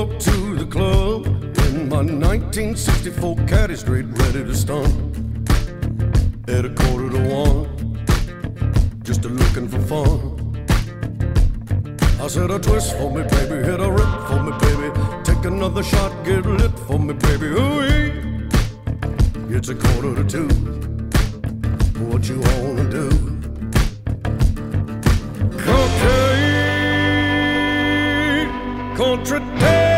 up to the club in my 1964 caddy straight ready to stunt. At a quarter to one, just a looking for fun. I said a twist for me, baby, hit a rip for me, baby. Take another shot, get lit for me, baby. Ooh, it's a quarter to two. What you wanna do? Cocaine, country.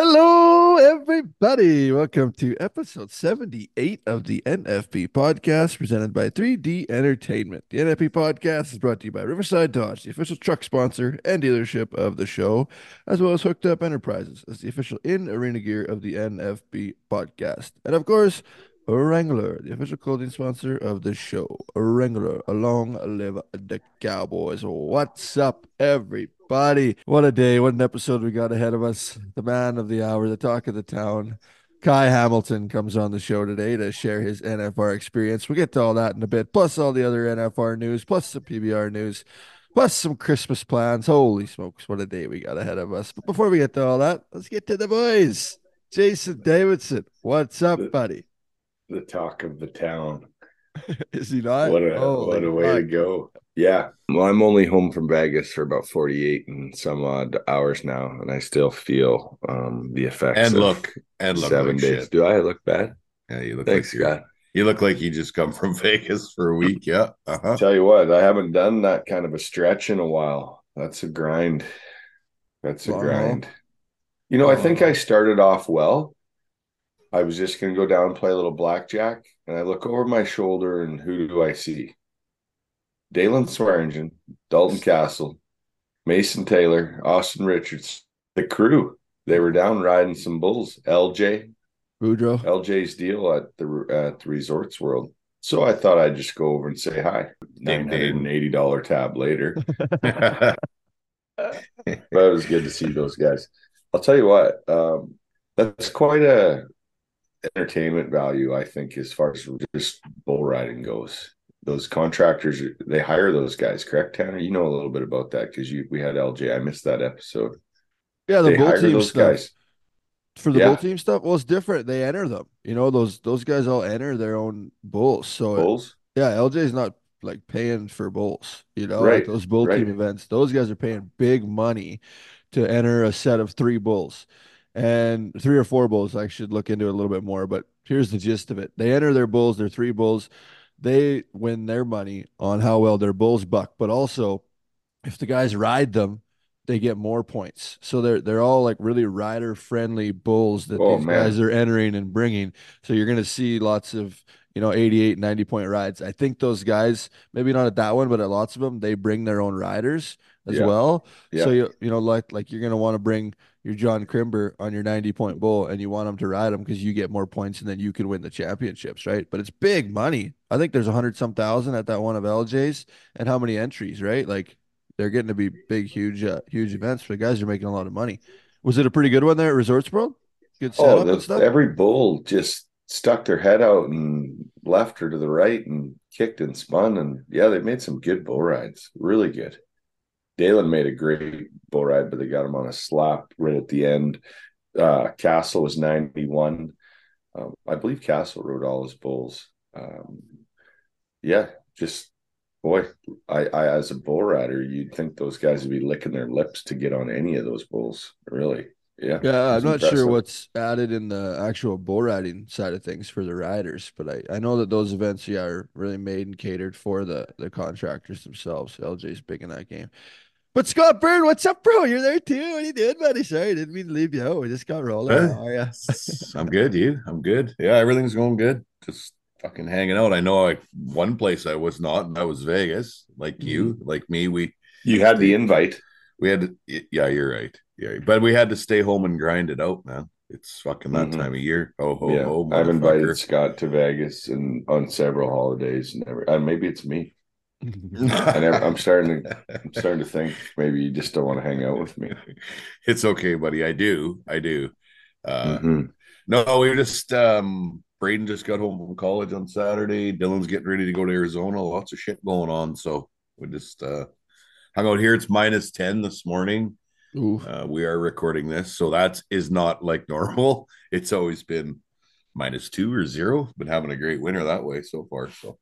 Hello, everybody. Welcome to episode 78 of the NFP podcast presented by 3D Entertainment. The NFP podcast is brought to you by Riverside Dodge, the official truck sponsor and dealership of the show, as well as Hooked Up Enterprises as the official in arena gear of the NFP podcast. And of course, Wrangler, the official clothing sponsor of the show. Wrangler, along live the Cowboys. What's up, everybody? What a day, what an episode we got ahead of us. The man of the hour, the talk of the town. Ky Hamilton comes on the show today to share his NFR experience. We'll get to all that in a bit, plus all the other NFR news, plus the PBR news, plus some Christmas plans. Holy smokes, what a day we got ahead of us. But before we get to all that, let's get to the boys. Jason Davidson, what's up, buddy? The talk of the town. Is he not? What a Holy what a way to go. Yeah. Well, I'm only home from Vegas for about 48 and some odd hours now, and I still feel um the effects and look and look seven like days. shit. Do I look bad? Yeah, you look Thanks, like Scott. you look like you just come from Vegas for a week. Yeah. Uh-huh. Tell you what, I haven't done that kind of a stretch in a while. That's a grind. That's a Wow. grind. You know, I think I started off well. I was just going to go down and play a little blackjack, and I look over my shoulder, and who do I see? Dalen Swearingen, Dalton Castle, Mason Taylor, Austin Richards, the crew. They were down riding some bulls. LJ, Boudreaux. LJ's deal at the at the Resorts World. So I thought I'd just go over and say hi. Nine Ding, hundred ding. and eighty dollar tab later, but it was good to see those guys. I'll tell you what, um, that's quite a entertainment value, I think, as far as just bull riding goes. Those contractors, they hire those guys, correct, Tanner? You know a little bit about that because you we had LJ. I missed that episode. Yeah, the they bull team stuff. guys. For the Yeah. bull team stuff, well, it's different. They enter them. You know, those those guys all enter their own bulls. So Bulls. yeah, LJ's not like paying for bulls. You know, Right, like those bull right. team events. Those guys are paying big money to enter a set of three bulls. And three or four bulls. I should look into it a little bit more, but here's the gist of it. They enter their bulls, they're three bulls. They win their money on how well their bulls buck, but also if the guys ride them, they get more points. So they're they're all like really rider friendly bulls that Oh, these man. guys are entering and bringing. So you're going to see lots of, you know, 88, 90 point rides. I think those guys, maybe not at that one, but at lots of them, they bring their own riders as Yeah. well. Yeah. So you you know like like you're going to want to bring your John Crimber on your 90 point bull and you want him to ride him because you get more points and then you can win the championships, right? But it's big money. I think there's a hundred some thousand at that one of LJ's and how many entries, right? Like they're getting to be big, huge, uh, huge events. The guys are making a lot of money. Was it a pretty good one there at Resorts World? Good setup Oh, and stuff. every bull just stuck their head out and left her to the right and kicked and spun. And yeah, they made some good bull rides. Really good. Dalen made a great bull ride, but they got him on a slap right at the end. Uh, Castle was 91. Um, I believe Castle rode all his bulls. Um, yeah, just boy, I, I as a bull rider, you'd think those guys would be licking their lips to get on any of those bulls. Really. Yeah. Yeah, I'm not sure what's added in the actual bull riding side of things for the riders, but I, I know that those events yeah are really made and catered for the the contractors themselves. LJ's big in that game. But Scott Byrne, what's up, bro? You're there too. What are you doing, buddy? Sorry, didn't mean to leave you out. We just got rolling. Hey. How are ya? I'm good, dude. I'm good. Yeah, everything's going good. Just fucking hanging out. I know like one place I was not, and that was Vegas. Like you, Mm-hmm. like me, we You had the invite. we had to, yeah, you're right. Yeah, but we had to stay home and grind it out, man. It's fucking that Mhm. time of year. Oh ho yeah, ho! I've invited. Scott to Vegas and on several holidays. And every, uh, maybe it's me. I never, I'm starting to I'm starting to think maybe you just don't want to hang out with me. it's okay, buddy. I do. I do. Uh, Mhm. No, we were just um Braden just got home from college on Saturday. Dylan's getting ready to go to Arizona. Lots of shit going on. So we just uh hung out here. It's minus 10 this morning. Uh, we are recording this, so that is not like normal. It's always been minus two or zero. Been having a great winter that way so far. So,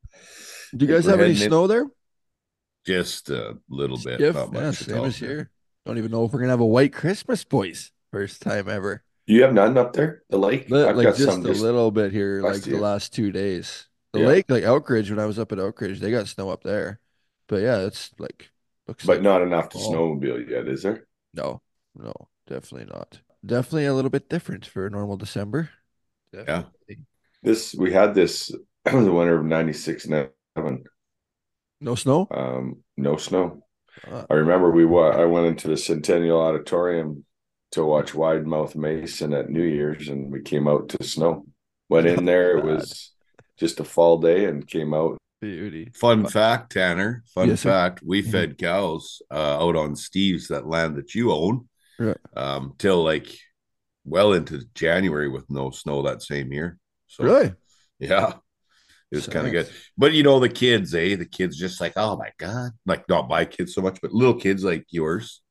Do you guys have any heading in- snow there? just a little bit, Skiff? not Yeah, much at same all. as here. Don't even know if we're gonna have a white Christmas, boys. First time ever. You have none up there, the lake. Li- I've like got just some a just little bit here, like of the last two days. The Yeah. lake, like Elkridge, when I was up at Elkridge, they got snow up there. But yeah, it's like looks but like not enough to snowmobile yet, is there? no, no, definitely not. Definitely a little bit different for a normal December. Definitely. This we had this the winter of 96 7. No snow. Um, no snow. Uh, I remember we wa- I went into the Centennial Auditorium to watch Wide Mouth Mason at New Year's, and we came out to snow. Went in there, it was just a fall day, and came out. beauty. Fun fact, Tanner. Fun Yes, sir. fact: we Mhm. fed cows uh, out on Steve's that land that you own, Right. um, till like well into January with no snow that same year. So Really? yeah, it was kind of good. But you know, the kids, eh? The kids just like, oh my god, like not my kids so much, but little kids like yours,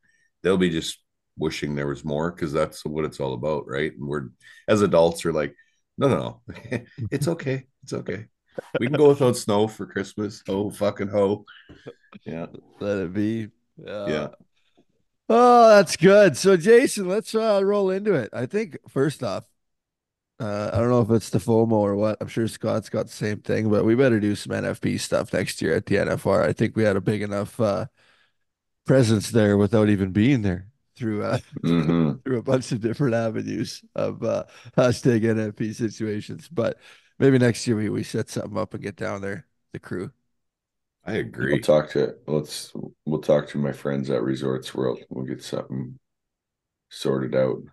they'll be just wishing there was more because that's what it's all about, right? And we're as adults are like, no, no, no, it's okay, it's okay. We can go without snow for Christmas. Oh fucking ho! Yeah, Let it be. Uh, yeah. Oh, that's good. So, Jason, let's uh, roll into it. I think first off, uh, I don't know if it's the FOMO or what. I'm sure Scott's got the same thing, but we better do some NFP stuff next year at the NFR. I think we had a big enough uh, presence there without even being there through uh, Mhm. through a bunch of different avenues of uh, hashtag NFP situations. But maybe next year we, we set something up and get down there, the crew. I agree. We'll talk to let's we'll talk to my friends at Resorts World. We'll get something sorted out.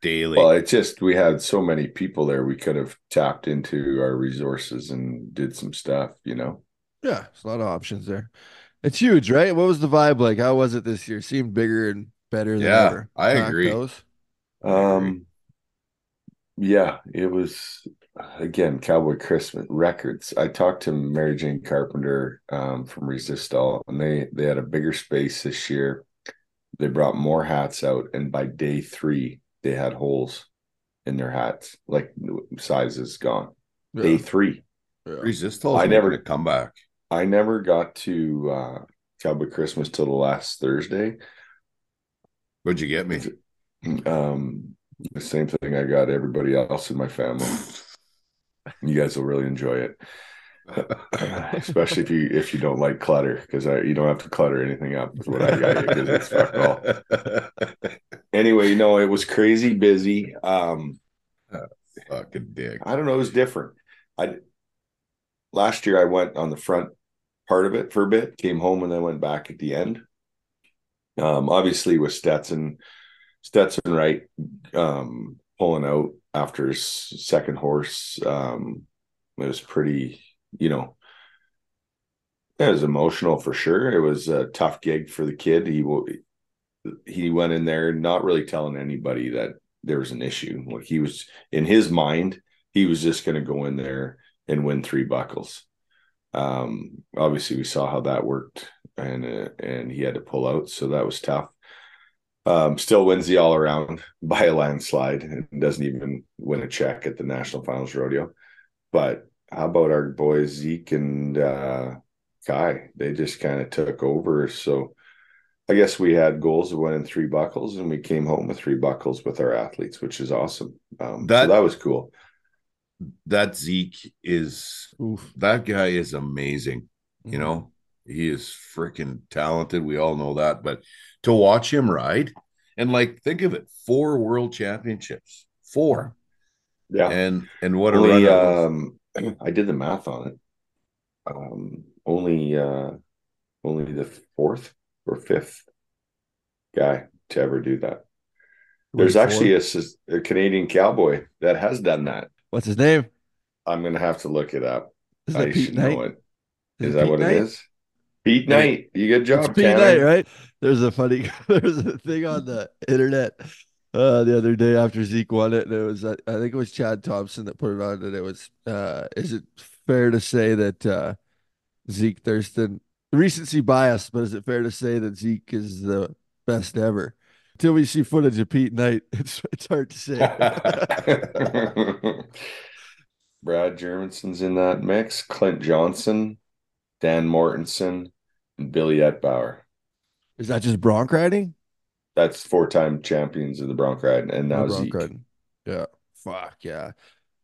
Daily. Well, it's just we had so many people there. We could have tapped into our resources and did some stuff. You know. Yeah, there's a lot of options there. It's huge, right? What was the vibe like? How was it this year? Seemed bigger and better than Yeah, ever. I Packed agree. house? Um, yeah, it was again Cowboy Christmas records. I talked to Mary Jane Carpenter um, from Resistol, and they they had a bigger space this year. They brought more hats out, and by day three, they had holes in their hats, like sizes gone. Day three, yeah. Resistol. I never- come back. I never got to uh, Cowboy Christmas till the last Thursday. What'd you get me? Um, the same thing I got everybody else in my family. You guys will really enjoy it. especially if you if you don't like clutter because I you don't have to clutter anything up with what I got because it's fuck all. Anyway, you know it was crazy busy. Um, Fucking dick. I don't know, it was different. I last year I went on the front part of it for a bit, came home and then went back at the end. Um, obviously with Stetson, Stetson right, um, pulling out after his second horse. Um, it was pretty, you know, it was emotional for sure. It was a tough gig for the kid. He he went in there not really telling anybody that there was an issue. Like he was in his mind, he was just going to go in there and win three buckles. Um, obviously, we saw how that worked, and uh, and he had to pull out, so that was tough. Um, still wins the all around by a landslide and doesn't even win a check at the national finals rodeo. But how about our boys Zeke and uh, Ky? They just kind of took over. So I guess we had goals of winning three buckles, and we came home with three buckles with our athletes, which is awesome. Um, That- so that was cool. That Zeke is Oof. that guy is amazing. Mm-hmm. You know, he is freaking talented. We all know that. But to watch him ride and like think of it, four world championships. Four. Yeah. And and what a run only that um I did the math on it. Um only uh only the fourth or fifth guy to ever do that. There's Win actually a, a Canadian cowboy that has done that. what's his name? I'm gonna have to look it up. Is I it Pete should Knight? know it. Is Is it that Pete what Knight? it is? Pete Knight. You good job, Pete. Knight, right? There's a funny there's a thing on the internet uh the other day after Zeke won it, and it was uh, I think it was Chad Thompson that put it on, and it was uh is it fair to say that uh Zeke Thurston recency bias, but is it fair to say that Zeke is the best ever? Until we see footage of Pete Knight, it's it's hard to say. Brad Gjermundson's in that mix. Clint Johnson, Dan Mortensen, Billy Etbauer. Is that just bronc riding? That's four-time champions of the bronc riding, and now Oh, bronc Zeke. riding. Yeah. Fuck yeah.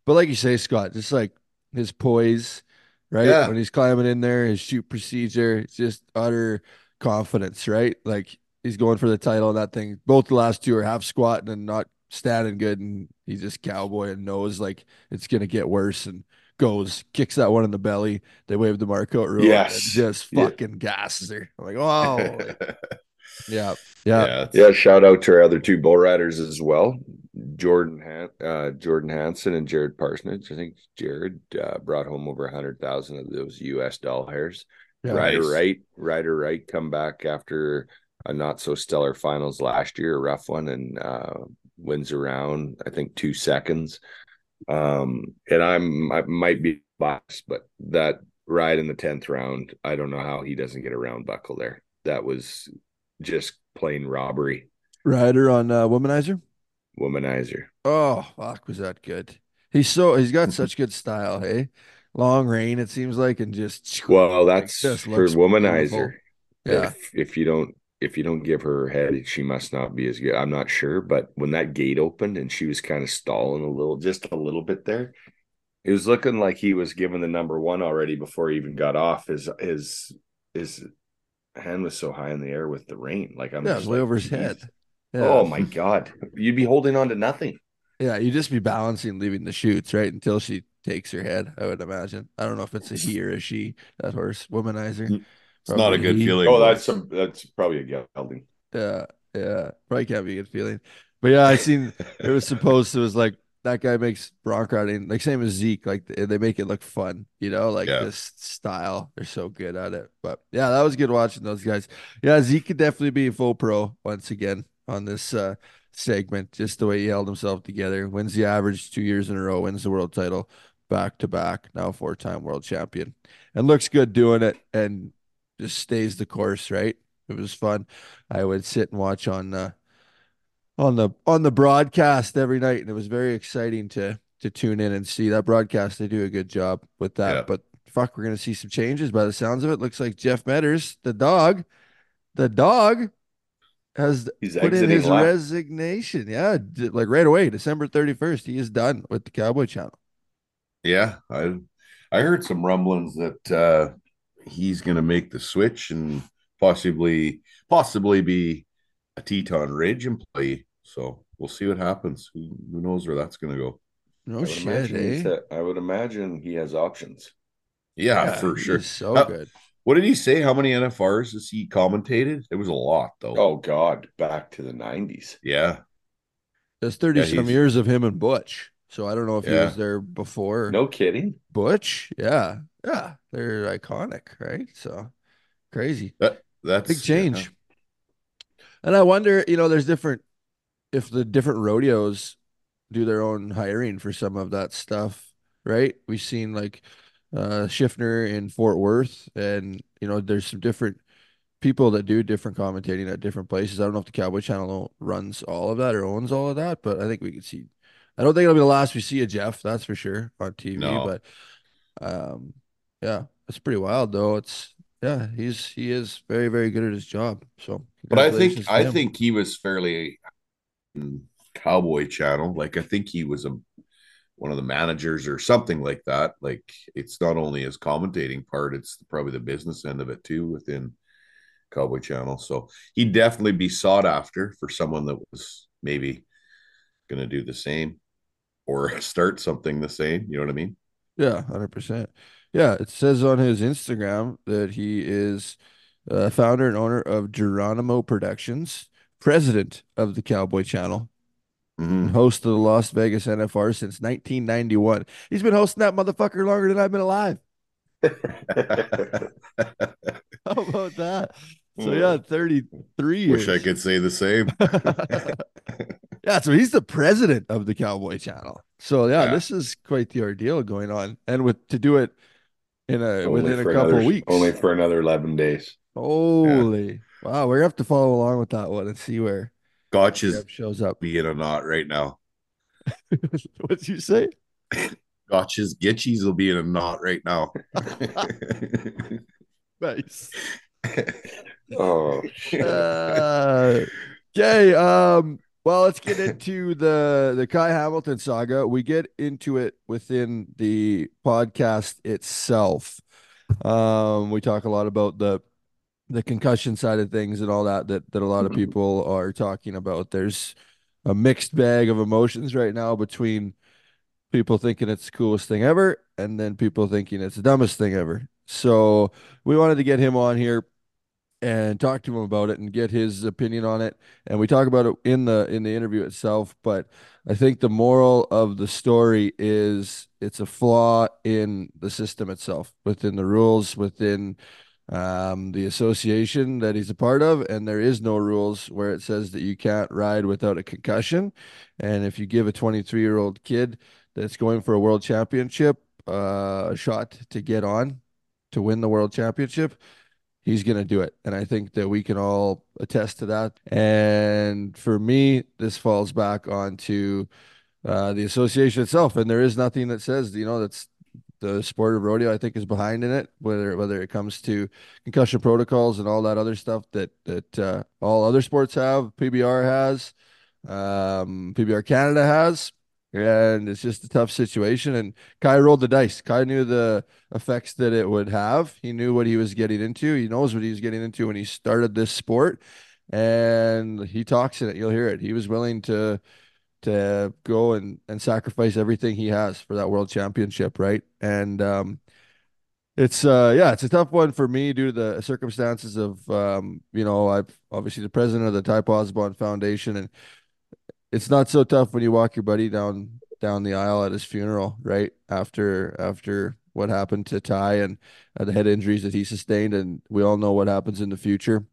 But like you say, Scott, just like his poise, right? Yeah. When he's climbing in there, his chute procedure, it's just utter confidence, right? Like he's going for the title and that thing. Both the last two are half squatting and not standing good, and he's just cowboy and knows like it's gonna get worse and goes, kicks that one in the belly. They wave the markout rule Yes. just Yeah. fucking gasses her. I'm like, oh yeah, yeah. yeah, Yeah, shout out to our other two bull riders as well, Jordan Han- uh, Jordan Hansen and Jared Parsonage. I think Jared uh, brought home over a hundred thousand of those U.S. dollars. Yeah. Ryder Nice. Wright, Ryder Wright, come back after a not so stellar finals last year, a rough one, and uh, wins around I think two seconds. Um, and I'm I might be biased, but that ride in the tenth round, I don't know how he doesn't get a round buckle there. That was just plain robbery, Ryder on uh, Womanizer. womanizer. Oh, fuck, was that good? He's so he's got such good style, hey? Long rein, it seems like, and just Well, that's just for womanizer. Yeah. If if you don't if you don't give her her head, she must not be as good. I'm not sure, but when that gate opened and she was kind of stalling a little, just a little bit there, it was looking like he was given the number one already before he even got off. His his his hand was so high in the air with the rein, like I'm Yeah, just way like, over his head. Yeah. Oh my god, you'd be holding on to nothing. Yeah, you'd just be balancing leaving the chutes, right? Until she takes her head, I would imagine. I don't know if it's a he or a she, that horse, womanizer. Mm. It's not a good he. feeling. Oh, that's some that's probably a gelding. Yeah, yeah. Probably can't be a good feeling. But yeah, I seen it was supposed to it was like that guy makes bronc riding like same as Zeke, like they they make it look fun, you know, like Yeah. this style. They're so good at it. But yeah, that was good watching those guys. Yeah, Zeke could definitely be a full pro once again on this uh segment, just the way he held himself together. Wins the average two years in a row, wins the world title back to back, now four time world champion. And looks good doing it and just stays the course, right? It was fun. I would sit and watch on uh on the on the broadcast every night, and it was very exciting to to tune in and see that broadcast. They do a good job with that. Yeah. But fuck, we're gonna see some changes by the sounds of it. Looks like Jeff Medders, the dog, the dog has He's put in his resignation. Yeah, like right away, December 31st. He is done with the Cowboy Channel. Yeah, I I heard some rumblings that uh he's gonna make the switch and possibly possibly be a Teton Ridge employee. So we'll see what happens. Who, who knows where that's gonna go? No I would shit, imagine he's eh? a- I would imagine he has options. Yeah, Yeah, for sure. so Uh, good. What did he say? How many NFRs has he commentated? It was a lot though. Oh God, back to the nineties. yeah. There's 30 yeah, some years of him and Butch. So I don't know if he was there before. No kidding. Butch, yeah, yeah, they're iconic, right? So crazy, That that's big change. And I wonder, you know, there's different if the different rodeos do their own hiring for some of that stuff, right? We've seen like uh Schiffner in Fort Worth, and you know, there's some different people that do different commentating at different places. I don't know if the Cowboy Channel runs all of that or owns all of that, but I think we could see. I don't think it'll be the last we see of Jeff, that's for sure on TV. No. But um, yeah, it's pretty wild though. It's yeah, he's he is very very good at his job. So, But I think I think he was fairly mm, Cowboy Channel. Like I think he was a one of the managers or something like that. Like it's not only his commentating part; it's probably the business end of it too within Cowboy Channel. So he'd definitely be sought after for someone that was maybe going to do the same or start something the same. You know what I mean? Yeah, hundred percent. Yeah, it says on his Instagram that he is uh, founder and owner of Geronimo Productions, president of the Cowboy Channel, Mhm. host of the Las Vegas NFR since 1991. He's been hosting that motherfucker longer than I've been alive. How about that? So yeah, 33 years. Wish I could say the same. yeah, so he's the president of the Cowboy Channel. So yeah, Yeah. this is quite the ordeal going on, and with to do it in a Only within a couple another- weeks. Only for another eleven days. Holy wow, we're gonna have to follow along with that one and see where Gotch is shows up. being a knot right now. What'd you say? Gotch's Gitchies will be in a knot right now. Nice. Oh. Uh, okay. Um. Well, let's get into the the Ky Hamilton saga. We get into it within the podcast itself. Um, we talk a lot about the the concussion side of things and all that that that a lot of people are talking about. There's a mixed bag of emotions right now between people thinking it's the coolest thing ever and then people thinking it's the dumbest thing ever. So we wanted to get him on here and talk to him about it and get his opinion on it. And we talk about it in the in the interview itself. But I think the moral of the story is it's a flaw in the system itself, within the rules, within um, the association that he's a part of, and there is no rules where it says that you can't ride without a concussion. And if you give a 23 year old kid that's going for a world championship uh, a shot to get on to win the world championship, he's going to do it. And I think that we can all attest to that. And for me, this falls back onto uh, the association itself. And there is nothing that says, you know, that's the sport of rodeo, I think, is behind in it, whether whether it comes to concussion protocols and all that other stuff that that uh, all other sports have, PBR has, um, PBR Canada has. And it's just a tough situation. And Ky rolled the dice. Ky knew the effects that it would have. He knew what he was getting into. He knows what he was getting into when he started this sport. And he talks in it. You'll hear it. He was willing to to go and and sacrifice everything he has for that world championship, right? And um it's uh yeah, it's a tough one for me due to the circumstances of um, you know, I've obviously the president of the Ty Pozzobon Foundation and it's not so tough when you walk your buddy down down the aisle at his funeral, right? After after what happened to Ty and uh, the head injuries that he sustained, and we all know what happens in the future.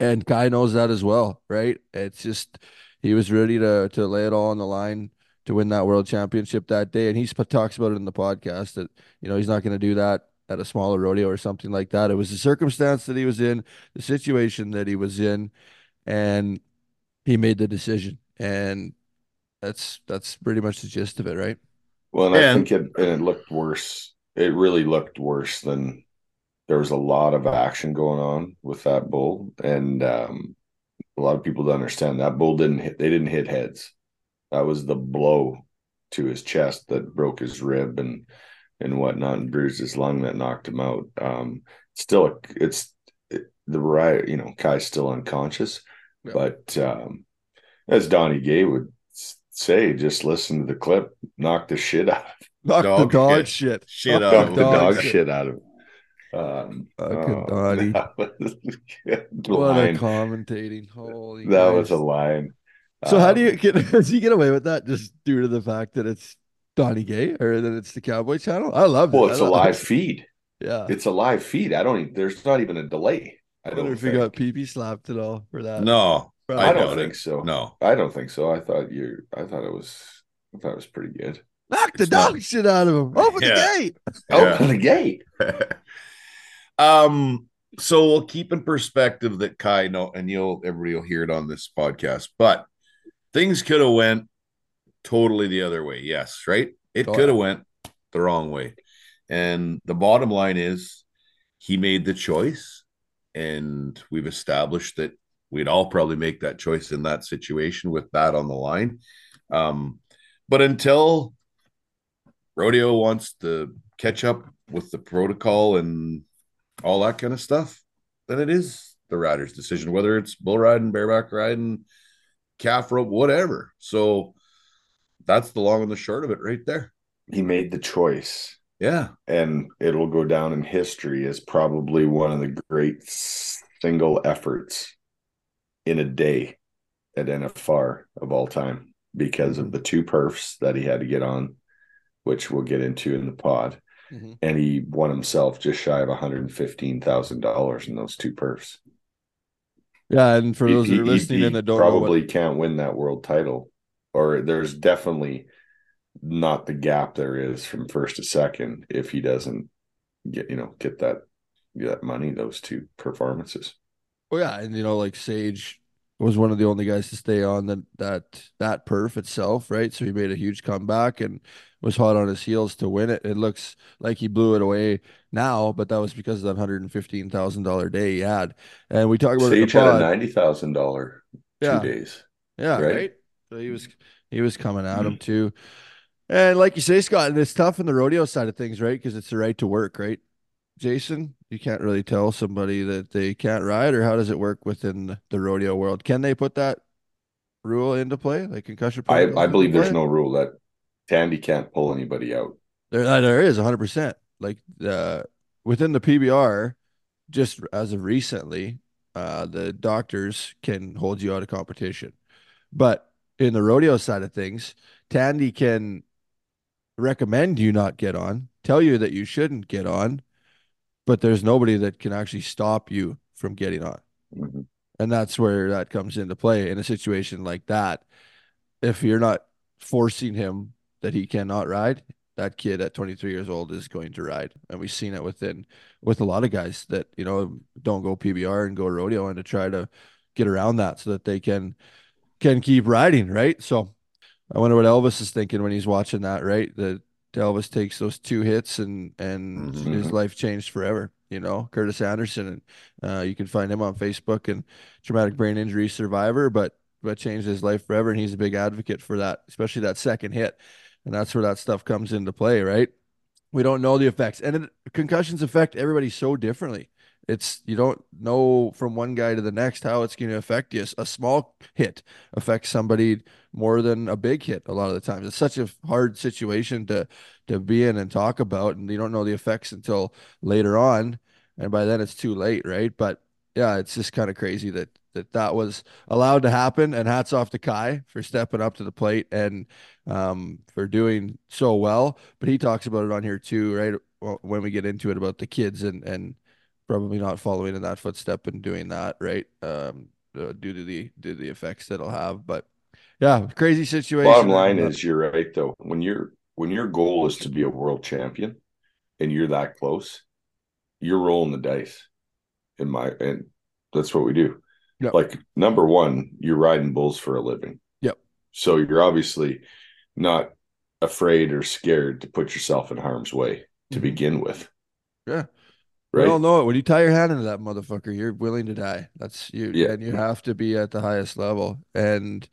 And Ky knows that as well, right? It's just he was ready to to lay it all on the line to win that world championship that day, and he talks about it in the podcast that you know he's not going to do that at a smaller rodeo or something like that. It was the circumstance that he was in, the situation that he was in, and he made the decision and that's that's pretty much the gist of it, right? Well, and, I think it and it looked worse. It really looked worse than there was a lot of action going on with that bull, and um, a lot of people don't understand that bull didn't hit. They didn't hit heads. That was the blow to his chest that broke his rib and and whatnot and bruised his lung that knocked him out. Um, still, it's it, the right. You know, Ky's still unconscious, Yeah. but um, as Donnie Gay would say, just listen to the clip, knock the shit out of Knock Dog the dog shit. shit. Shit Knock out knock of the him. dog dog shit, out of him. Um, Fucking Donnie. that was a What line. a commentating. Holy that was a line. So how do Um, you get does he get away with that just due to the fact that it's Donnie Gay or that it's the Cowboy channel? I love it. Well, it. it's a live it. feed. Yeah. It's a live feed. I don't. Even, there's not even a delay. I I wonder don't know if he got pee slapped at all for that. No, Bro, I, I don't doubt think it. so. no. I don't think so. I thought you. I thought it was. I thought it was pretty good. Knock the It's not- dog shit out of him. Open Yeah. the gate. Yeah. Open the gate. um, so we'll keep in perspective that Ky know, and you'll everybody will hear it on this podcast, but things could have went totally the other way. Yes, right? It Oh, could have yeah. went the wrong way. And the bottom line is he made the choice, and we've established that we'd all probably make that choice in that situation with that on the line. Um, but until rodeo wants to catch up with the protocol and all that kind of stuff, then it is the rider's decision, whether it's bull riding, bareback riding, calf rope, whatever. So that's the long and the short of it right there. He made the choice. Yeah. and it'll go down in history as probably one of the great single efforts in a day at NFR of all time because of the two perfs that he had to get on, which we'll get into in the pod. Mhm. And he won himself just shy of $115,000 in those two perfs. Yeah, and for those he- are he- listening he in the don't probably what, can't win that world title, or there's definitely not the gap there is from first to second if he doesn't get you know get that get that money those two performances. Oh yeah, and you know, like Sage was one of the only guys to stay on that that that perf itself, right? So he made a huge comeback and was hot on his heels to win it. It looks like he blew it away now, but that was because of that hundred and fifteen thousand dollar day he had. And we talk about Sage had a ninety thousand dollar Yeah. two days. Yeah, right. right? So he was he was coming at him mm-hmm. too. And like you say, Scott, and it's tough in the rodeo side of things, right? Because it's the right to work, right? Jason, you can't really tell somebody that they can't ride, or how does it work within the rodeo world? Can they put that rule into play, like concussion? I, I believe there's no rule that Tandy can't pull anybody out. There, uh, there is 100%. Like uh, within the PBR, just as of recently, uh, the doctors can hold you out of competition. But in the rodeo side of things, Tandy can recommend you not get on, tell you that you shouldn't get on, but there's nobody that can actually stop you from getting on. Mhm. And that's where that comes into play in a situation like that. If you're not forcing him that he cannot ride, that kid at 23 years old is going to ride. And we've seen it within with a lot of guys that, you know, don't go PBR and go rodeo and to try to get around that so that they can can keep riding, right? So I wonder what Elvis is thinking when he's watching that, right? That Elvis takes those two hits and and Mhm. his life changed forever. You know, Curtis Anderson, and uh, you can find him on Facebook and traumatic brain injury survivor, but but changed his life forever, and he's a big advocate for that, especially that second hit, and that's where that stuff comes into play, right? We don't know the effects, and it, concussions affect everybody so differently. It's you don't know from one guy to the next how it's going to affect you. A small hit affects somebody more than a big hit a lot of the times. It's such a hard situation to to be in and talk about, and you don't know the effects until later on, and by then it's too late, right? But yeah, it's just kind of crazy that that that was allowed to happen. And hats off to Ky for stepping up to the plate and um, for doing so well. But he talks about it on here too, right? When we get into it about the kids and and probably not following in that footstep and doing that, right? Um, uh, due to the due to the effects that it'll have, but yeah, crazy situation. Bottom line uh, is you're right though. When you're when your goal is to be a world champion and you're that close, you're rolling the dice. In my and that's what we do. Yep. Like number one, you're riding bulls for a living. Yep. So you're obviously not afraid or scared to put yourself in harm's way to Mhm. begin with. Yeah. We Right. all know it. When you tie your hand into that motherfucker, you're willing to die. That's you, Yeah. and you have to be at the highest level. And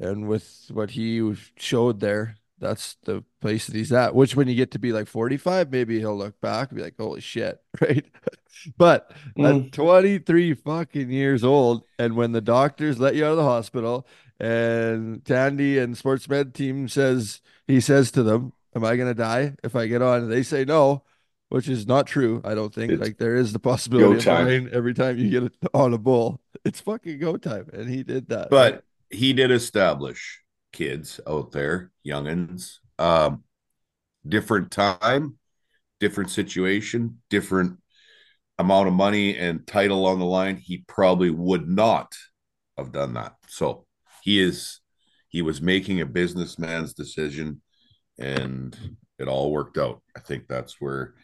and with what he showed there, that's the place that he's at. Which, when you get to be like 45, maybe he'll look back and be like, "Holy shit!" Right? But Mm. at 23 fucking years old, and when the doctors let you out of the hospital, and Tandy and sports med team says he says to them, "Am I gonna die if I get on?" And they say no which is not true. I don't think It's like there is the possibility of time. every time you get on a bull. It's fucking go time, and he did that. But he did establish kids out there, youngins, um, different time, different situation, different amount of money and title on the line. He probably would not have done that. So he is he was making a businessman's decision and it all worked out. I think that's where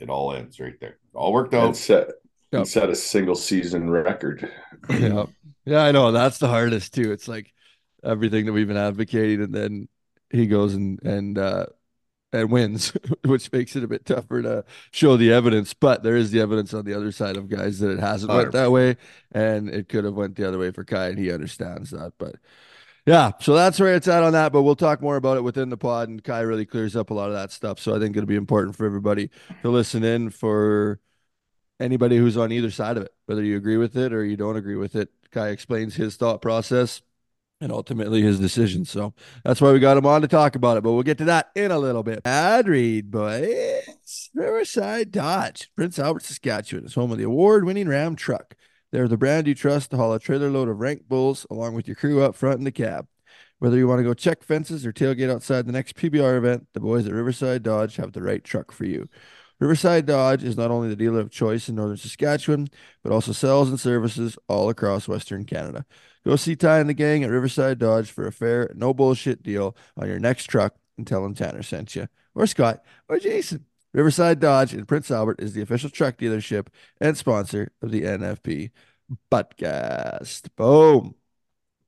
it all ends right there. It all worked And out. set Yep. and set a single season record. yeah, yeah, I know that's the hardest too. It's like everything that we've been advocating, and then he goes and and uh, and wins, which makes it a bit tougher to show the evidence. But there is the evidence on the other side of guys that it hasn't went that way, and it could have went the other way for Ky, and he understands that. But yeah, so that's where it's at on that. But we'll talk more about it within the pod, and Ky really clears up a lot of that stuff. So I think it'll be important for everybody to listen in for anybody who's on either side of it, whether you agree with it or you don't agree with it. Ky explains his thought process and ultimately his decision. So that's why we got him on to talk about it. But we'll get to that in a little bit. Ad read, boys. Riverside Dodge, Prince Albert, Saskatchewan, is home of the award winning Ram truck. They're the brand you trust to haul a trailer load of rank bulls along with your crew up front in the cab. Whether you want to go check fences or tailgate outside the next PBR event, the boys at Riverside Dodge have the right truck for you. Riverside Dodge is not only the dealer of choice in northern Saskatchewan, but also sells and services all across Western Canada. Go see Ty and the gang at Riverside Dodge for a fair, no bullshit deal on your next truck and tell them Tanner sent you, or Scott, or Jason. Riverside Dodge in Prince Albert is the official truck dealership and sponsor of the NFP podcast. Boom.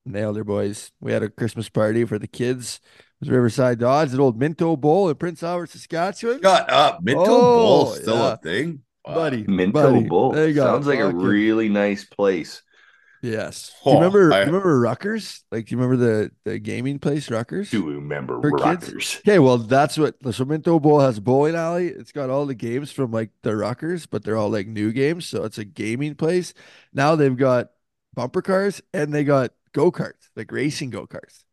Nailed her, boys. We had a Christmas party for the kids. It was Riverside Dodge at Old Minto Bowl in Prince Albert, Saskatchewan. Shut up. Minto Oh, Bowl still yeah. a thing? Wow. Buddy. Minto buddy, Bowl there you go. sounds like a really nice place. Yes. Oh, do you remember I- remember Ruckers? Like do you remember the, the gaming place Ruckers? Do you remember For kids? Okay, well, that's what the Minto Bowl has a bowling alley. It's got all the games from like the Ruckers, but they're all like new games. So it's a gaming place. Now they've got bumper cars and they got go karts, like racing go karts.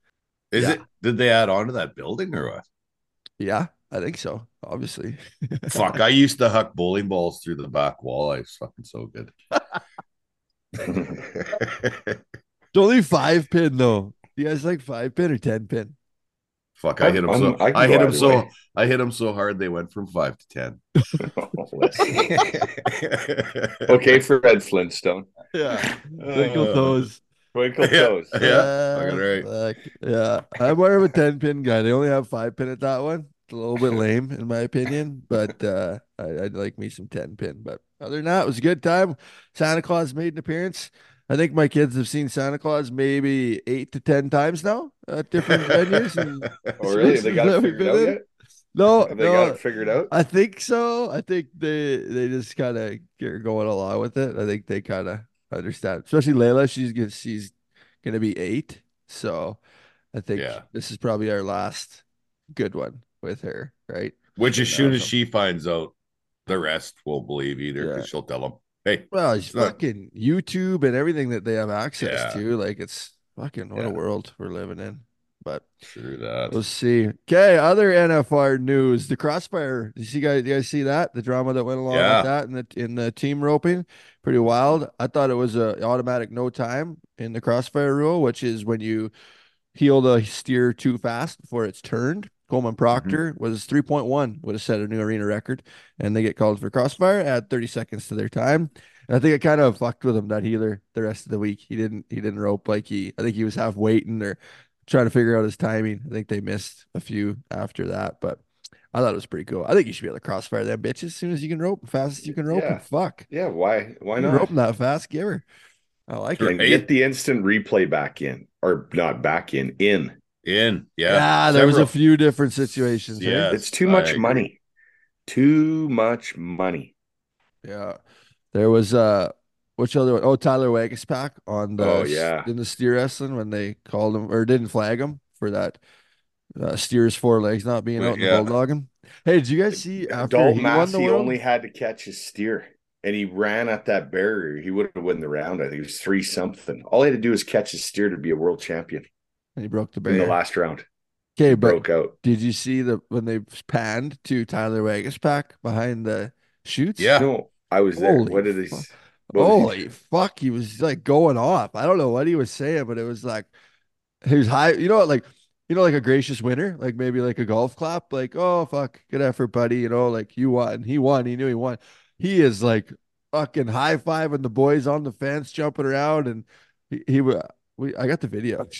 Is Yeah. it? Did they add on to that building or what? Yeah, I think so. Obviously. Fuck, I used to huck bowling balls through the back wall. I was fucking so good. It's only five pin though. You guys like five pin or ten pin? Fuck, I hit him I'm- so I can I go hit him either so way. I hit him so hard they went from five to ten. okay, for Fred Flintstone. Yeah. Twinkle Uh, toes. Twinkle Yeah. toes. Yeah, fucking right. fuck. Yeah. I'm more of a 10 pin guy. They only have five pin at that one. A little bit lame in my opinion, but uh I, I'd like me some 10 pin. But other than that, it was a good time. Santa Claus made an appearance. I think my kids have seen Santa Claus maybe eight to ten times now at different venues. And Oh, really? They got it figured out in? yet? no, Have they got no, it figured out? I think so. I think they they just kind of get going along with it. I think they kind of understand, especially Layla. She's gonna she's gonna be eight, so I think Yeah. this is probably our last good one with her, right? Which as soon as she finds out, the rest won't believe either Yeah. because she'll tell them, "Hey, Well, it's fucking YouTube and everything that they have access Yeah. to. Like it's fucking what Yeah. a world we're living in. But true that." We'll see. Okay, other NFR news: the crossfire. Did you see guys? You guys see that? The drama that went along Yeah. with that in the in the team roping, pretty wild. I thought it was a automatic no time in the crossfire rule, which is when you heel the steer too fast before it's turned. Coleman Proctor mm-hmm. was 3.1, would have set a new arena record, and they get called for crossfire, add 30 seconds to their time. And I think it kind of fucked with him that healer the rest of the week. He didn't he didn't rope like he I think he was half waiting or trying to figure out his timing. I think they missed a few after that, but I thought it was pretty cool. I think you should be able to crossfire that bitch as soon as you can rope, fast as you can rope. Yeah. Fuck, Yeah, why? Why not? rope that fast, give her. I like And it. get the instant replay back in, or not back in, in. In, Yeah, yeah, there was a few different situations. Yeah. Yes, it's too I much agree. money. Too much money. Yeah. There was uh which other one? Oh, Tyler Waguespack on the Oh, yeah. in the steer wrestling when they called him or didn't flag him for that uh, steer's four legs not being out in the bulldogging. Hey, did you guys see after Dalton he won the world? only had to catch his steer, and he ran at that barrier. He would have won the round. I think it was three something. All he had to do was catch his steer to be a world champion and he broke the in the last round. Okay, but Broke out. did you see the when they panned to Tyler Waguespack behind the chutes? Yeah. No, I was there. Holy what did he? fuck. what Holy he- fuck, he was like going off. I don't know what he was saying, but it was like he was high. You know what? Like you know, like a gracious winner, like maybe like a golf clap, like oh fuck, good effort, buddy. You know, like you won. He won. He knew he won. He is like fucking high fiving the boys on the fence, jumping around, and he, he wa- we I got the video.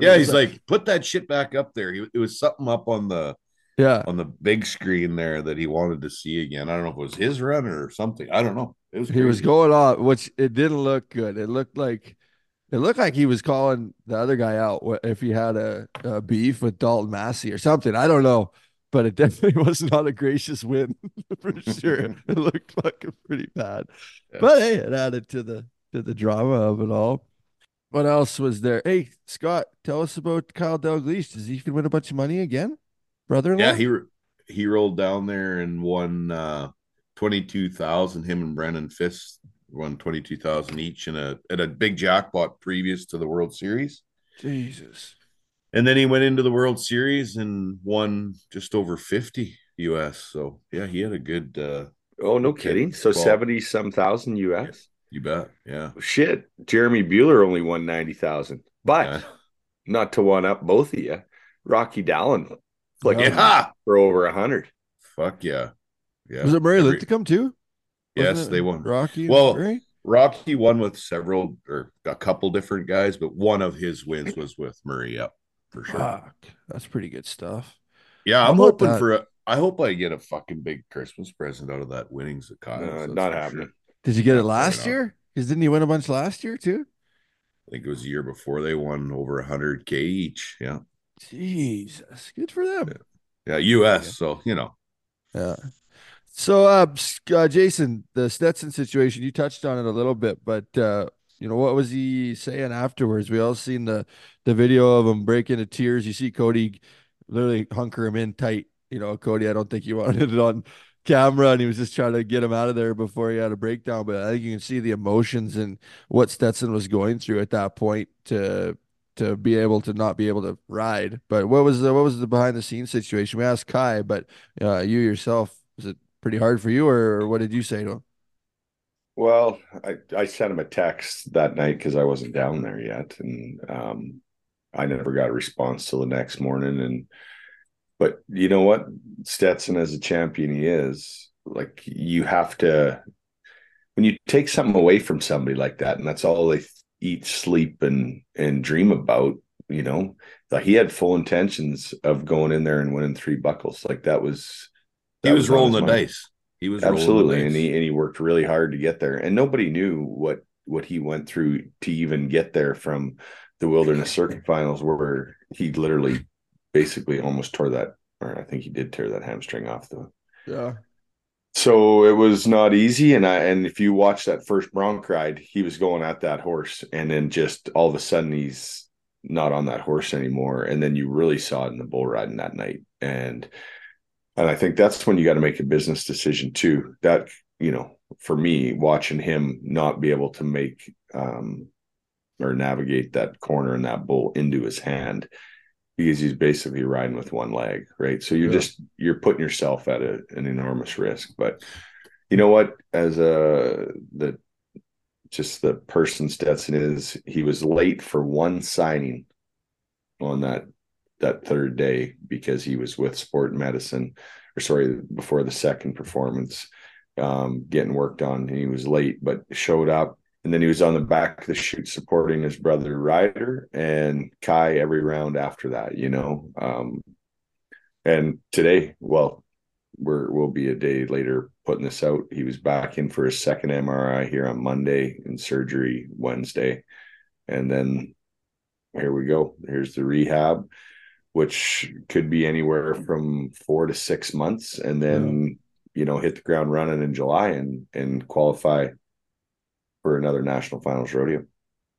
Yeah, he's like, put that shit back up there. He, it was something up on the yeah. on the big screen there that he wanted to see again. I don't know if it was his run or something. I don't know. It was He was going off, which it didn't look good. It looked like it looked like he was calling the other guy out if he had a, a beef with Dalton Massey or something. I don't know, but it definitely was not a gracious win for sure. it looked fucking pretty bad, Yeah. but hey, it added to the to the drama of it all. What else was there? Hey, Scott, tell us about Kyle Dalglish. Does he can win a bunch of money again, brother-in-law? Yeah, he he rolled down there and won uh twenty two thousand. Him and Brennan Fist won twenty two thousand each in a at a big jackpot previous to the World Series. Jesus. And then he went into the World Series and won just over fifty US. So yeah, he had a good uh Oh, no Okay. kidding. So seventy some thousand US. You bet. Yeah. Shit, Jeremy Buhler only won ninety thousand, but Yeah. not to one up both of you. Rocky Dallyn, like Yeah. for over a hundred. Fuck yeah. Yeah. Was it Murray Every- Linthicum too? Yes, Wasn't it they won. Rocky. Well, Murray? Rocky won with several or a couple different guys, but one of his wins was with Murray. Yep, for sure. Fuck, that's pretty good stuff. Yeah, How I'm hoping that? for a. I hope I get a fucking big Christmas present out of that winnings at Kyle's. Uh, that's not happening. sure. Did you get it last year? Because didn't he win a bunch last year too? I think it was a year before they won over 100K each. Yeah. Jesus, good for them. Yeah. US. So, you know, Yeah. So, uh, uh, Jason, the Stetson situation, you touched on it a little bit, but uh, you know, what was he saying afterwards? We all seen the the video of him break into tears. You see Cody literally hunker him in tight. You know, Cody, I don't think you wanted it on camera, and he was just trying to get him out of there before he had a breakdown. But I think you can see the emotions and what Stetson was going through at that point to to be able to not be able to ride. But what was the what was the behind the scenes situation? We asked Ky, but uh, you yourself, was it pretty hard for you, or, what did you say to him? Well, I, I sent him a text that night because I wasn't down there yet, and um, I never got a response till the next morning. And but you know what, Stetson, as a champion, he is like you have to when you take something away from somebody like that, and that's all they eat, sleep, and and dream about. You know, like he had full intentions of going in there and winning three buckles. Like that was he that was rolling the mind. dice. He was absolutely and he and he worked really hard to get there and nobody knew what what he went through to even get there from the wilderness circuit finals where he literally basically almost tore that or i think he did tear that hamstring off the Yeah, so it was not easy and i and if you watch that first bronc ride he was going at that horse and then just all of a sudden he's not on that horse anymore and then you really saw it in the bull riding that night. And and I think that's when you got to make a business decision too. That, you know, for me, watching him not be able to make um, or navigate that corner and that bull into his hand because he's basically riding with one leg, right? So you're Yeah. just you're putting yourself at a, an enormous risk. But you know what? As a the just the person Stetson is, he was late for one signing on that that third day because he was with sport medicine or sorry before the second performance um getting worked on and he was late but showed up and then he was on the back of the chute supporting his brother Ryder and Ky every round after that you know? Um and today well we're we'll be a day later putting this out. He was back in for his second MRI here on Monday and surgery Wednesday. And then here we go. Here's the rehab which could be anywhere from four to six months, and then you know hit the ground running in July and and qualify for another national finals rodeo.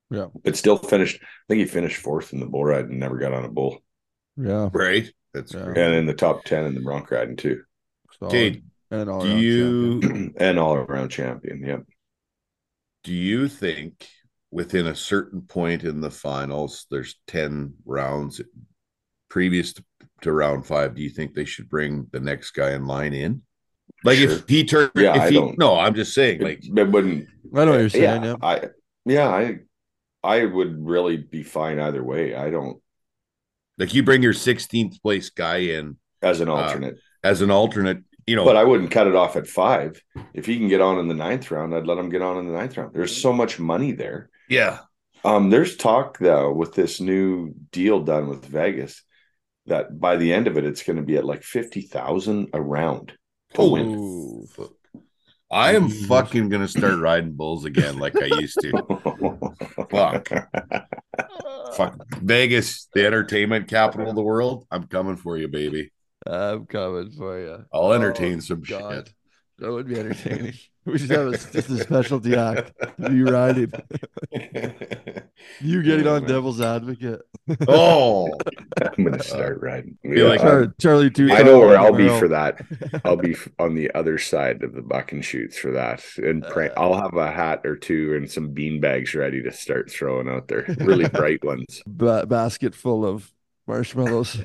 Yeah. but still finished. I think he finished fourth in the bull ride and never got on a bull, yeah. Right. That's Yeah. great. and in the top ten in the bronc riding too, Solid. Okay. and all Do around you champion. and all around champion. Yep. do you think within a certain point in the finals, there's 10 rounds previous to, to round five? Do you think they should bring the next guy in line in? Like Sure. if he turned, Yeah, if I he, don't- no, I'm just saying, like, It, it wouldn't. I know what you're saying. yeah, Yeah, I yeah I I would really be fine either way. I don't like you bring your 16th place guy in as an Uh, alternate. as an alternate, you know, But I wouldn't cut it off at five. If he can get on in the ninth round, I'd let him get on in the ninth round. There's so much money there. yeah, Um, there's talk though with this new deal done with Vegas that by the end of it, it's going to be at like fifty thousand a round to win. I am fucking gonna start riding bulls again like I used to. Fuck. Fuck Vegas, the entertainment capital of the world. I'm coming for you, baby. I'm coming for you. I'll oh, entertain Oh, some God. shit. That would be entertaining. We should have a, just a specialty act. You riding. You getting Oh, on man. Devil's Advocate. Oh, I'm going to start riding. Feel like- Char- Charlie Two. I know where I'll be for that. I'll be on the other side of the buck and chutes for that, and uh, prank. I'll have a hat or two and some bean bags ready to start throwing out there. Really bright ones. ba- basket full of marshmallows.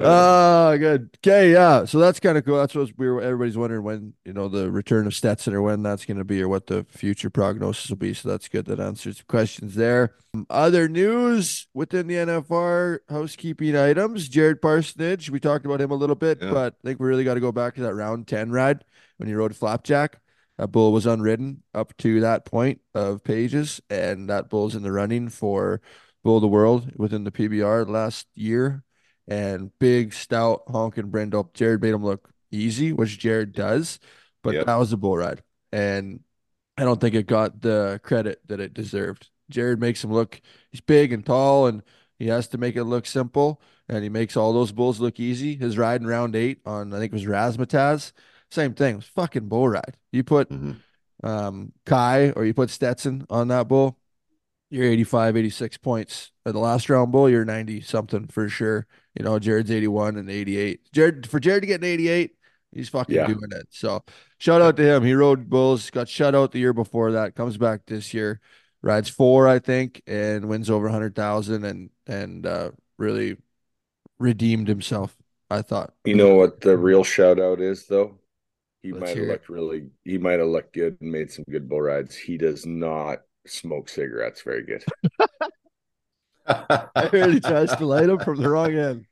Ah, good. Okay, yeah. So that's kind of cool. That's what we were. Everybody's wondering when you know the return of Stetson or when that's going to be or what the future prognosis will be. So that's good. That answers questions there. Um, Other news within the NFR housekeeping items. Jared Parsonage. We talked about him a little bit, Yeah. but I think we really got to go back to that round ten ride when he rode Flapjack. That bull was unridden up to that point of pages, and that bull's in the running for Bull of the World within the PBR last year. And big, stout, honking Brindle. Jared made him look easy, which Jared does. but Yep. that was a bull ride, and I don't think it got the credit that it deserved. Jared makes him look he's big and tall, and he has to make it look simple, and he makes all those bulls look easy. His ride in round eight on I think it was Razzmatazz, same thing. It was fucking bull ride. You put Mhm. um, Ky or you put Stetson on that bull, you're 85, 86 points. At the last round bull, you're 90 something for sure. You know, Jared's 81 and 88. Jared for Jared to get an 88, he's fucking Yeah. doing it. So shout out to him. He rode bulls, got shut out the year before that, comes back this year, rides four, I think, and wins over 100,000 and and uh, really redeemed himself. I thought. You know what the real shout out is though? He Let's might have looked really he might have looked good and made some good bull rides. He does not smoke cigarettes very good. I heard he tries to light him from the wrong end.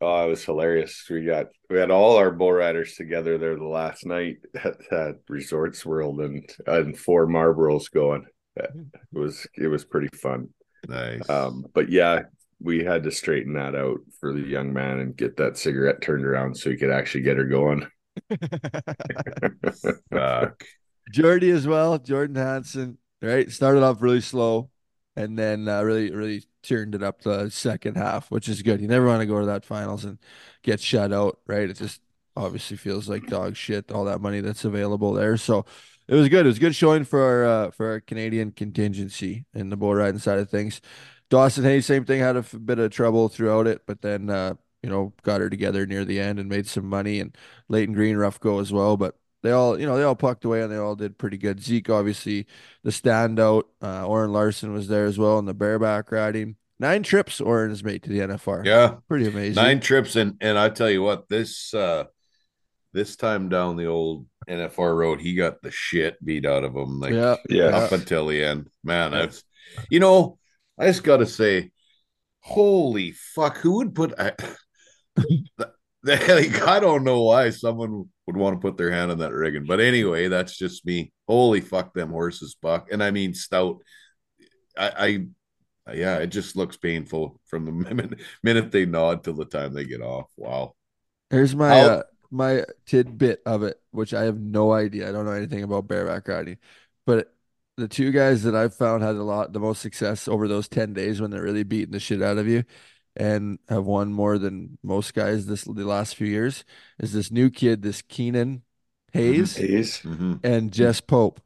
Oh, it was hilarious. We got we had all our bull riders together there the last night at, at Resorts World and and four Marlboros going. It was it was pretty fun. nice. Um, but yeah, we had to straighten that out for the young man and get that cigarette turned around so he could actually get her going. Fuck. Jordy as well, Jordan Hansen, right? Started off really slow and then uh, really, really turned it up the second half, which is good. You never want to go to that finals and get shut out, right? It just obviously feels like dog shit, all that money that's available there. So it was good. It was good showing for our, uh, for our Canadian contingency in the bull riding side of things. Dawson Hayes, same thing, had a bit of trouble throughout it, but then, uh, you know, got her together near the end and made some money. And Leighton Green, rough go as well. But they all, you know, they all plucked away and they all did pretty good. Zeke, obviously, the standout. Uh, Orin Larsen was there as well in the bareback riding. Nine trips Orin has made to the NFR. Yeah. Pretty amazing. Nine trips and and I tell you what, this uh this time down the old NFR road, he got the shit beat out of him. Like Yeah. Yeah. up until the end. Man, that's you know, I just gotta say, holy fuck, who would put I, the, like, I don't know why someone would want to put their hand on that rigging. But anyway, that's just me. Holy fuck them horses, Buck. And I mean stout. I, I yeah, it just looks painful from the minute, minute they nod till the time they get off. Wow. Here's my uh, my tidbit of it, which I have no idea. I don't know anything about bareback riding, but the two guys that I've found had a lot the most success over those 10 days when they're really beating the shit out of you and have won more than most guys this the last few years is this new kid, this Keenan Hayes Hayes. Mhm. and Jess Pope,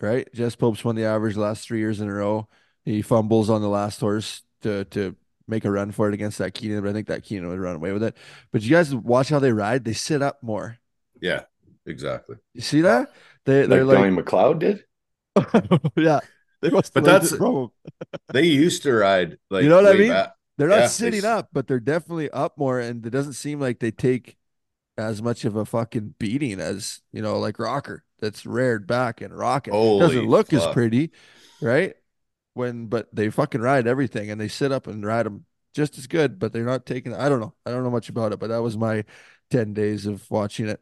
right? Jess Pope's won the average the last three years in a row. He fumbles on the last horse to to make a run for it against that Keenan, but I think that Keenan would run away with it. But you guys watch how they ride; they sit up more. Yeah, exactly. You see that? They Like they're Donnie like, McLeod did. yeah, they must. But But that's- that's from 'em. They used to ride like You know what I mean? back- They're not Yeah, sitting s- up, but they're definitely up more, and it doesn't seem like they take as much of a fucking beating as you know, like Rocker that's reared back and rocking. Holy Doesn't look as pretty, right? When but they fucking ride everything, and they sit up and ride them just as good, but they're not taking. I don't know. I don't know much about it, but that was my ten days of watching it.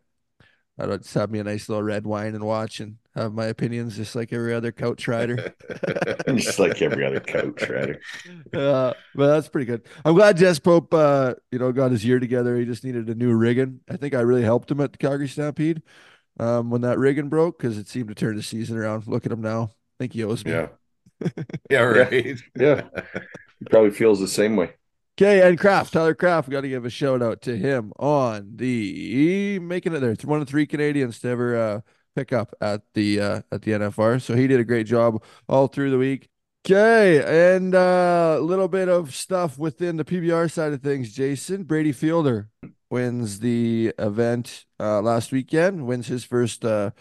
I just have me a nice little red wine and watch and have my opinions, just like every other coach rider. Just like every other coach rider. uh, but that's pretty good. I'm glad Jess Pope, uh, you know, got his year together. He just needed a new rigging. I think I really helped him at the Calgary Stampede um, when that rigging broke because it seemed to turn the season around. Look at him now. I think he owes me. Yeah. yeah, right. Yeah. He probably feels the same way. Okay, and Kraft, Tyler Kraft, we got to give a shout out to him on the making it there. It's one of three Canadians to ever uh, pick up at the uh, at the NFR. So he did a great job all through the week. Okay, and uh, a little bit of stuff within the PBR side of things. Jason Brady Fielder wins the event uh, last weekend. Wins his first uh,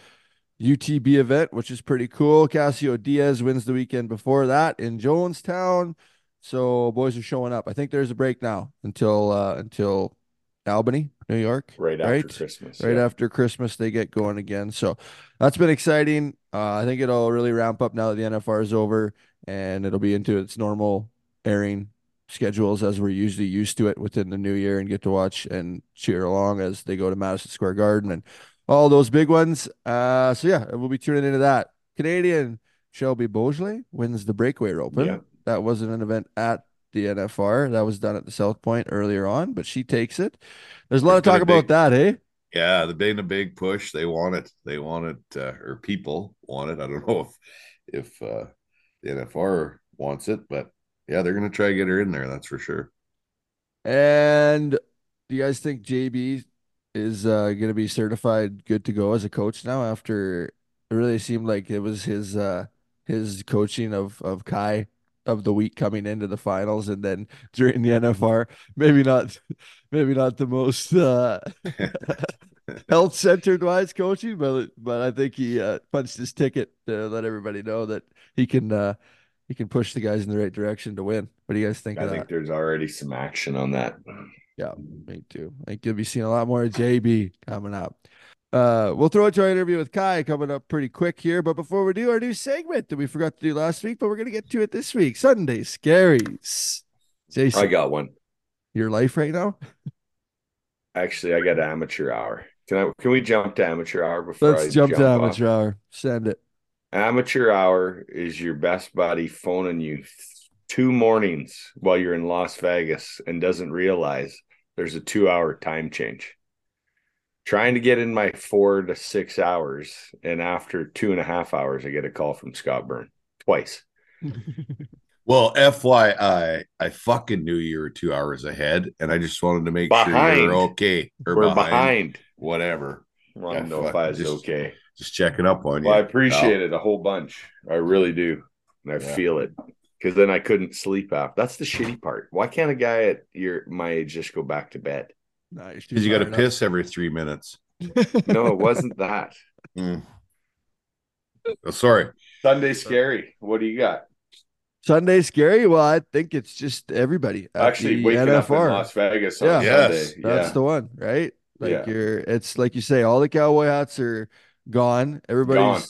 UTB event, which is pretty cool. Cassio Dias wins the weekend before that in Jonestown. So boys are showing up. I think there's a break now until uh until Albany, New York. Right after Right? Christmas. Right yeah. after Christmas, they get going again. So that's been exciting. Uh, I think it'll really ramp up now that the NFR is over and it'll be into its normal airing schedules as we're usually used to it within the new year and get to watch and cheer along as they go to Madison Square Garden and all those big ones. Uh, so yeah, we'll be tuning into that. Canadian Shelby Boisjoli wins the Breakaway Open. Yeah. That wasn't an event at the NFR. That was done at the South Point earlier on, but she takes it. There's a lot of talk been about big- that, eh? Yeah, the big, the big push. They want it. They want it, uh, or people want it. I don't know if if uh, the NFR wants it, but yeah, they're gonna try to get her in there. That's for sure. And do you guys think JB is uh, going to be certified good to go as a coach now after it really seemed like it was his uh, his coaching of of Ky of the week coming into the finals and then during the NFR maybe not maybe not the most uh, health centered wise coaching but but I think he uh, punched his ticket to let everybody know that he can uh, he can push the guys in the right direction to win. What do you guys think I think that? there's already some action on that. Yeah, me too. I think you'll be seeing a lot more of JB coming up. Uh, we'll throw it to our interview with Ky coming up pretty quick here. But before we do our new segment that we forgot to do last week, but we're gonna get to it this week. Sunday scaries. Jason, I got one. your life right now. Actually, I got amateur hour. Can I? Can we jump to amateur hour before Let's I jump, to off? amateur hour. Send it. Amateur hour is your best buddy phoning you two mornings while you're in Las Vegas and doesn't realize there's a two hour time change. Trying to get in my four to six hours, and after two and a half hours, I get a call from Scott Byrne twice. Well, FYI, I fucking knew you were two hours ahead, and I just wanted to make sure you're okay. Or We're behind. Whatever. Want to Yeah, know if I was just- okay. Just checking up on you. Well, I appreciate it a whole bunch. I really do. And I Yeah. feel it. Because then I couldn't sleep after. That's the shitty part. Why can't a guy at your my age just go back to bed? Nice. Because you got to piss every three minutes. No, it wasn't that. Mm. Oh, sorry. Sunday scary. What do you got? Sunday scary. Well, I think it's just everybody. Actually, the waking up in Las Vegas Yeah. on Yes, Sunday. That's yeah. the one, right? Like Yeah. you're it's like you say, all the cowboy hats are gone. Everybody's Gone.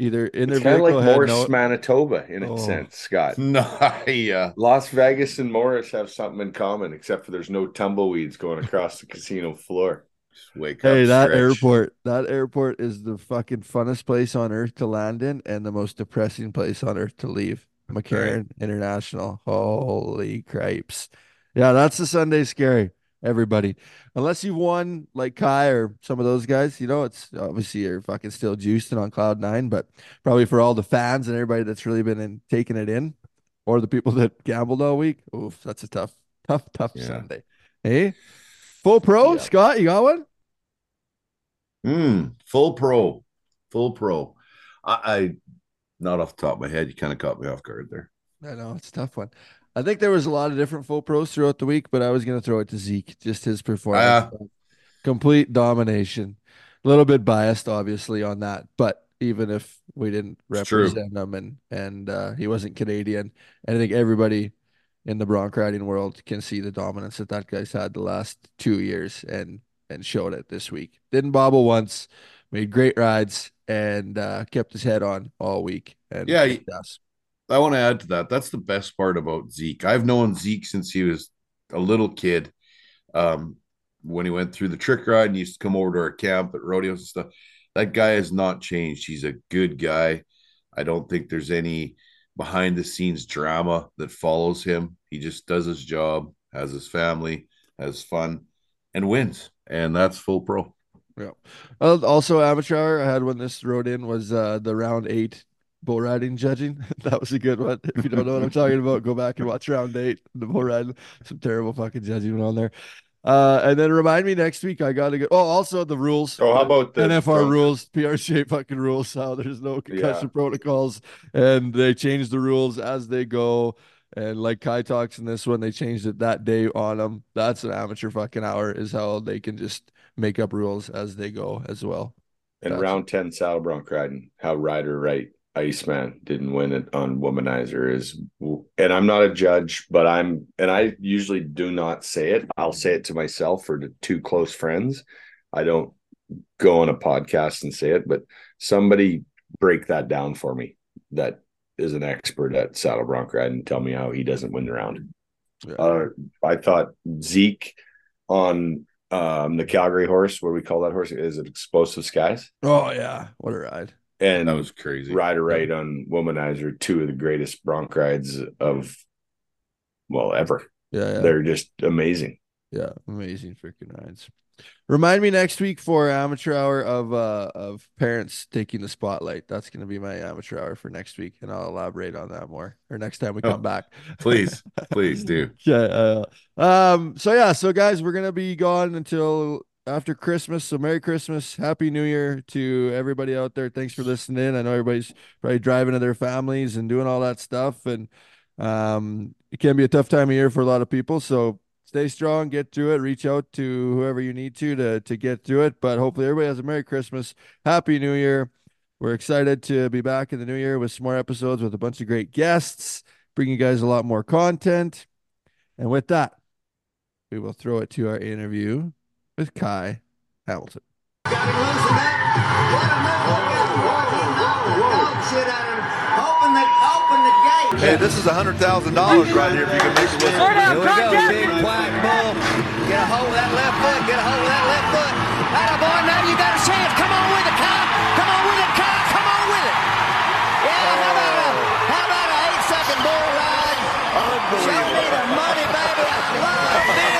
Either in their it's kind of like Morris, no- Manitoba in a Oh. sense, Scott. No, yeah. Las Vegas and Morris have something in common, except for there's no tumbleweeds going across the casino floor. Just wake Hey, up. that stretch. airport, that airport is the fucking funnest place on earth to land in and the most depressing place on earth to leave. McCarran International. Holy cripes. Yeah, that's the Sunday scary, everybody. Unless you've won like Ky or some of those guys, you know, it's obviously you're fucking still juiced and on cloud nine, but probably for all the fans and everybody that's really been in taking it in, or the people that gambled all week. Oof, that's a tough, tough, tough Yeah. Sunday. Hey, full pro, Yeah. Scott, you got one? Hmm, full pro, full pro. I, I, not off the top of my head, you kind of caught me off guard there. I know it's a tough one. I think there was a lot of different full pros throughout the week, but I was going to throw it to Zeke, just his performance, complete domination. A little bit biased, obviously, on that, but even if we didn't represent him and and uh, he wasn't Canadian, and I think everybody in the bronc riding world can see the dominance that that guy's had the last two years and and showed it this week. Didn't bobble once, made great rides, and uh, kept his head on all week. And Yeah, ass. I want to add to that. That's the best part about Zeke. I've known Zeke since he was a little kid. Um, when he went through the trick ride and used to come over to our camp at rodeos and stuff. That guy has not changed. He's a good guy. I don't think there's any behind the scenes drama that follows him. He just does his job, has his family, has fun, and wins. And that's full pro. Yeah. Uh, also, amateur I had when this rode in was uh, the round eight bull riding judging. that was a good one. If you don't know what I'm talking about, go back and watch round eight. The bull riding, some terrible fucking judging went on there. Uh, and then remind me next week. I got to go. Oh, also the rules. Oh, how about the NFR rules, PRCA fucking rules? How there's no concussion Yeah. protocols, and they change the rules as they go. And like Ky talks in this one, they changed it that day on them. That's an amateur fucking hour, is how they can just make up rules as they go as well. And Gotcha. round 10 saddle bronc riding, how Ryder Wright Iceman didn't win it on womanizer is and I'm not a judge, but I'm and I usually do not say it. I'll say it to myself or to two close friends. I don't go on a podcast and say it, but somebody break that down for me that is an expert at saddle bronc riding and tell me how he doesn't win the round. Yeah. Uh, I thought Zeke on um, the Calgary horse, what do we call that horse? Is it Explosive Skies? Oh yeah, what a ride! And That was crazy. Ryder Wright on Womanizer, two of the greatest bronc rides of well ever. Yeah, yeah, They're just amazing. yeah, amazing freaking rides. remind me next week for amateur hour of uh of parents taking the spotlight. That's going to be my amateur hour for next week, and I'll elaborate on that more or next time we Oh, come back. Please, please do. Yeah. Uh, um. So yeah. So guys, we're gonna be gone until after Christmas. So Merry Christmas, Happy New Year to everybody out there. Thanks for listening. I know everybody's probably driving to their families and doing all that stuff, and um, it can be a tough time of year for a lot of people. So stay strong, get through it. Reach out to whoever you need to to to get through it. But hopefully, everybody has a Merry Christmas, Happy New Year. We're excited to be back in the new year with some more episodes with a bunch of great guests, bring you guys a lot more content. And with that, we will throw it to our interview with Ky Hamilton. Hey, this is a hundred thousand dollars right here if you can make it Here we with go, big black bull. Get a hold of that left foot. Get a hold of that left foot. Atta boy, now you got a chance. Come on with it, Kyle. Come on with it, Kyle. Come on with it. Yeah, how about a how about a eight second bull ride? Show me the money, baby. I love being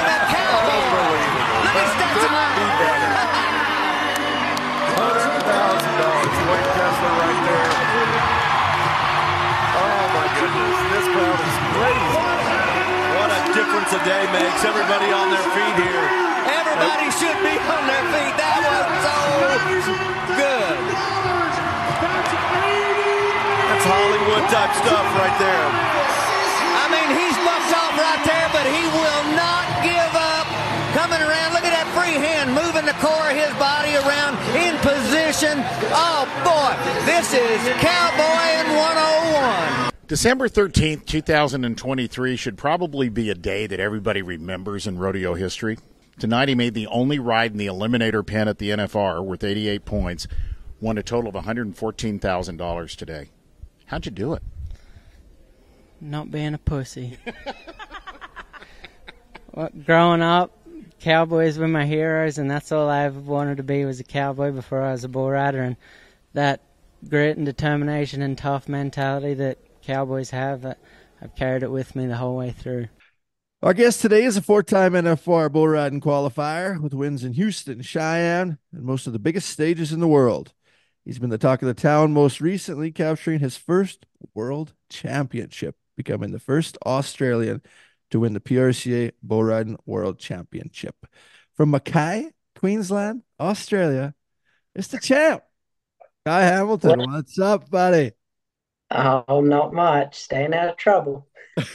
difference a day makes. Everybody on their feet here. Everybody should be on their feet. That was so good. That's Hollywood type stuff right there. I mean, he's bucked off right there, but he will not give up. Coming around, look at that free hand moving the core of his body around in position. Oh boy, this is Cowboy in 101. December 13th, 2023 should probably be a day that everybody remembers in rodeo history. Tonight, he made the only ride in the eliminator pen at the NFR worth 88 points, won a total of $114,000 today. How'd you do it? not being a pussy. well, growing up, cowboys were my heroes, and that's all I ever wanted to be was a cowboy before I was a bull rider. And that grit and determination and tough mentality that cowboys have, uh, I've carried it with me the whole way through. Our guest today is a four-time NFR bull riding qualifier with wins in Houston, Cheyenne, and most of the biggest stages in the world. He's been the talk of the town, most recently capturing his first world championship, becoming the first Australian to win the PRCA Bull Riding World Championship. From Mackay, Queensland, Australia, it's the champ, Ky Hamilton. What's up, buddy? Oh, not much. Staying out of trouble.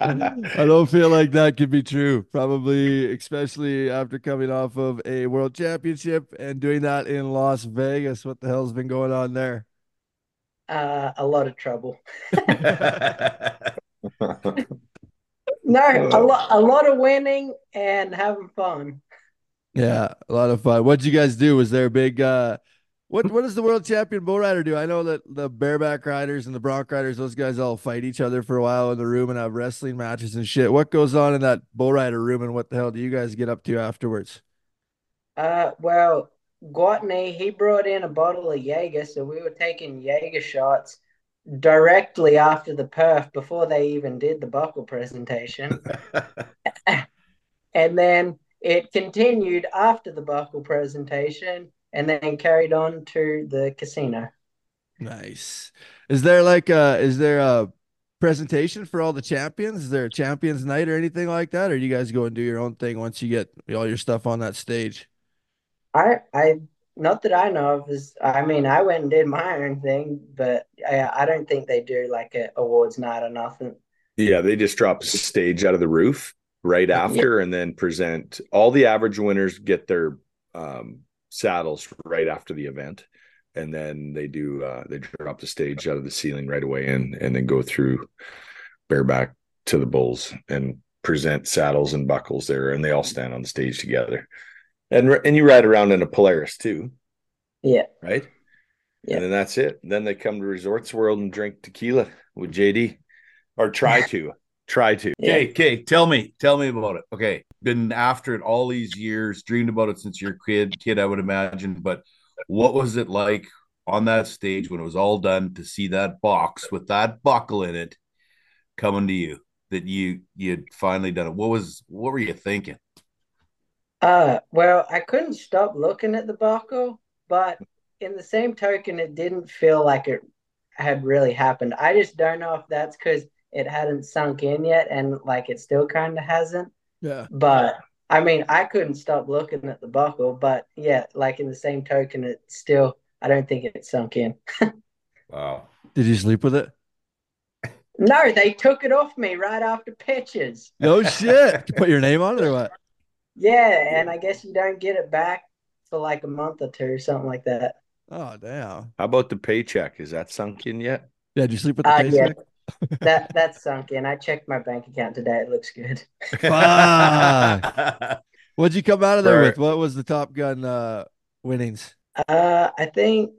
I don't feel like that could be true. Probably, especially after coming off of a world championship and doing that in Las Vegas. What the hell's been going on there? Uh, a lot of trouble. No, a lot, a lot of winning and having fun. Yeah, a lot of fun. What'd you guys do? Was there a big uh what what does the world champion bull rider do? I know that the bareback riders and the bronc riders, those guys all fight each other for a while in the room and have wrestling matches and shit. What goes on in that bull rider room and what the hell do you guys get up to afterwards? Uh, well, Gwatney, he brought in a bottle of Jaeger, so we were taking Jaeger shots directly after the perf before they even did the buckle presentation. and then it continued after the buckle presentation and then carried on to the casino. Nice. Is there like a is there a presentation for all the champions? Is there a champions night or anything like that? Or do you guys go and do your own thing once you get all your stuff on that stage? I, I, not that I know of, is I mean, I went and did my own thing, but I, I don't think they do like a awards night or nothing. Yeah, they just drop a stage out of the roof right after and then present all the average winners get their um, saddles right after the event. And then they do uh, they drop the stage out of the ceiling right away and and then go through bareback to the bulls and present saddles and buckles there and they all stand on the stage together. And and you ride around in a Polaris too, Yeah. right? Yeah. And then that's it. Then they come to Resorts World and drink tequila with JD, or try to, try to. Yeah. Okay, okay. Tell me, tell me about it. Okay, been after it all these years, dreamed about it since you're a kid, kid, I would imagine. But what was it like on that stage when it was all done to see that box with that buckle in it coming to you? That you you'd finally done it. What was what were you thinking? Uh, well, I couldn't stop looking at the buckle, but in the same token, it didn't feel like it had really happened. I just don't know if that's because it hadn't sunk in yet and like it still kind of hasn't. Yeah. But I mean, I couldn't stop looking at the buckle, but yeah, like in the same token, it still, I don't think it sunk in. Wow. Did you sleep with it? No, they took it off me right after pitches. No shit. you put your name on it or what? Yeah, and I guess you don't get it back for like a month or two, or something like that. Oh damn. How about the paycheck? Is that sunk in yet? Yeah, did you sleep with the Uh, yeah, paycheck? That that's sunk in. I checked my bank account today. It looks good. Fuck. What'd you come out of there Right. with? What was the Top Gun uh winnings? Uh, I think,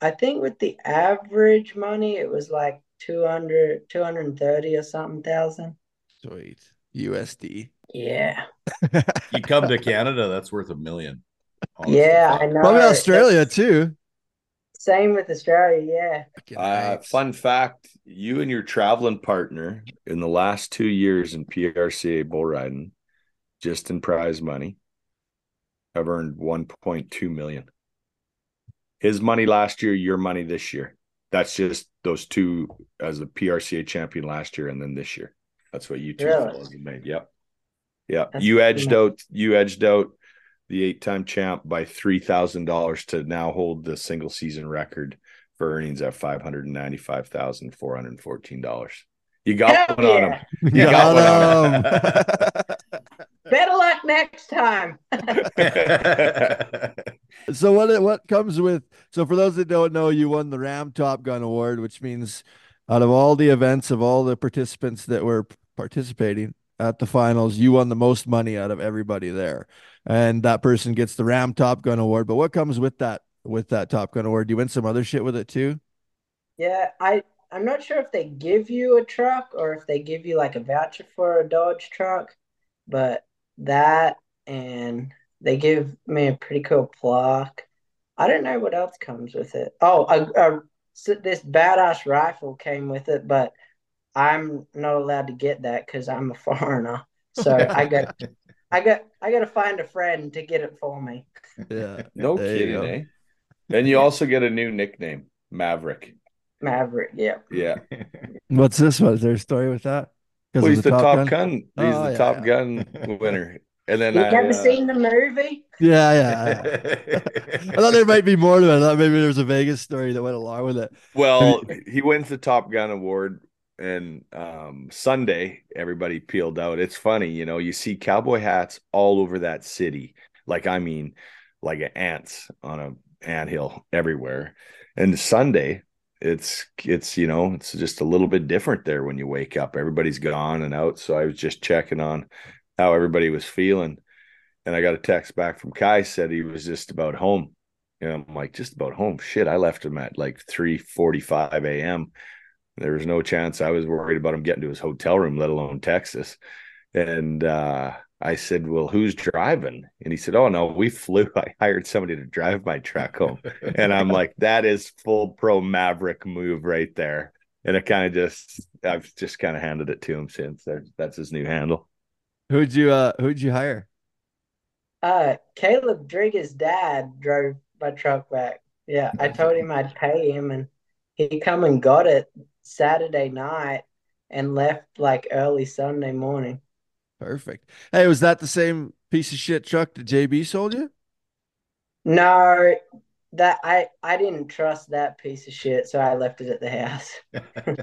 I think with the average money, it was like 200, 230 or something thousand. Sweet. USD. Yeah, you come to Canada, that's worth a million. Honest yeah, I know. Probably Australia It's- too. Same with Australia. Yeah. Uh, fun fact: you and your traveling partner in the last two years in PRCA bull riding, just in prize money, have earned 1.2 million. His money last year, your money this year. That's just those two as the PRCA champion last year and then this year. That's what you two Really? made. Yep. Yep. That's you edged nice. out you edged out the eight time champ by three thousand dollars to now hold the single season record earnings at five hundred and ninety five thousand four hundred and fourteen dollars. You got Hell one on yeah. him. You got one Got Better luck next time. So what what comes with so for those that don't know, you won the Ram Top Gun Award, which means out of all the events of all the participants that were participating at the finals, you won the most money out of everybody there. And that person gets the Ram Top Gun Award. But what comes with that with that Top Gun Award? Do you win some other shit with it too? Yeah, I I'm not sure if they give you a truck or if they give you like a voucher for a Dodge truck, but that and they give me a pretty cool plaque. I don't know what else comes with it. Oh, a, a so this badass rifle came with it, but I'm not allowed to get that because I'm a foreigner. So I got I got I got to find a friend to get it for me. Yeah. No There you kidding, eh? Go. And you also get a new nickname, Maverick. Maverick, yeah. Yeah. What's this one? Is there a story with that? Well, he's the, Top Gun. He's Oh, the yeah, Top yeah. Gun winner. And then You I, ever uh, seen the movie? Yeah, yeah. yeah. I thought there might be more to it. I thought maybe there was a Vegas story that went along with it. Well, he wins the Top Gun award, and um, Sunday everybody peeled out. It's funny, you know, you see cowboy hats all over that city. Like I mean, like ants on a anthill everywhere. And Sunday, it's it's you know it's just a little bit different there when you wake up. Everybody's gone and out. So I was just checking on how everybody was feeling, and I got a text back from Ky said he was just about home. And I'm like, just about home. Shit, I left him at like 3:45 a.m. There was no chance I was worried about him getting to his hotel room, let alone Texas. And uh, I said, Well, who's driving? And he said, Oh, no, we flew. I hired somebody to drive my truck home. and I'm like, That is full pro maverick move right there. And it kind of just, I've just kind of handed it to him since that's his new handle. Who'd you uh who'd you hire? Uh, Caleb Drigger's dad drove my truck back. Yeah, I told him I'd pay him, and he come and got it Saturday night and left like early Sunday morning. Perfect. Hey, was that the same piece of shit truck that JB sold you? No, that I I didn't trust that piece of shit, so I left it at the house.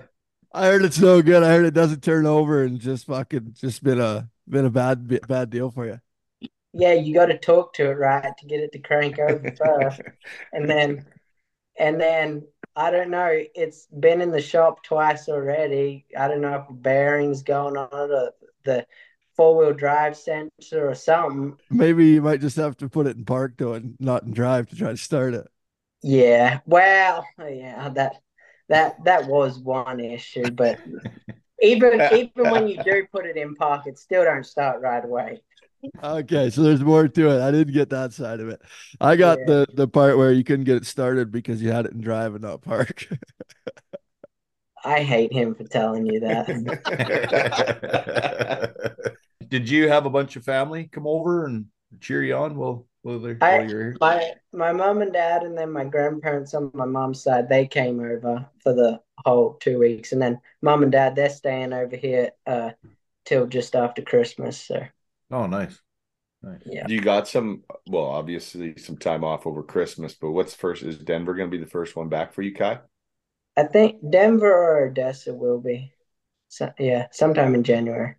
I heard it's no good. I heard it doesn't turn over and just fucking just been a been a bad bad deal for you. Yeah, you got to talk to it right to get it to crank over first, and then and then I don't know. It's been in the shop twice already. I don't know if bearing's going on it or the four wheel drive sensor or something. Maybe you might just have to put it in park though and not in drive to try to start it. Yeah, well, yeah, that that that was one issue, but even even when you do put it in park, it still don't start right away. Okay, so there's more to it. I didn't get that side of it. I got Yeah. the the part where you couldn't get it started because you had it in drive and not park. I hate him for telling you that. Did you have a bunch of family come over and cheer you on while while, they're, I- while you're here? My my mom and dad, and then my grandparents on my mom's side, they came over for the whole two weeks, and then mom and dad, they're staying over here uh till just after Christmas. So Oh, nice. Nice. yeah, You got some, well, obviously some time off over Christmas, but what's first? Is Denver going to be the first one back for you, Ky? I think Denver or Odessa will be. So, yeah, sometime in January.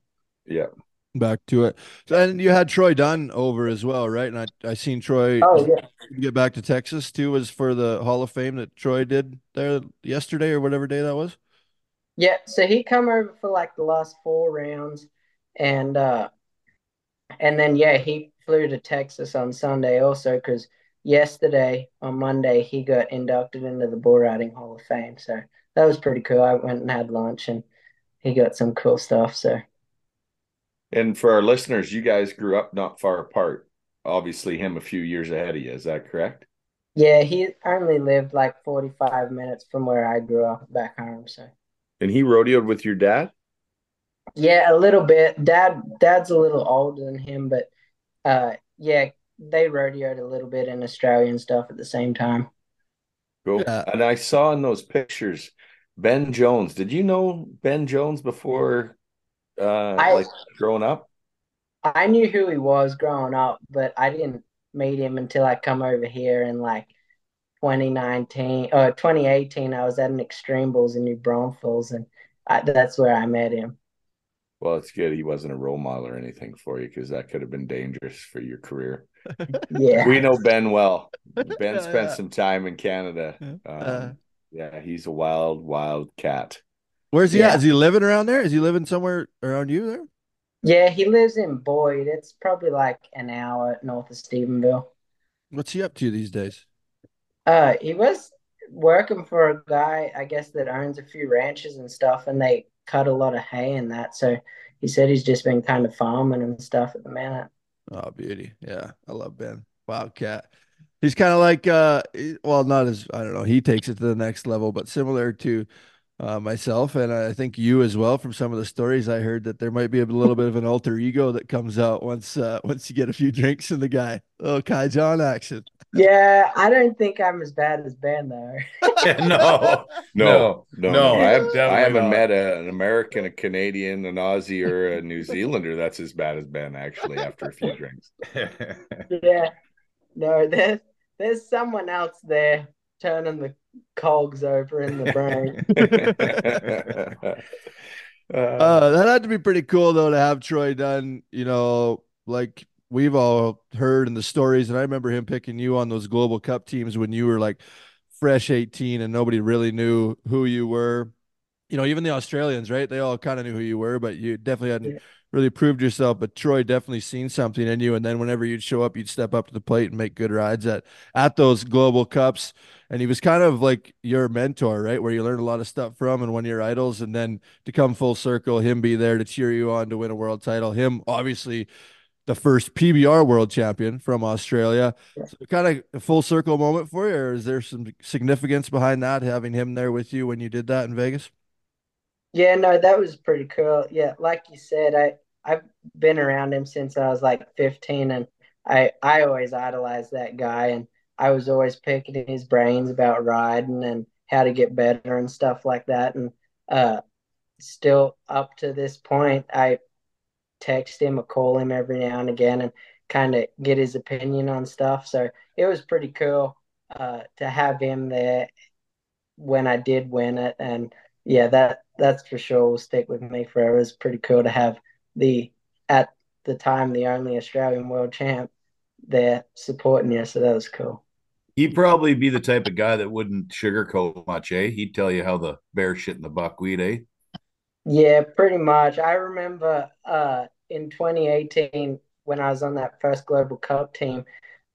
Yeah. Back to it. So, and you had Troy Dunn over as well, right? And I I seen Troy Oh yeah, get back to Texas too. Was for the Hall of Fame that Troy did there yesterday or whatever day that was. yeah. So he come over for like the last four rounds, and uh, and then yeah, he flew to Texas on Sunday also because yesterday on Monday he got inducted into the bull riding Hall of Fame. So that was pretty cool. I went and had lunch, and he got some cool stuff. So And for our listeners, you guys grew up not far apart. Obviously, him a few years ahead of you. Is that correct? yeah, he only lived like forty five minutes from where I grew up back home. So. And he rodeoed with your dad? Yeah, a little bit. Dad, dad's a little older than him, but uh, yeah, they rodeoed a little bit in Australian stuff at the same time. Cool. Yeah. And I saw in those pictures Ben Jones. Did you know Ben Jones before uh I- like growing up? I knew who he was growing up, but I didn't meet him until I come over here in like 2019 or 2018. I was at an Extreme Bulls in New Braunfels, and I, that's where I met him. Well, it's good he wasn't a role model or anything for you because that could have been dangerous for your career. Yeah. We know Ben well. Ben Yeah, spent yeah. some time in Canada. Um, Uh, yeah, he's a wild, wild cat. Where's he Yeah. at? Is he living around there? Is he living somewhere around you there? Yeah, he lives in Boyd. It's probably like an hour north of Stephenville. What's he up to these days? Uh, he was working for a guy, I guess, that owns a few ranches and stuff, and they cut a lot of hay and that. So he said he's just been kind of farming and stuff at the minute. Oh, beauty. Yeah, I love Ben. Wildcat. He's kind of like uh well, not as I don't know, he takes it to the next level, but similar to uh, myself and I think you as well from some of the stories I heard that there might be a little bit of an alter ego that comes out once uh once you get a few drinks in the guy. Oh, Ky John action. Yeah, I don't think I'm as bad as Ben though. no, No, no, no, I, have, definitely I haven't not. met a, an American, a Canadian, an Aussie, or a New Zealander that's as bad as Ben. Actually, after a few drinks. Yeah, no, there's there's someone else there turning the cogs over in the brain. Uh, that had to be pretty cool though to have Troy Dunn, you know, like we've all heard in the stories, and I remember him picking you on those Global Cup teams when you were like fresh 18 and nobody really knew who you were. You know, even the Australians, right? They all kind of knew who you were, but you definitely hadn't Yeah. Really proved yourself. But Troy definitely seen something in you, and then whenever you'd show up, you'd step up to the plate and make good rides at at those Global Cups. And he was kind of like your mentor, right? Where you learned a lot of stuff from and one of your idols, and then to come full circle, him be there to cheer you on to win a world title. Him, obviously, the first PBR world champion from Australia. Yeah. So kind of a full circle moment for you, or is there some significance behind that, having him there with you when you did that in Vegas? Yeah, no, that was pretty cool. Yeah, like you said, I I've been around him since I was like 15 and I I always idolized that guy and I was always picking his brains about riding and how to get better and stuff like that and uh still up to this point I text him or call him every now and again and kind of get his opinion on stuff. So it was pretty cool uh to have him there when I did win it and yeah, that that's for sure will stick with me forever. It's pretty cool to have the at the time the only Australian world champ there supporting you. So that was cool. He'd probably be the type of guy that wouldn't sugarcoat much, eh? He'd tell you how the bear shit in the buckwheat, eh? Yeah, pretty much. I remember uh in 2018 when I was on that first Global Cup team,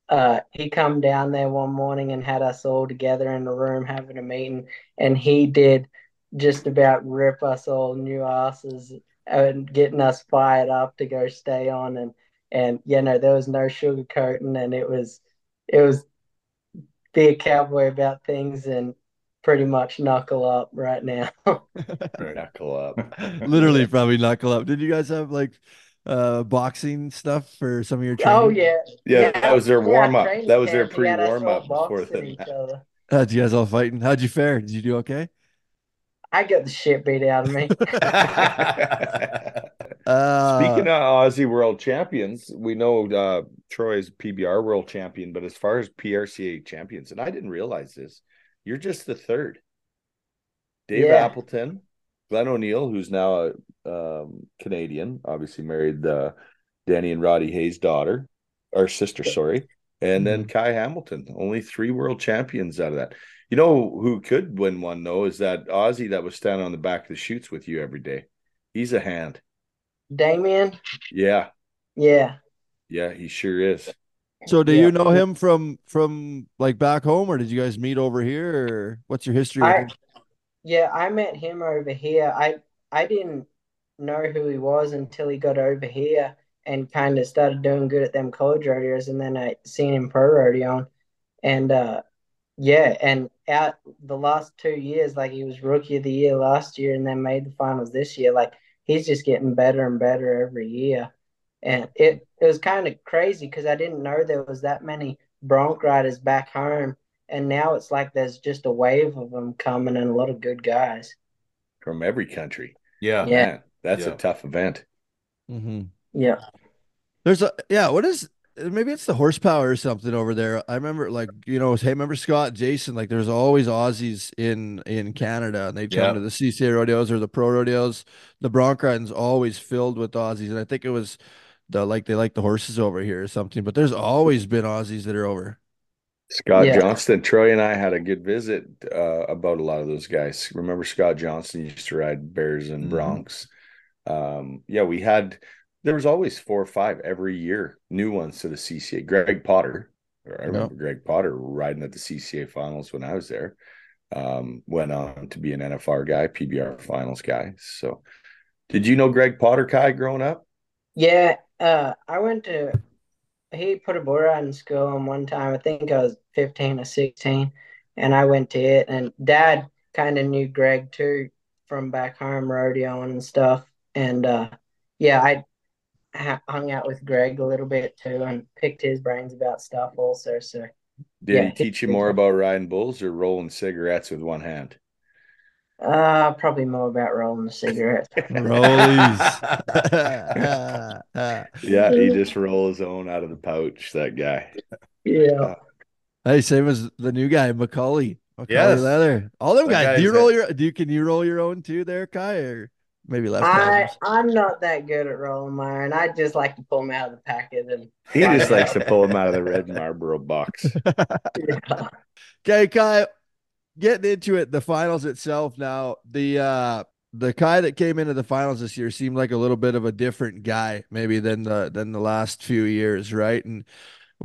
uh he come down there one morning and had us all together in the room having a meeting and he did just about rip us all new asses and getting us fired up to go stay on and and you know there was no sugarcoating and it was it was be a cowboy about things and pretty much knuckle up right now. Knuckle up. Literally, probably knuckle up. Did you guys have like uh boxing stuff for some of your training? Oh yeah. Yeah, that was their yeah, warm up. That was their camp, we had us pre warm all up before boxing the each other. How'd you guys all fighting? How'd you fare? Did you do okay? I got the shit beat out of me. Uh, Speaking of Aussie World Champions, we know uh, Troy is PBR World Champion, but as far as PRCA champions, and I didn't realize this, you're just the third. Dave Yeah. Appleton, Glenn O'Neill, who's now a um, Canadian, obviously married uh, Danny and Roddy Hayes' daughter, or sister, sorry, and then Ky Hamilton. Only three world champions out of that. You know who could win one though is that Aussie that was standing on the back of the chutes with you every day. He's a hand. Damian, Yeah, yeah. yeah, he sure is. so do Yeah. you know him from from like back home, or did you guys meet over here, or what's your history? I yeah, I met him over here. I I didn't know who he was until he got over here and kind of started doing good at them college rodeos, and then I seen him pro rodeo, and uh, yeah, and out the last two years, like he was rookie of the year last year, and then made the finals this year. Like he's just getting better and better every year, and it it was kind of crazy because I didn't know there was that many bronc riders back home. And now it's like there's just a wave of them coming and a lot of good guys. From every country. Yeah. Yeah. Man, that's Yeah. a tough event. Mm-hmm. Yeah. There's a yeah. What is maybe it's the horsepower or something over there. I remember like you know, hey, remember Scott, Jason? Like there's always Aussies in in Canada, and they come Yeah. to the CCA rodeos or the pro rodeos. The bronc riding's always filled with Aussies, and I think it was the like they like the horses over here or something. But there's always been Aussies that are over. Scott Yeah. Johnston, Troy and I had a good visit uh, about a lot of those guys. Remember Scott Johnston used to ride Bears and Mhm. broncs. Um, yeah, we had there was always four or five every year, new ones to the CCA. Greg Potter, I remember Greg Potter riding at the CCA finals when I was there. Um, went on to be an NFR guy, PBR finals guy. So, did you know Greg Potter, Ky, growing up? Yeah. Uh, I went to, he put a board bull riding school on one time. I think I was 15 or 16, and I went to it. And dad kind of knew Greg too from back home rodeoing and stuff. And uh, yeah, I ha- hung out with Greg a little bit too and picked his brains about stuff also. So Did Yeah, he teach you more about riding bulls or rolling cigarettes with one hand? uh, probably more about rolling the cigarette. Rollies. Yeah, he just rolls his own out of the pouch. That guy. Yeah. hey, same as the new guy, Macaulay. Macaulay Yes. Leather. All them That guys. Do you roll a- your? Do you can you roll your own too, there, Ky, or maybe left? I I'm not that good at rolling my own. I just like to pull them out of the packet and He just likes to pull them out of the red Marlboro box. yeah. Okay, Kyle, getting into it, the finals itself now, the uh the guy that came into the finals this year seemed like a little bit of a different guy, maybe than the than the last few years, right? And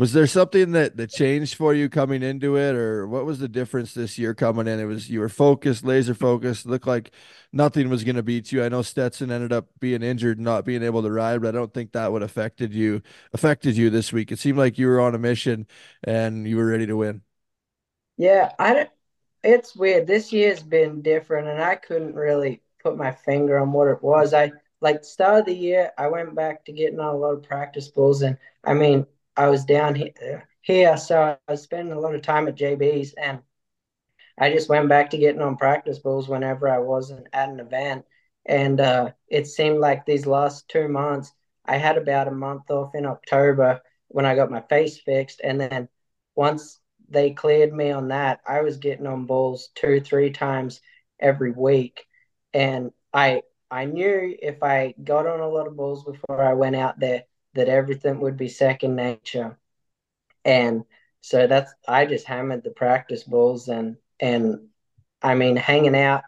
was there something that that changed for you coming into it, or what was the difference this year coming in? It was you were focused, laser focused, looked like nothing was going to beat you. I know Stetson ended up being injured, and not being able to ride, but I don't think that would affected you affected you this week. It seemed like you were on a mission and you were ready to win. Yeah, I don't, it's weird. This year's been different, and I couldn't really put my finger on what it was. I like start of the year, I went back to getting on a lot of practice bulls, and I mean, I was down here, so I was spending a lot of time at JB's, and I just went back to getting on practice balls whenever I wasn't at an event, and uh, it seemed like these last two months, I had about a month off in October when I got my face fixed, and then once they cleared me on that. I was getting on balls two, three times every week. And I I knew if I got on a lot of balls before I went out there that everything would be second nature. And so that's I just hammered the practice bulls and and I mean hanging out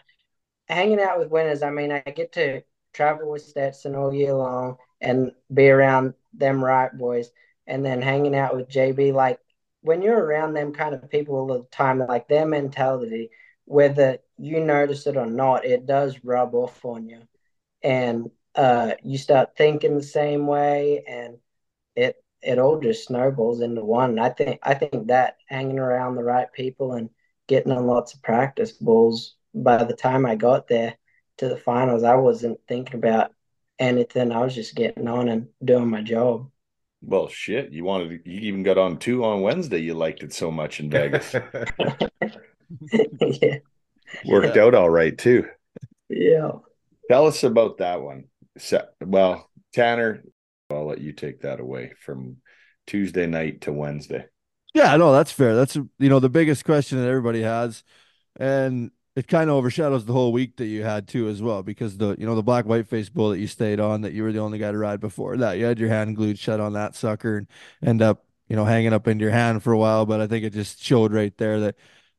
hanging out with winners, I mean I get to travel with Stetson all year long and be around them Wright boys and then hanging out with JB like when you're around them kind of people all the time, like their mentality, whether you notice it or not, it does rub off on you. And uh, you start thinking the same way and it it all just snowballs into one. I think I think that hanging around the right people and getting on lots of practice balls. by the time I got there to the finals, I wasn't thinking about anything. I was just getting on and doing my job. Well, shit. You wanted. You even got on two on Wednesday. You liked it so much in Vegas. yeah. Worked out all right too. Yeah. Tell us about that one. Well, Tanner, I'll let you take that away from Tuesday night to Wednesday. Yeah, no, that's fair. That's you know the biggest question that everybody has, and it kind of overshadows the whole week that you had too as well because the you know the black white face bull that you stayed on that you were the only guy to ride before that you had your hand glued shut on that sucker and end up you know hanging up into your hand for a while, but I think it just showed right there that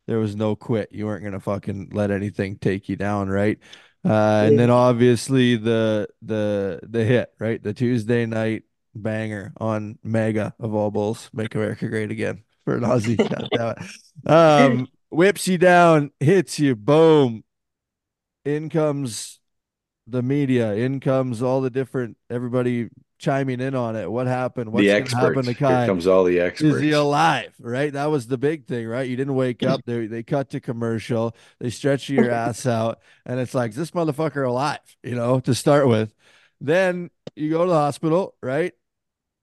there was no quit. You weren't gonna fucking let anything take you down, right? Uh, and then obviously the the the hit, right? The Tuesday night banger on Mega of all bulls, make America great again for an Aussie. God damn it. Um, whips you down, hits you, boom. In comes the media. In comes all the different everybody chiming in on it. What happened? What's the going to happen to Here comes all the experts. Is he alive? Right. That was the big thing, right? You didn't wake up. They they cut to commercial. They stretch your ass out, and it's like this motherfucker alive? You know, to start with. Then you go to the hospital, right?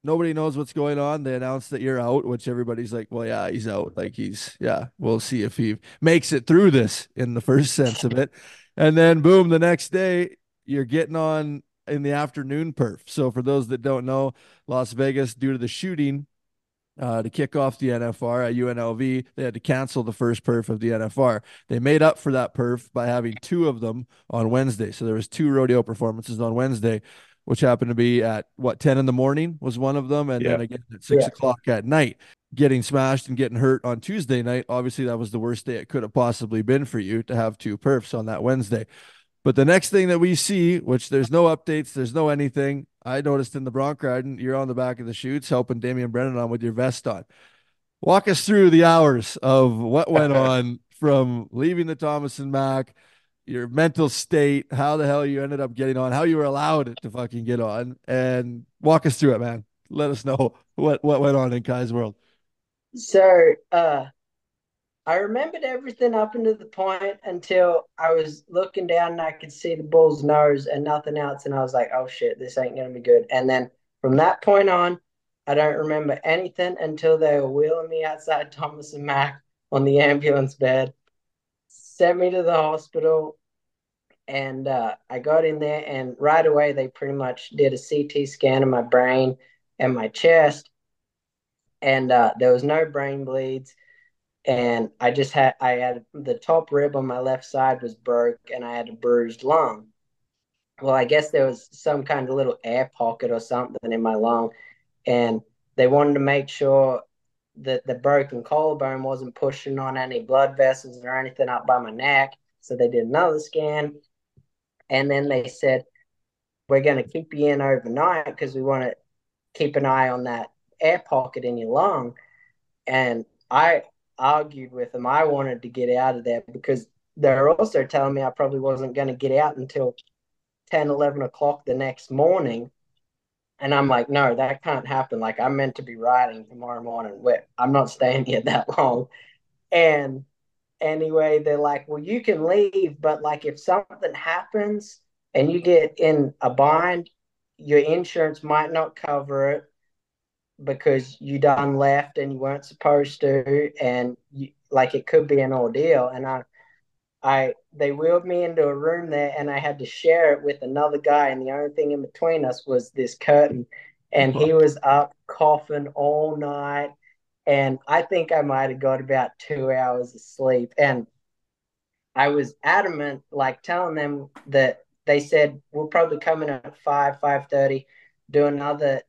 Nobody knows what's going on. They announce that you're out, which everybody's like, well, yeah, he's out. Like he's, yeah, we'll see if he makes it through this in the first sense of it. And then boom, the next day you're getting on in the afternoon perf. So for those that don't know, Las Vegas, due to the shooting, uh, to kick off the NFR at UNLV, they had to cancel the first perf of the NFR. They made up for that perf by having two of them on Wednesday. So there was two rodeo performances on Wednesday, which happened to be at what 10 in the morning was one of them, and then again at six Yeah. o'clock at night. Getting smashed and getting hurt on Tuesday night. Obviously, that was the worst day it could have possibly been for you to have two perfs on that Wednesday. But the next thing that we see, which there's no updates, there's no anything. I noticed in the bronc riding, you're on the back of the chutes helping Damian Brennan on with your vest on. Walk us through the hours of what went on from leaving the Thomas and Mack, your mental state, how the hell you ended up getting on, how you were allowed to fucking get on, and walk us through it, man. Let us know what what went on in Ky's world. So, uh, I remembered everything up until the point until I was looking down and I could see the bull's nose and nothing else, and I was like, "Oh shit, this ain't gonna be good." And then from that point on, I don't remember anything until they were wheeling me outside Thomas and Mack on the ambulance bed, sent me to the hospital, and uh, I got in there, and right away they pretty much did a CT scan of my brain and my chest, and uh, there was no brain bleeds and I just had I had the top rib on my left side was broke and I had a bruised lung. Well, I guess there was some kind of little air pocket or something in my lung, and they wanted to make sure that the broken collarbone wasn't pushing on any blood vessels or anything up by my neck. So they did another scan, and then they said, "We're going to keep you in overnight because we want to keep an eye on that air pocket in your lung." And I argued with them. I wanted to get out of there because they're also telling me I probably wasn't going to get out until 10, 11 o'clock the next morning. And I'm like, no, that can't happen. Like, I'm meant to be riding tomorrow morning. I'm not staying here that long. And anyway, they're like, well, you can leave, but like, if something happens and you get in a bind, your insurance might not cover it because you done left and you weren't supposed to, and you, like it could be an ordeal. And I, I, they wheeled me into a room there, and I had to share it with another guy, and the only thing in between us was this curtain, and he was up coughing all night, and I think I might have got about two hours of sleep, and I was adamant, like telling them that they said we'll probably come in at five, five thirty, do another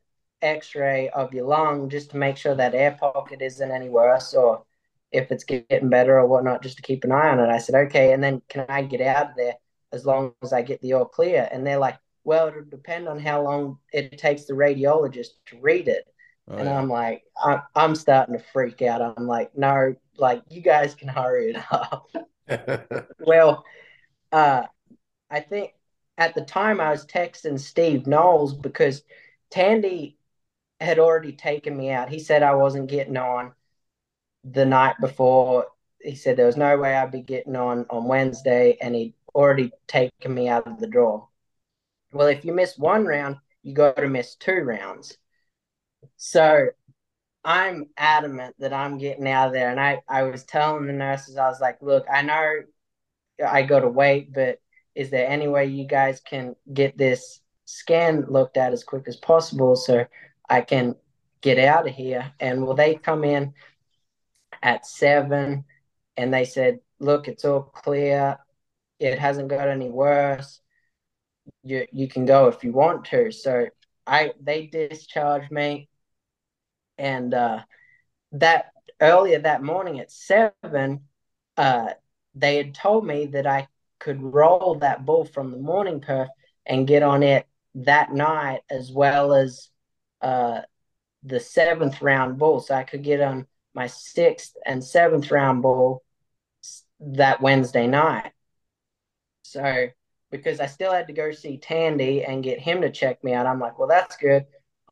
X-ray of your lung just to make sure that air pocket isn't any worse, or if it's getting better or whatnot, just to keep an eye on it. I said okay, and then can I get out of there as long as I get the all clear? And they're like, well, it'll depend on how long it takes the radiologist to read it. Oh, and yeah. I'm like, I'm, I'm starting to freak out. I'm like, no, like you guys can hurry it up. Well, uh, I think at the time I was texting Steve Knowles because Tandy had already taken me out. He said I wasn't getting on the night before. He said there was no way I'd be getting on on Wednesday, and he'd already taken me out of the draw. Well, if you miss one round, you got to miss two rounds. So I'm adamant that I'm getting out of there. And I, I was telling the nurses, I was like, look, I know I got to wait, but is there any way you guys can get this scan looked at as quick as possible so I can get out of here? And will they come in at seven? And they said, look, it's all clear. It hasn't got any worse. You you can go if you want to. So I they discharged me, and uh, that earlier that morning at seven, uh, they had told me that I could roll that bull from the morning perf and get on it that night as well as uh, the seventh round bull. So I could get on my sixth and seventh round bull that Wednesday night. So because I still had to go see Tandy and get him to check me out, I'm like, well, that's good.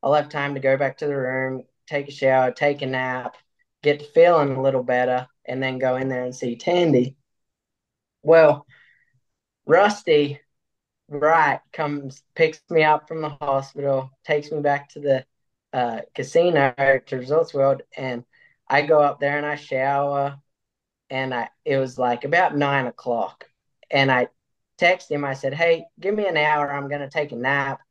I'll have time to go back to the room, take a shower, take a nap, get to feeling a little better, and then go in there and see Tandy. Well, Rusty Wright comes, picks me up from the hospital, takes me back to the uh, casino to Resorts World, and I go up there and I shower, and I it was like about nine o'clock, and I text him. I said, "Hey, give me an hour. I'm gonna take a nap,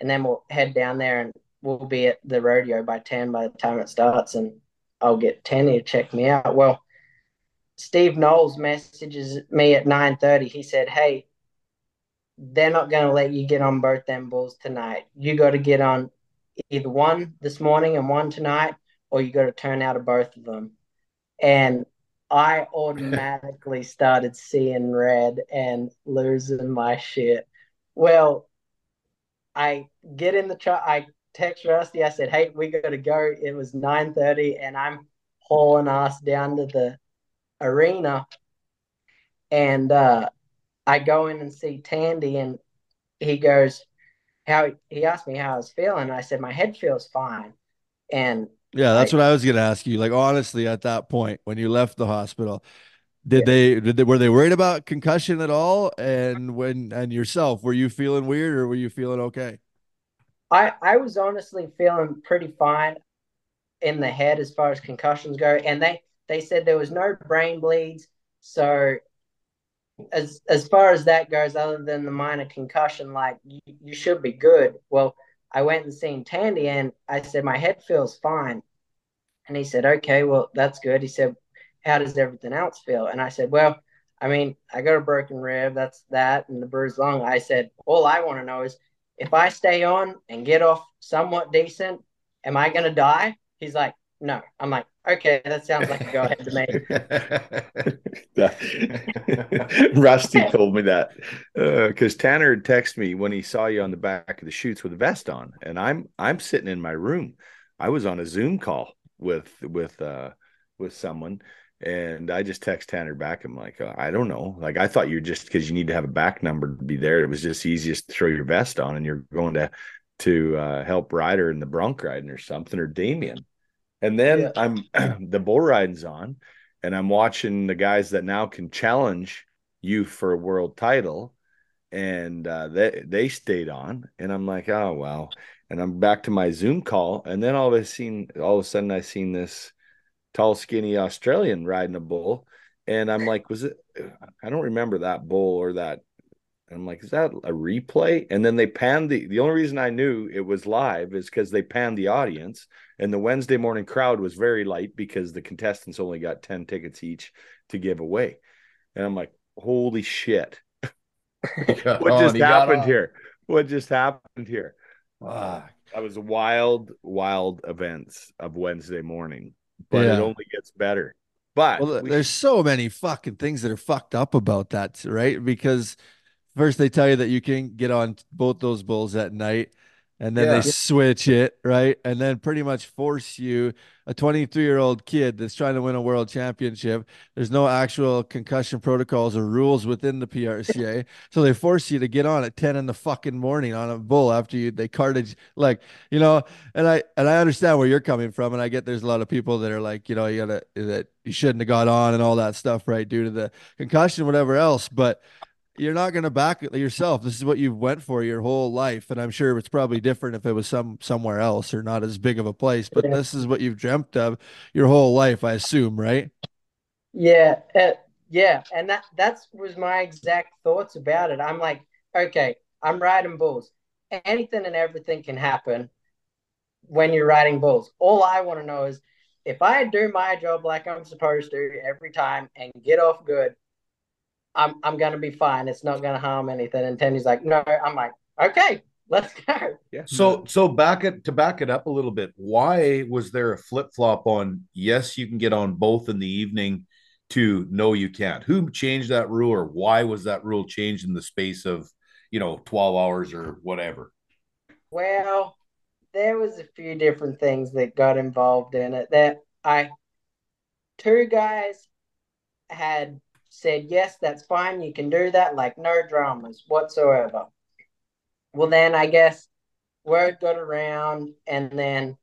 and then we'll head down there and we'll be at the rodeo by ten by the time it starts, and I'll get Tandy to check me out." Well, Steve Knowles messages me at nine thirty. He said, "Hey, they're not gonna let you get on both them bulls tonight. You got to get on either one this morning and one tonight, or you got to turn out of both of them." And I automatically started seeing red and losing my shit. Well, I get in the truck. I text Rusty. I said, "Hey, we got to go." It was nine thirty, and I'm hauling ass down to the arena, and uh, I go in and see Tandy, and he goes, "How?" He asked me how I was feeling. I said, "My head feels fine," and yeah, that's I, what I was going to ask you. Like honestly, at that point when you left the hospital, did yeah. they did they were they worried about concussion at all? And when and yourself, were you feeling weird or were you feeling okay? I I was honestly feeling pretty fine in the head as far as concussions go, and they they said there was no brain bleeds, so as as far as that goes, other than the minor concussion, like you, you should be good. Well, I went and seen Tandy and I said, my head feels fine. And he said, okay, well, that's good. He said, how does everything else feel? And I said, well, I mean, I got a broken rib, that's that, and the bruised lung. I said, all I want to know is if I stay on and get off somewhat decent, am I going to die? He's like, no. I'm like, okay, that sounds like a go ahead to me. Rusty told me that because uh, Tanner had texted me when he saw you on the back of the chutes with a vest on, and I'm I'm sitting in my room. I was on a Zoom call with with uh with someone, and I just text Tanner back. I'm like, uh, I don't know. Like I thought you're just because you need to have a back number to be there. It was just easiest to throw your vest on, and you're going to to uh, help Ryder in the bronc riding or something or Damian. And then yeah. I'm the bull riding's on, and I'm watching the guys that now can challenge you for a world title, and uh, they they stayed on, and I'm like, oh wow. And I'm back to my Zoom call, and then all of a seen all of a sudden I seen this tall, skinny Australian riding a bull, and I'm like, was it? I don't remember that bull or that and I'm like, is that a replay? And then they panned the the only reason I knew it was live is because they panned the audience. And the Wednesday morning crowd was very light because the contestants only got 10 tickets each to give away. And I'm like, holy shit. what just happened here? What just happened here? Wow. That was wild, wild events of Wednesday morning. But yeah. it only gets better. But well, we there's so many fucking things that are fucked up about that, right? Because First, they tell you that you can get on both those bulls at night, and then yeah. they switch it, right? And then pretty much force you, a 23 year old kid that's trying to win a world championship. There's no actual concussion protocols or rules within the PRCA. so they force you to get on at 10 in the fucking morning on a bull after you, they cartage, like, you know, and I, and I understand where you're coming from. And I get there's a lot of people that are like, you know, you gotta, that you shouldn't have got on and all that stuff, right? Due to the concussion, whatever else. But, you're not going to back it yourself. This is what you've went for your whole life, and I'm sure it's probably different if it was some somewhere else or not as big of a place. But Yeah. this is what you've dreamt of your whole life, I assume, right? Yeah, uh, yeah, and that that's was my exact thoughts about it. I'm like, okay, I'm riding bulls. Anything and everything can happen when you're riding bulls. All I want to know is if I do my job like I'm supposed to every time and get off good, I'm I'm gonna be fine. It's not gonna harm anything. And Tenny's like, no. I'm like, okay, let's go. Yeah. So so back it to back it up a little bit. Why was there a flip flop on yes, you can get on both in the evening to no you can't? Who changed that rule or why was that rule changed in the space of, you know, 12 hours or whatever? Well, there was a few different things that got involved in it. That I two guys had said, yes, that's fine, you can do that, like no dramas whatsoever. Well, then I guess word got around, and then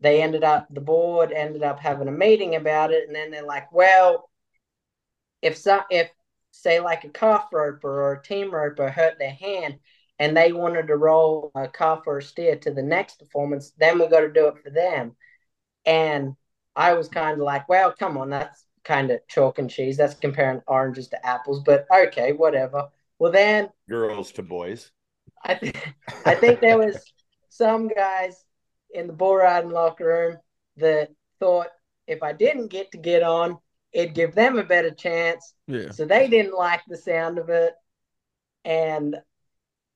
they ended up, the board ended up having a meeting about it, and then they're like, well, if so, if say like a calf roper or a team roper hurt their hand and they wanted to roll a calf or a steer to the next performance, then we got to do it for them. And I was kind of like, well, come on, that's kind of chalk and cheese. That's comparing oranges to apples, but okay, whatever. Well, then Girls to boys. I, th- I think there was some guys in the bull riding locker room that thought if I didn't get to get on, it'd give them a better chance. Yeah. So they didn't like the sound of it. And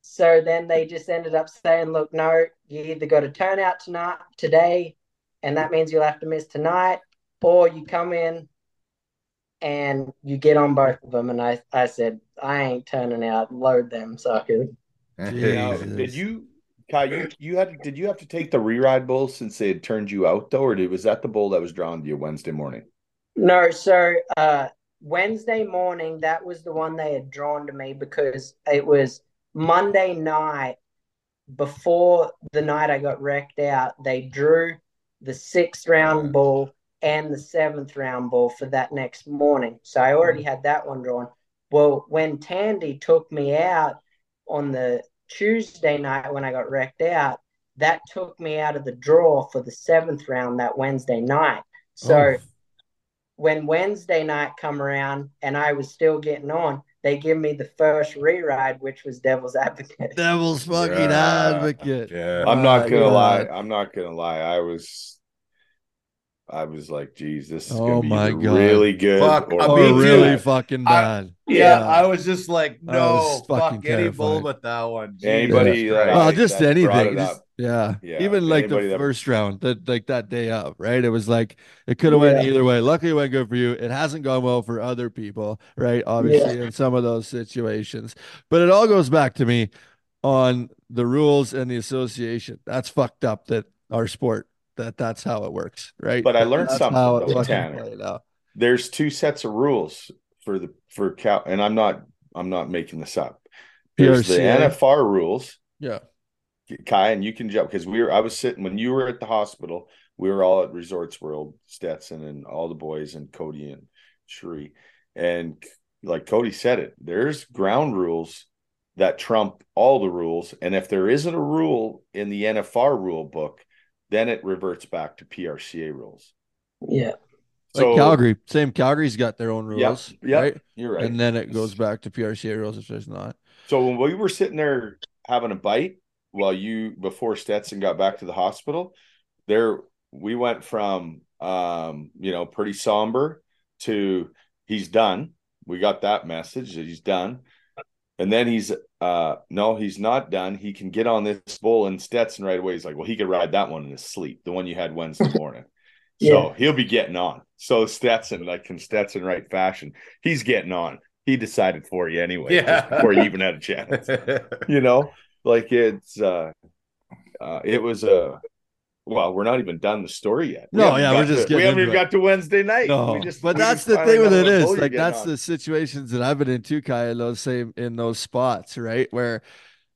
so then they just ended up saying, look, no, you either got to turn out tonight, today, and that means you'll have to miss tonight, or you come in and you get on both of them. And I, I said, I ain't turning out, load them suckers. Now, did you, Ky? You you had did you have to take the reride bull since they had turned you out though, or did, was that the bull that was drawn to you Wednesday morning? No, so uh Wednesday morning, that was the one they had drawn to me because it was Monday night before the night I got wrecked out. They drew the sixth round bull and the seventh round bull for that next morning. So I already mm-hmm. had that one drawn. Well, when Tandy took me out on the Tuesday night when I got wrecked out, that took me out of the draw for the seventh round that Wednesday night. So Oh. when Wednesday night come around and I was still getting on, they give me the first re-ride, which was Devil's Advocate. Devil's fucking Yeah. advocate. Yeah. I'm not gonna God. lie. I'm not gonna lie. I was, I was like, geez, this is Oh gonna my either God. really good Fuck, or Or Me too. really fucking I- bad. Yeah, Yeah. I was just like, no, fuck fucking any bull but that one. Anybody oh, Jesus that Christ. well, I- just anything. Just, yeah. Yeah, Even like the that- first round, that like that day up, right? It was like it could have went either way. Luckily, it went good for you. It hasn't gone well for other people, right? Obviously, in some of those situations. But it all goes back to me on the rules and the association. That's fucked up that our sport that that's how it works, right? But I learned That's something, how it though, Tanner. There's two sets of rules for the for cow, and I'm not I'm not making this up. There's the. NFR rules, Yeah. Ky, and you can jump because we were. I was sitting when you were at the hospital. We were all at Resorts World, Stetson, and all the boys, and Cody and Sheree, and like Cody said it. There's ground rules that trump all the rules, and if there isn't a rule in the NFR rule book, then it reverts back to PRCA rules. Yeah. Like Calgary, same Calgary's got their own Yep, rules, yep, right? you're right. And then it goes back to PRCA rules if there's not. So when we were sitting there having a bite while you before Stetson got back to the hospital, there we went from um, you know, pretty somber to he's done. We got that message that he's done. And then he's uh no, he's not done. He can get on this bull and Stetson Wright away. He's like, well, he could ride that one in his sleep, the one you had Wednesday morning. So he'll be getting on. So Stetson, like in Stetson right fashion, he's getting on. He decided for you anyway, Yeah. before you even had a chance. you know, like it's uh uh it was a well, we're not even done the story yet. No, haven't yeah, we're just to, we haven't even it. got to Wednesday night. No, We just- but we that's just the thing with got it to what is bull you're like that's on. the situations that I've been in too, Ky, in those same in those spots, right? Where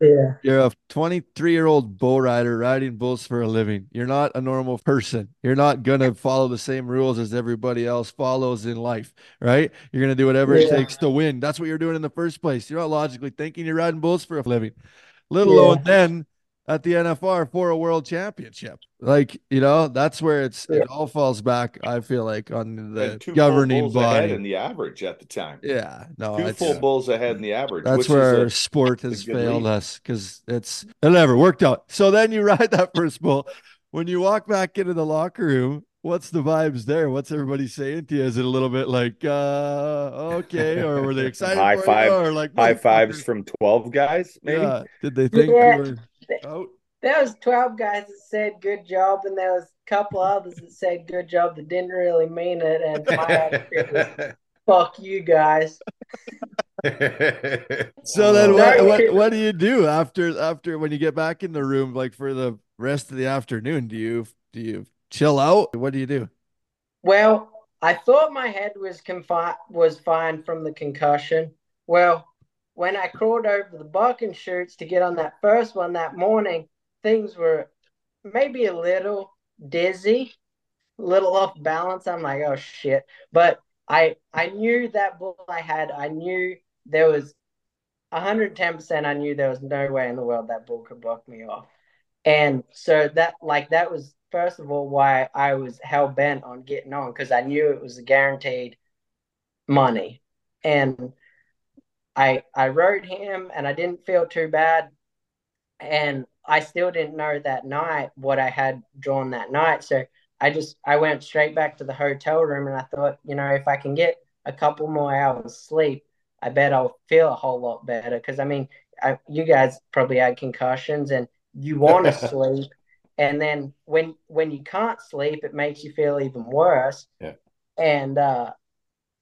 Yeah. You're a 23 year old bull rider riding bulls for a living. You're not a normal person. You're not going to follow the same rules as everybody else follows in life, right? You're going to do whatever it takes to win. That's what you're doing in the first place. You're not logically thinking you're riding bulls for a living, let Yeah. alone then at the NFR for a world championship. Like, you know, that's where it's Yeah. it all falls back, I feel like, on the And two full governing bulls ahead body. in the average at the time. yeah, no, Two it's- full bulls ahead in the average. that's which where is a, sport has failed lead. us because it's it never worked out. So then you ride that first bull. When you walk back into the locker room, what's the vibes there? What's everybody saying to you? Is it a little bit like, uh, okay, or were they excited High for five- you, or like high fives from 12 guys, maybe. Yeah. Did they think Yeah. you were out? Oh. There was twelve guys that said good job, and there was a couple others that said good job that didn't really mean it. And my attitude was, "Fuck you guys." So then, what, what what do you do after after when you get back in the room, like for the rest of the afternoon? Do you do you chill out? What do you do? Well, I thought my head was confi- was fine from the concussion. Well, when I crawled over the bucking chutes to get on that first one that morning, things were maybe a little dizzy, a little off balance. I'm like, oh shit. But I I knew that bull I had, I knew there was 110% I knew there was no way in the world that bull could buck me off. And so that like that was first of all why I was hell bent on getting on because I knew it was a guaranteed money. And I I rode him and I didn't feel too bad. And I still didn't know that night what I had drawn that night. So I just I went straight back to the hotel room and I thought, you know, if I can get a couple more hours sleep, I bet I'll feel a whole lot better. Because I mean, I, you guys probably had concussions and you want to sleep, and then when when you can't sleep, it makes you feel even worse. Yeah. And uh,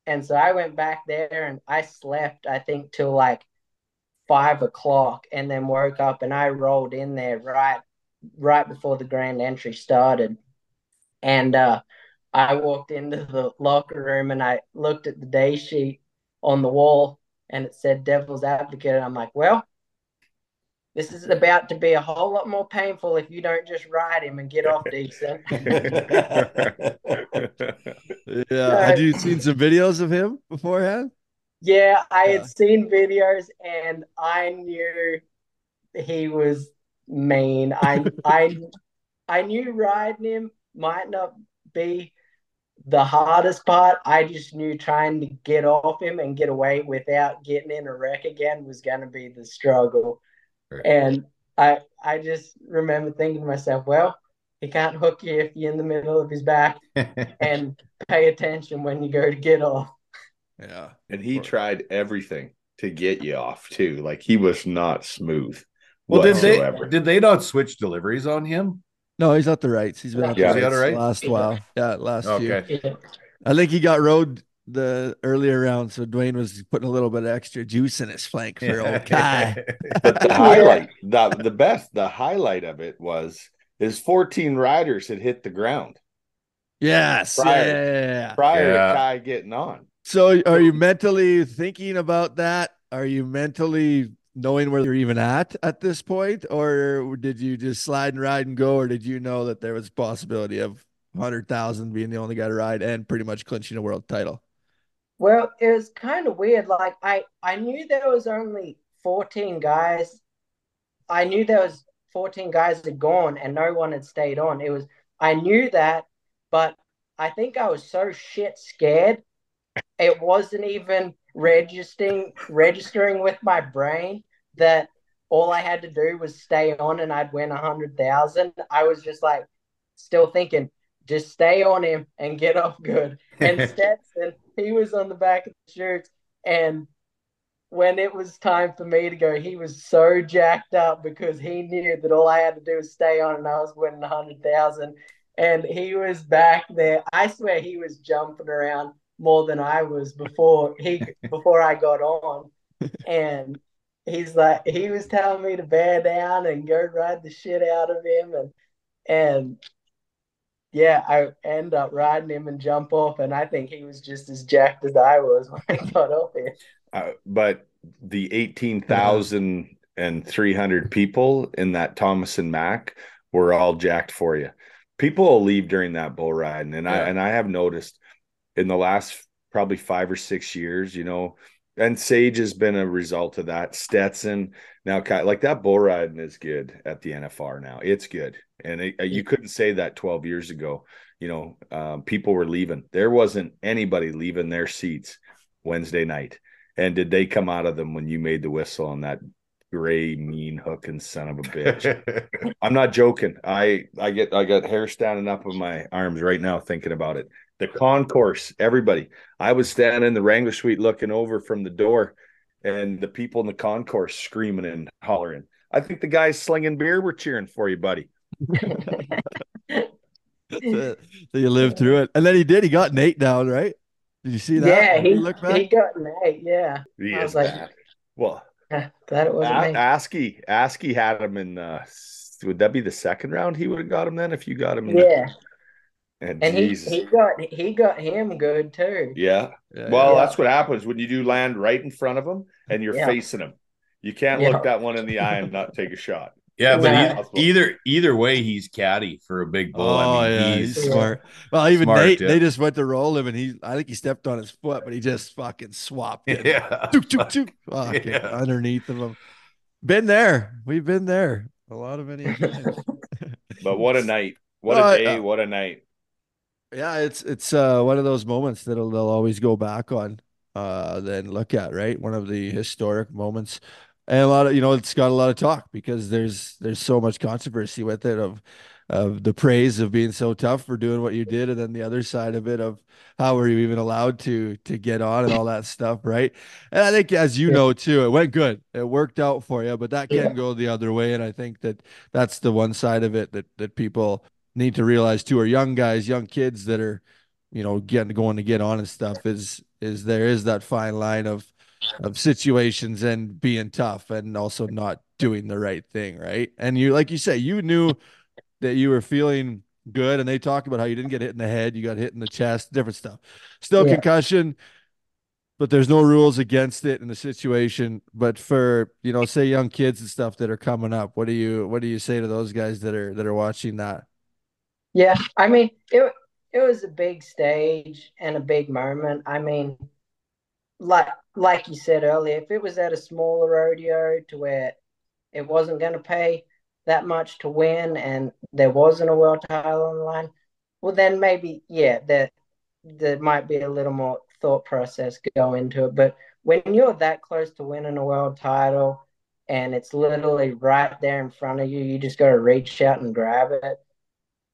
and so I went back there and I slept. I think till like five o'clock, and then woke up and I rolled in there right right before the grand entry started. And uh, I walked into the locker room and I looked at the day sheet on the wall and it said Devil's Advocate. And I'm like, well, this is about to be a whole lot more painful if you don't just ride him and get off decent. Yeah. Had you seen some videos of him beforehand? Yeah, I had Yeah. seen videos and I knew he was mean. I I I knew riding him might not be the hardest part. I just knew trying to get off him and get away without getting in a wreck again was gonna be the struggle. Right. And I I just remember thinking to myself, well, he can't hook you if you're in the middle of his back and pay attention when you go to get off. Yeah. and he tried everything to get you off too. Like he was not smooth. well, did they did they not switch deliveries on him? No, he's at the rights. He's been at Yeah. the Is he rights at the right? last while. Yeah, last year. Okay. Yeah. I think he got rode the earlier round, so Dwayne was putting a little bit of extra juice in his flank for old Ky. But the highlight, the the best, the highlight of it was his 14 riders had hit the ground Yes. Prior. Yeah. prior Yeah. to Ky getting on. So are you mentally thinking about that? Are you mentally knowing where you're even at at this point? Or did you just slide and ride and go? Or did you know that there was a possibility of 100,000 being the only guy to ride and pretty much clinching a world title? Well, it was kind of weird. Like I, I knew there was only 14 guys. I knew there was 14 guys had gone and no one had stayed on. It was I knew that, but I think I was so shit scared. It wasn't even registering registering with my brain that all I had to do was stay on and I'd win a hundred thousand. I was just like still thinking, just stay on him and get off good. And Stetson, he was on the back of the shirts. And when it was time for me to go, he was so jacked up because he knew that all I had to do was stay on and I was winning a hundred thousand. And he was back there. I swear he was jumping around more than I was before he before I got on. And he's like he was telling me to bear down and go ride the shit out of him and and yeah, I end up riding him and jump off, and I think he was just as jacked as I was when I got off here. Uh, but the 18,000 and 300 people in that Thomas and Mack were all jacked for you. People will leave during that bull ride, and, I Yeah. and I have noticed in the last probably five or six years, you know, and Sage has been a result of that. Stetson now, like that bull riding is good at the NFR now. It's good, and it, uh, you couldn't say that 12 years ago. You know, um, people were leaving. There wasn't anybody leaving their seats Wednesday night. And did they come out of them when you made the whistle on that gray, mean hooking son of a bitch? I'm not joking. I I get I got hair standing up on my arms right now thinking about it. The concourse, everybody. I was standing in the Wrangler suite looking over from the door, and the people in the concourse screaming and hollering. I think the guys slinging beer were cheering for you, buddy. so you lived through it, and then he did. He got Nate down, right? Did you see that? Yeah, Did he, you look back? he got Nate. Yeah, He I is was like, bad. Well, "Eh, glad it wasn't A- me. Askey, Askey had him in. Uh, would that be the second round? He would have got him then if you got him. in the- Yeah, and, and he, he got he got him good too. yeah. Yeah, Well, Yeah. that's what happens when you do land right in front of him and you're Yeah. facing him. You can't Yeah. look that one in the eye and not take a shot. Yeah, but Yeah. e- either either way, he's caddy for a big bull. Oh I mean, yeah, he's he's smart. Well, even Smart, Nate, yeah. they just went to roll him, and he, I think he stepped on his foot, but he just fucking swapped it. yeah. Took, took, took, fucking Yeah. underneath of him. Been there. We've been there a lot of many times. But what a night. What Well, a I- day. Uh, what a night. Yeah, it's it's uh one of those moments that they'll always go back on, uh, then look at right. One of the historic moments, and a lot of you know it's got a lot of talk because there's there's so much controversy with it of of the praise of being so tough for doing what you did, and then the other side of it of how were you even allowed to to get on and all that stuff, right? And I think as you Yeah. know too, it went good. It worked out for you, but that can Yeah. go the other way, and I think that that's the one side of it that that people need to realize too are young guys, young kids that are, you know, getting going to get on and stuff is is there is that fine line of of situations and being tough and also not doing the right thing, right? And you like you say, you knew that you were feeling good and they talk about how you didn't get hit in the head, you got hit in the chest, different stuff. Still Yeah. concussion, but there's no rules against it in the situation. But for, you know, say young kids and stuff that are coming up, what do you what do you say to those guys that are that are watching that? Yeah, I mean it. It was a big stage and a big moment. I mean, like like you said earlier, if it was at a smaller rodeo to where it wasn't going to pay that much to win and there wasn't a world title on the line, well then maybe yeah, there there might be a little more thought process go into it. But when you're that close to winning a world title and it's literally right there in front of you, you just got to reach out and grab it.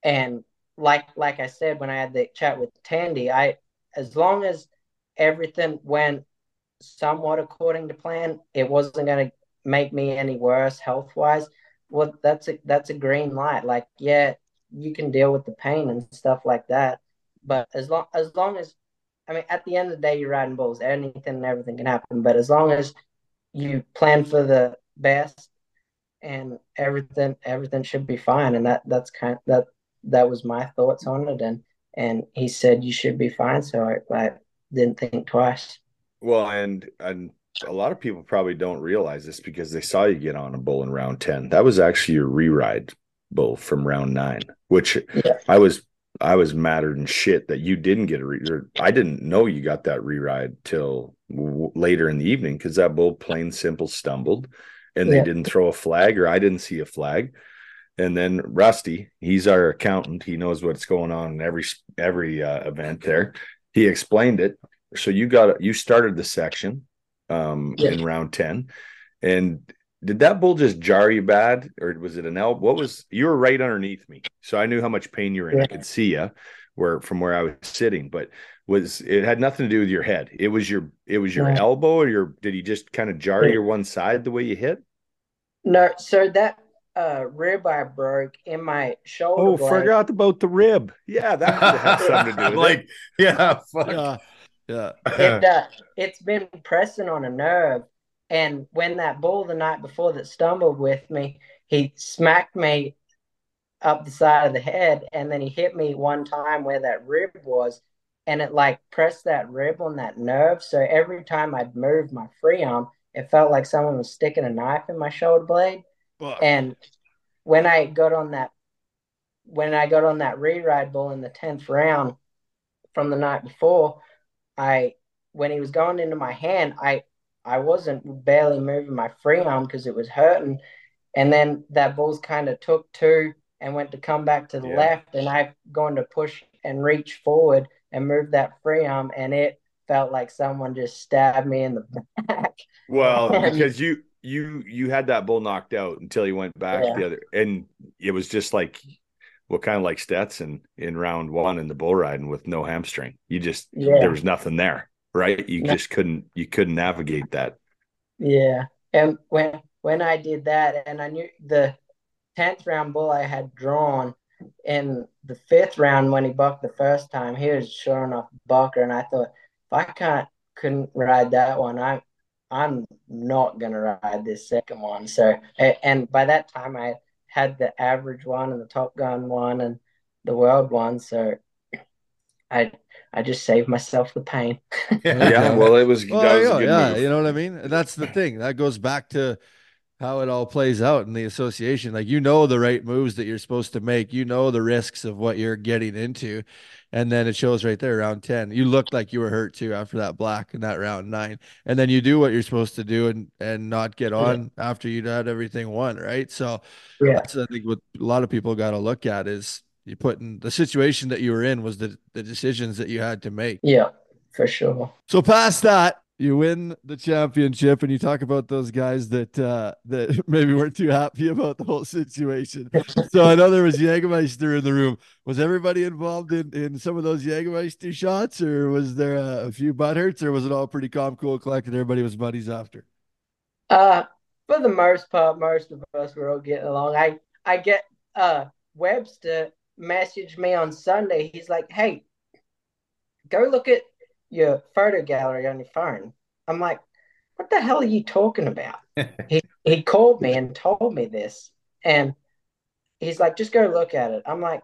And like like I said when I had the chat with Tandy, I as long as everything went somewhat according to plan, it wasn't going to make me any worse health wise. Well, that's a that's a green light. Like, yeah, you can deal with the pain and stuff like that, but as long as long as I mean, at the end of the day, you're riding bulls. Anything and everything can happen, but as long as you plan for the best and everything everything should be fine and that that's kind that that was my thoughts on it and and he said you should be fine so I, I didn't think twice Well, and and a lot of people probably don't realize this because they saw you get on a bull in round 10. That was actually your re-ride bull from round 9, which Yeah. I was I was madder than shit that you didn't get a re I didn't know you got that re-ride till w- later in the evening cuz that bull plain simple stumbled and they Yeah. didn't throw a flag or I didn't see a flag. And then Rusty, he's our accountant. He knows what's going on in every every uh, event there. He explained it. So you got you started the section um Yeah. in round 10 and did that bull just jar you bad or was it an elbow what was you were right underneath me so i knew how much pain you were in i could see you where from where i was sitting but was it had nothing to do with your head it was your it was your No. elbow or your did he just kind of jar Yeah. your one side the way you hit no so that uh rib I broke in my shoulder oh blade. forgot about the rib yeah that could have had something to do with like, it yeah, fuck. Yeah. Yeah. it uh, it's been pressing on a nerve and when that bull the night before that stumbled with me he smacked me up the side of the head and then he hit me one time where that rib was and it like pressed that rib on that nerve so every time i'd move my free arm it felt like someone was sticking a knife in my shoulder blade. And when I got on that, when I got on that re-ride bull in the tenth round from the night before, I when he was going into my hand, I I wasn't barely moving my free arm because it was hurting, and then that bull's kind of took two and went to come back to the Yeah. left, and I going to push and reach forward and move that free arm, and it felt like someone just stabbed me in the back. Well, because you you you had that bull knocked out until you went back Yeah. the other, and it was just like well, kind of like Stetson in round one in the bull riding with no hamstring. You just Yeah. there was nothing there, right? You No. just couldn't you couldn't navigate that. Yeah, and when when I did that, and I knew the tenth round bull I had drawn in the fifth round when he bucked the first time, he was sure enough bucker, and I thought if I can't couldn't ride that one, I I'm not gonna ride this second one. So and by that time I had the average one and the Top Gun one and the world one, so I I just saved myself the pain. Yeah, well, it was Well, that was you a good yeah, move. you know what I mean. And that's the thing. That goes back to how it all plays out in the association. Like you know the right moves that you're supposed to make. You know the risks of what you're getting into, and then it shows right there, round ten. You looked like you were hurt too after that black in that round nine, and then you do what you're supposed to do and and not get on after you'd had everything won, right? So Yeah. that's I think what a lot of people got to look at is you put in the situation that you were in was the the decisions that you had to make. Yeah, for sure. So past that, you win the championship, and you talk about those guys that uh, that maybe weren't too happy about the whole situation. so I know there was Jägermeister in the room. Was everybody involved in in some of those Jägermeister shots, or was there a, a few butt hurts, or was it all pretty calm, cool, collected? Everybody was buddies after. Uh, for the most part, most of us were all getting along. I I get uh Webster messaged me on Sunday. He's like, "Hey, go look at your photo gallery on your phone." I'm like, "What the hell are you talking about?" he he called me and told me this, and he's like, "Just go look at it." I'm like,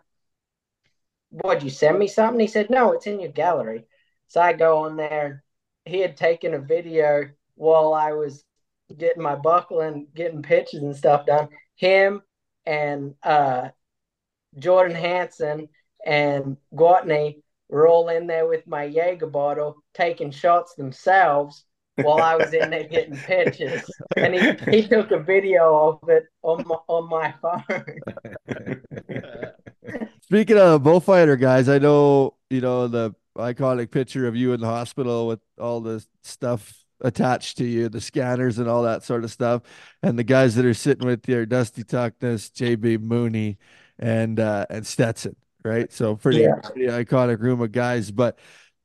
"What'd you send me something?" He said, "No, it's in your gallery." So I go on there. He had taken a video while I was getting my buckle and getting pictures and stuff done. Him and uh, Jordan Hansen and Gwatney were all in there with my Jaeger bottle taking shots themselves while I was in there getting pictures. And he, he took a video of it on my, on my phone. Speaking of bullfighter guys, I know you know the iconic picture of you in the hospital with all the stuff attached to you, the scanners and all that sort of stuff, and the guys that are sitting with you are Dusty Tuckness, JB Mooney, and uh, and Stetson, right? So pretty, Yeah. pretty iconic room of guys. But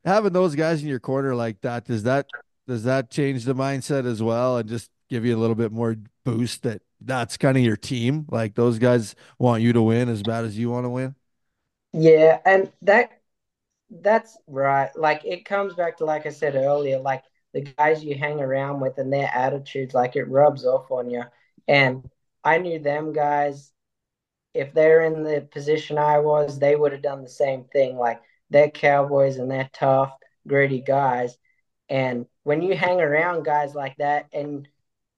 having those guys in your corner like that, does that does that change the mindset as well, and just give you a little bit more boost that that's kind of your team? Like those guys want you to win as bad as you want to win. Yeah, and that that's right. Like it comes back to like I said earlier, like the guys you hang around with and their attitudes, like it rubs off on you. And I knew them guys, if they're in the position I was, they would have done the same thing. Like they're cowboys and they're tough, gritty guys. And when you hang around guys like that and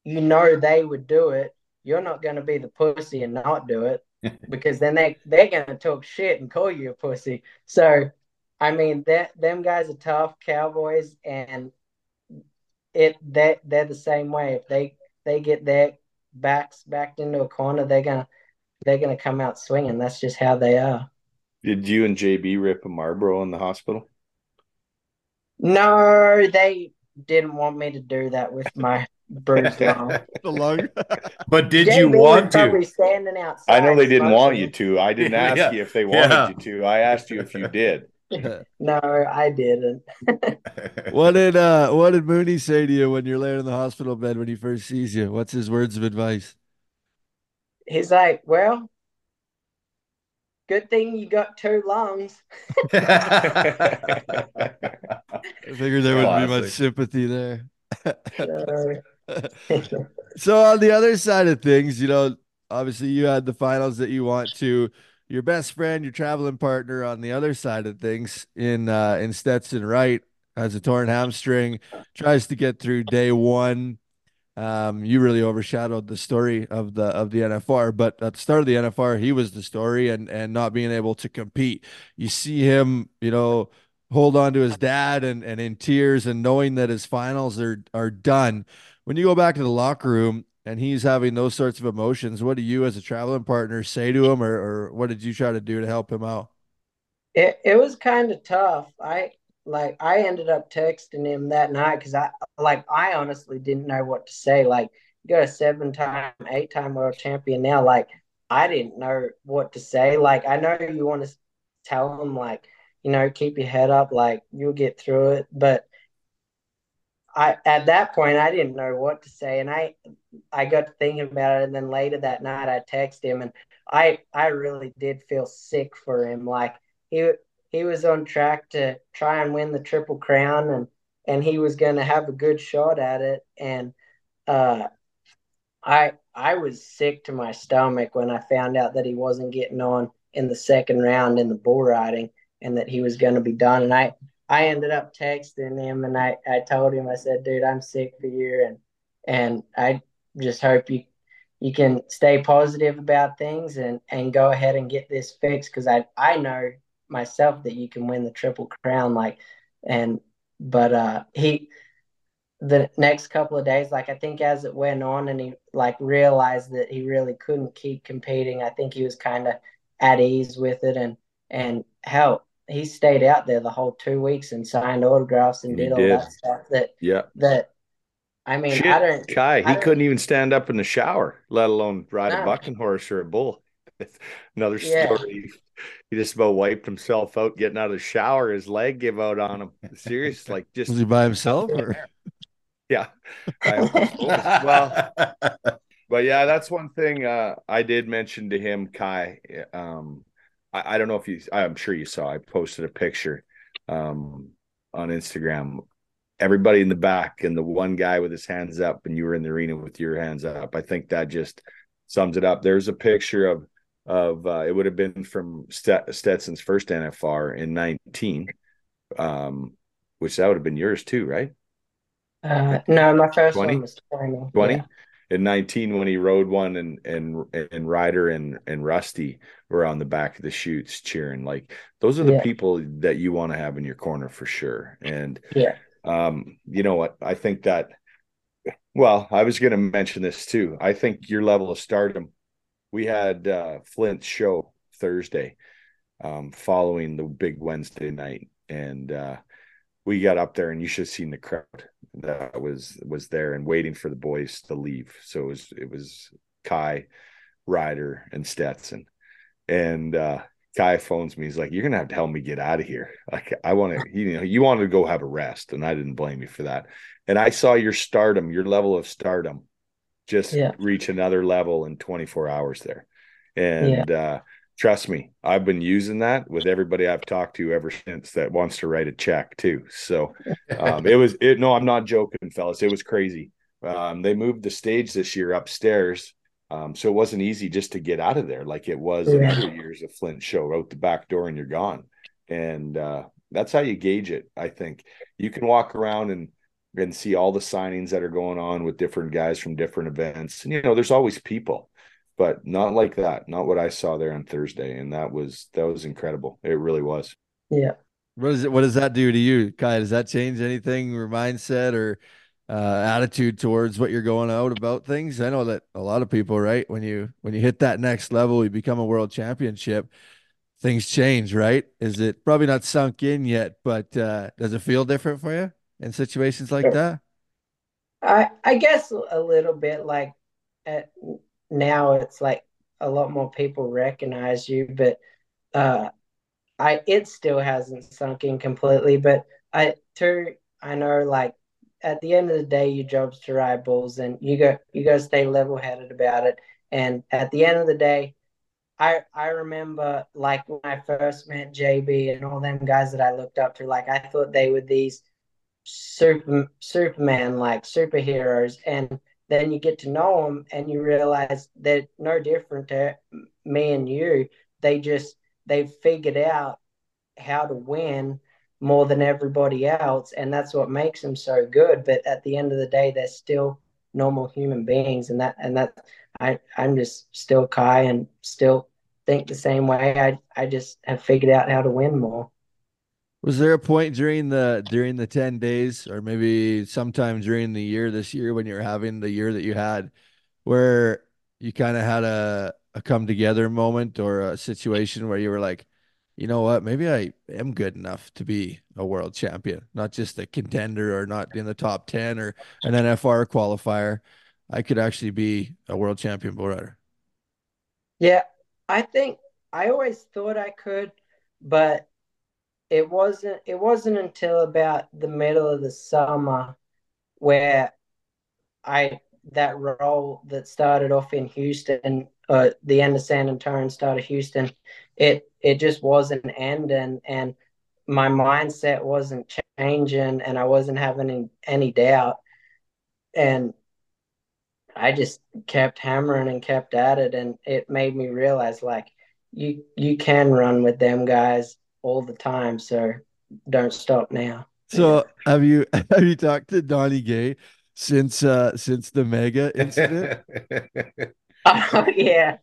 you know they would do it, you're not going to be the pussy and not do it because then they they're gonna talk shit and call you a pussy. So, I mean, that them guys are tough cowboys, and it that they're the same way. If they they get their backs backed into a corner, they're gonna they're gonna come out swinging. That's just how they are. Did you and JB rip a Marlboro in the hospital? No, they didn't want me to do that with my bruised lung. The lung. But did JB you want to? Probably standing outside. I know they didn't want you to. I didn't ask Yeah. you if they wanted Yeah. you to. I asked you if you did. No, I didn't. what did uh what did Mooney say to you when you're laying in the hospital bed when he first sees you? What's his words of advice? He's like, well, good thing you got two lungs. I figured there wouldn't be much sympathy there. So, So on the other side of things, you know, obviously you had the finals that you want to. Your best friend, your traveling partner on the other side of things in uh in Stetson Wright has a torn hamstring, tries to get through day one. Um, you really overshadowed the story of the of the NFR. But at the start of the NFR, he was the story, and and not being able to compete. You see him, you know, hold on to his dad and and in tears, and knowing that his finals are are done. When you go back to the locker room and he's having those sorts of emotions, what do you, as a traveling partner, say to him, or or what did you try to do to help him out? It it was kind of tough. I like I ended up texting him that night because I like I honestly didn't know what to say. Like you got a seven time, eight time world champion now. Like I didn't know what to say. Like I know you want to tell him like you know keep your head up, like you'll get through it. But I at that point I didn't know what to say, and I I got to thinking about it, and then later that night I texted him, and I I really did feel sick for him. Like he he was on track to try and win the triple crown and and he was going to have a good shot at it. And uh, I I was sick to my stomach when I found out that he wasn't getting on in the second round in the bull riding and that he was going to be done. And I I ended up texting him and I I told him I said dude I'm sick for you. And and I just hope you you can stay positive about things and and go ahead and get this fixed because I I know myself that you can win the triple crown like and but uh he the next couple of days like i think as it went on and he like realized that he really couldn't keep competing i think he was kind of at ease with it and and hell he stayed out there the whole two weeks and signed autographs and did, did, all that stuff that yeah that I mean, Shit, I don't. Ky, he I don't, couldn't even stand up in the shower, let alone ride no. a bucking horse or a bull. Another yeah. story he just about wiped himself out getting out of the shower. His leg gave out on him. Serious, like just was he by himself? Or? Yeah. well, but yeah, that's one thing uh, I did mention to him, Ky. Um, I, I, don't know if you, I'm sure you saw. I posted a picture um, on Instagram. Everybody in the back and the one guy with his hands up, and you were in the arena with your hands up. I think that just sums it up. There's a picture of of uh, it would have been from Stetson's first NFR in 19, um, which that would have been yours too, right? Uh, no, my first 20? one was 20. 20? Yeah. In 19, when he rode one and and and Ryder and and Rusty were on the back of the chutes cheering, like those are the yeah. people that you want to have in your corner for sure. And yeah, um, you know what? I think that. Well, I was going to mention this too. I think your level of stardom we had uh, Flint's show Thursday, um, following the big Wednesday night, and uh, we got up there, and you should have seen the crowd that was was there and waiting for the boys to leave. So it was it was Ky, Ryder, and Stetson, and uh, Ky phones me. He's like, "You're gonna have to help me get out of here. Like, I want to, you know, you wanted to go have a rest, and I didn't blame you for that. And I saw your stardom, your level of stardom, just yeah. reach another level in 24 hours there. And yeah. uh, trust me, I've been using that with everybody I've talked to ever since that wants to write a check too. So um, it was it. No, I'm not joking, fellas. It was crazy. Um, they moved the stage this year upstairs. Um, so it wasn't easy just to get out of there like it was yeah. in other years of Flint show out the back door and you're gone. And uh, that's how you gauge it. I think you can walk around and and see all the signings that are going on with different guys from different events. And you know, there's always people, but not like that. Not what I saw there on Thursday, and that was that was incredible. It really was. Yeah. What does it? What does that do to you, Ky? Does that change anything, your mindset or uh, attitude towards what you're going out about things? I know that a lot of people, right, when you when you hit that next level, you become a world championship. Things change, right? Is it probably not sunk in yet, but uh, does it feel different for you? In situations like that? I I guess a little bit like at, now it's like a lot more people recognize you, but uh, I it still hasn't sunk in completely. But I too I know like at the end of the day, your job's to ride bulls, and you go you got to stay level headed about it. And at the end of the day, I I remember like when I first met JB and all them guys that I looked up to, like I thought they were these super Superman like superheroes, and then you get to know them, and you realize they're no different to me and you. They just they've figured out how to win more than everybody else, and that's what makes them so good. But at the end of the day, they're still normal human beings, and that and that I I'm just still Ky and still think the same way. I I just have figured out how to win more. Was there a point during the during the 10 days or maybe sometime during the year this year when you were having the year that you had where you kind of had a, a come together moment or a situation where you were like, you know what, maybe I am good enough to be a world champion, not just a contender or not in the top 10 or an NFR qualifier. I could actually be a world champion bull rider. Yeah, I think I always thought I could, but it wasn't it wasn't until about the middle of the summer where I that role that started off in Houston, uh, the end of San Antonio started Houston, it it just wasn't ending and my mindset wasn't changing and I wasn't having any, any doubt. And I just kept hammering and kept at it and it made me realize like you you can run with them guys all the time. So don't stop now. So have you have you talked to Donnie Gay since uh since the mega incident? oh yeah.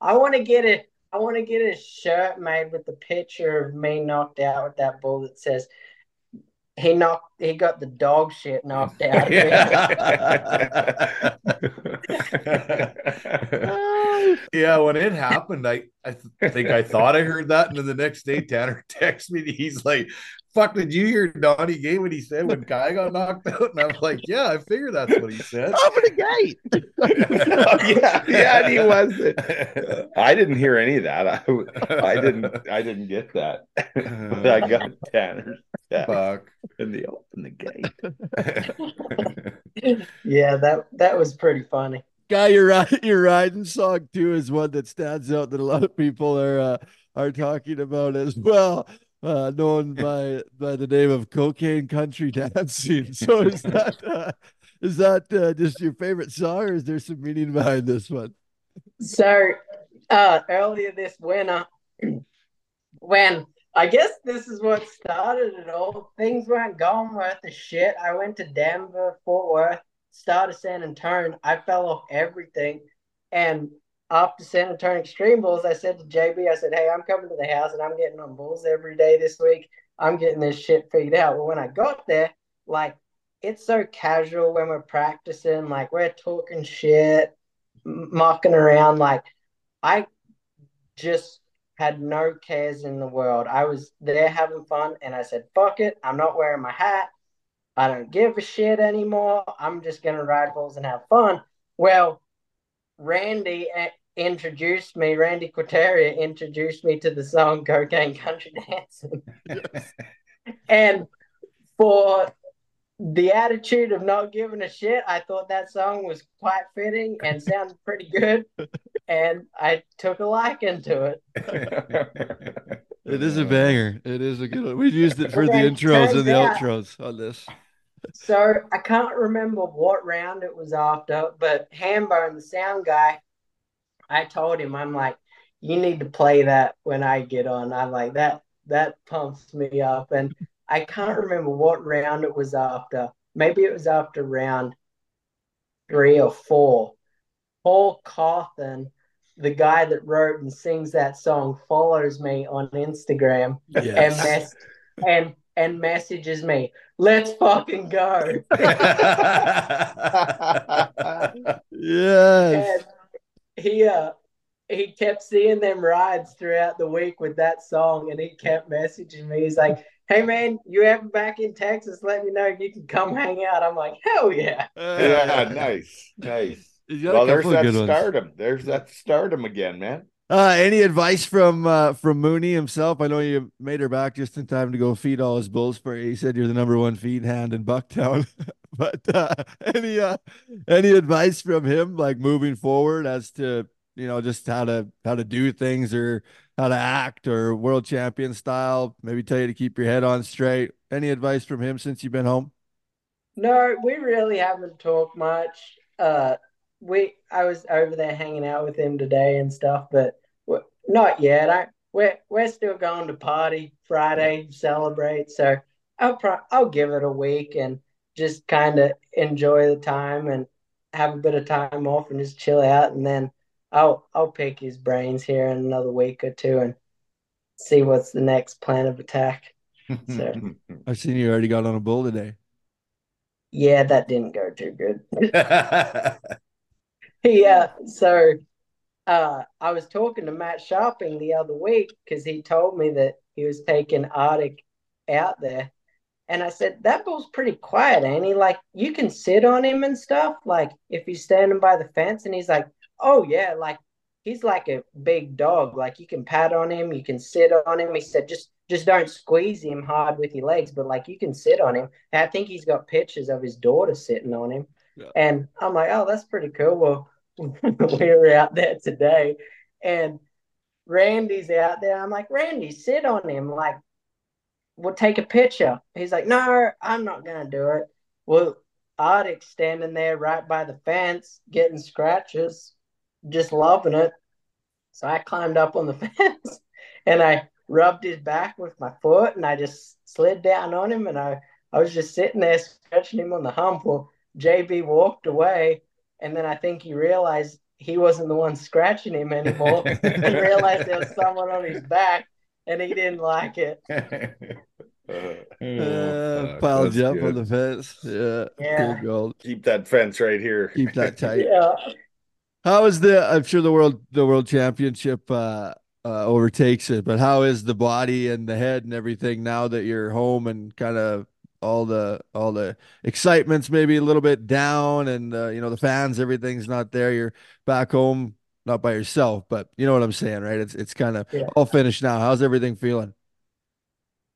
I want to get it. I want to get a shirt made with the picture of me knocked out with that bull that says he knocked he got the dog shit knocked out of him. yeah, when it happened, I I th- think I thought I heard that, and then the next day Tanner texts me. He's like, "Fuck, did you hear Donnie Gay what he said when Guy got knocked out?" And I'm like, "Yeah, I figured that's what he said." Open the gate. yeah, yeah, and he wasn't. I didn't hear any of that. I, I didn't. I didn't get that. but I got Tanner's Fuck. in the open the gate. yeah, that that was pretty funny. Guy, your ri- your riding song too is one that stands out that a lot of people are uh, are talking about as well. Uh, known by by the name of cocaine country dancing. So is that uh, is that uh, just your favorite song, or is there some meaning behind this one? So uh earlier this winter when I guess this is what started it all. Things weren't going worth a shit. I went to Denver, Fort Worth, started San Antonio. I fell off everything. And after San Antonio Extreme Bulls, I said to JB, I said, Hey, I'm coming to the house and I'm getting on bulls every day this week. I'm getting this shit figured out. Well, when I got there, like it's so casual when we're practicing, like we're talking shit, m- mucking around. Like I just had no cares in the world. I was there having fun and I said, fuck it. I'm not wearing my hat. I don't give a shit anymore. I'm just going to ride bulls and have fun. Well, Randy uh, introduced me, Randy Quateria introduced me to the song Cocaine Country Dancing. and for the attitude of not giving a shit, I thought that song was quite fitting and sounded pretty good. And I took a liking to it. It is a banger. It is a good one. We've used it for the intros and the turns outros on this. So I can't remember what round it was after, but Hambone, the sound guy, I told him, I'm like, you need to play that when I get on. I'm like, that that pumps me up. And I can't remember what round it was after. Maybe it was after round three or four. Paul Cauthen, the guy that wrote and sings that song, follows me on Instagram and Yes. mess and and messages me, let's fucking go. Yes. And he uh he kept seeing them rides throughout the week with that song and he kept messaging me. He's like, Hey man, you ever back in Texas, let me know if you can come hang out. I'm like, Hell yeah. yeah, nice, nice. He's got a Well, there's that good ones. stardom. There's that stardom again, man. Uh, any advice from uh, from Mooney himself? I know you made her back just in time to go feed all his bulls for you. He said you're the number one feed hand in Bucktown. but uh, any uh, any advice from him, like moving forward, as to you know just how to how to do things or how to act or world champion style? Maybe tell you to keep your head on straight. Any advice from him since you've been home? No, we really haven't talked much. Uh, we I was over there hanging out with him today and stuff, but w- not yet. I we're we're still going to party Friday, celebrate. So I'll pro- I'll give it a week and just kind of enjoy the time and have a bit of time off and just chill out. And then I'll I'll pick his brains here in another week or two and see what's the next plan of attack. So I've seen you already got on a bull today. yeah, that didn't go too good. yeah, so uh, I was talking to Matt Scharping the other week because he told me that he was taking Arctic out there. And I said, that bull's pretty quiet, ain't he? Like, you can sit on him and stuff, like if he's standing by the fence. And he's like, oh, yeah, like he's like a big dog. Like, you can pat on him, you can sit on him. He said, just just don't squeeze him hard with your legs, but like you can sit on him. And I think he's got pictures of his daughter sitting on him. And I'm like, oh, that's pretty cool. Well, we were out there today and Randy's out there. I'm like, Randy, sit on him. Like, we'll take a picture. He's like, no, I'm not going to do it. Well, Arctic's standing there right by the fence, getting scratches, just loving it. So I climbed up on the fence and I rubbed his back with my foot and I just slid down on him and I, I was just sitting there scratching him on the hump. Well, JB walked away and then I think he realized he wasn't the one scratching him anymore. he realized there was someone on his back and he didn't like it. Uh, piled you up on the fence. Yeah. Yeah. Cool gold. Keep that fence right here. Keep that tight. Yeah. How is the? I'm sure the world the world championship uh, uh, overtakes it, but how is the body and the head and everything now that you're home and kind of all the all the excitement's maybe a little bit down and uh, you know the fans everything's not there. You're back home, not by yourself, but you know what I'm saying, right? It's it's kind of Yeah. all finished now. How's everything feeling?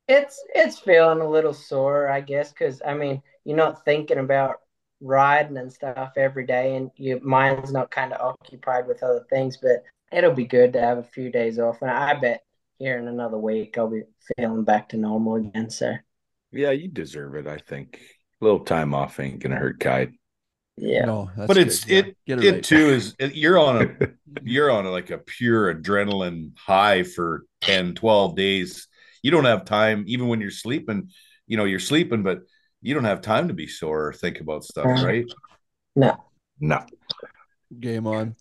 It's it's feeling a little sore, I guess, because I mean, you're not thinking about riding and stuff every day, and your mind's not kind of occupied with other things. But it'll be good to have a few days off, and I bet here in another week I'll be feeling back to normal again. So Yeah, you deserve it. I think a little time off ain't gonna hurt Kite. yeah, No, that's but it's good. Yeah. it Get it, right. too is it, you're on a you're on a, like a pure adrenaline high for 10 12 days you don't have time even when you're sleeping you know you're sleeping but you don't have time to be sore or think about stuff Mhm. right no, No. Game on.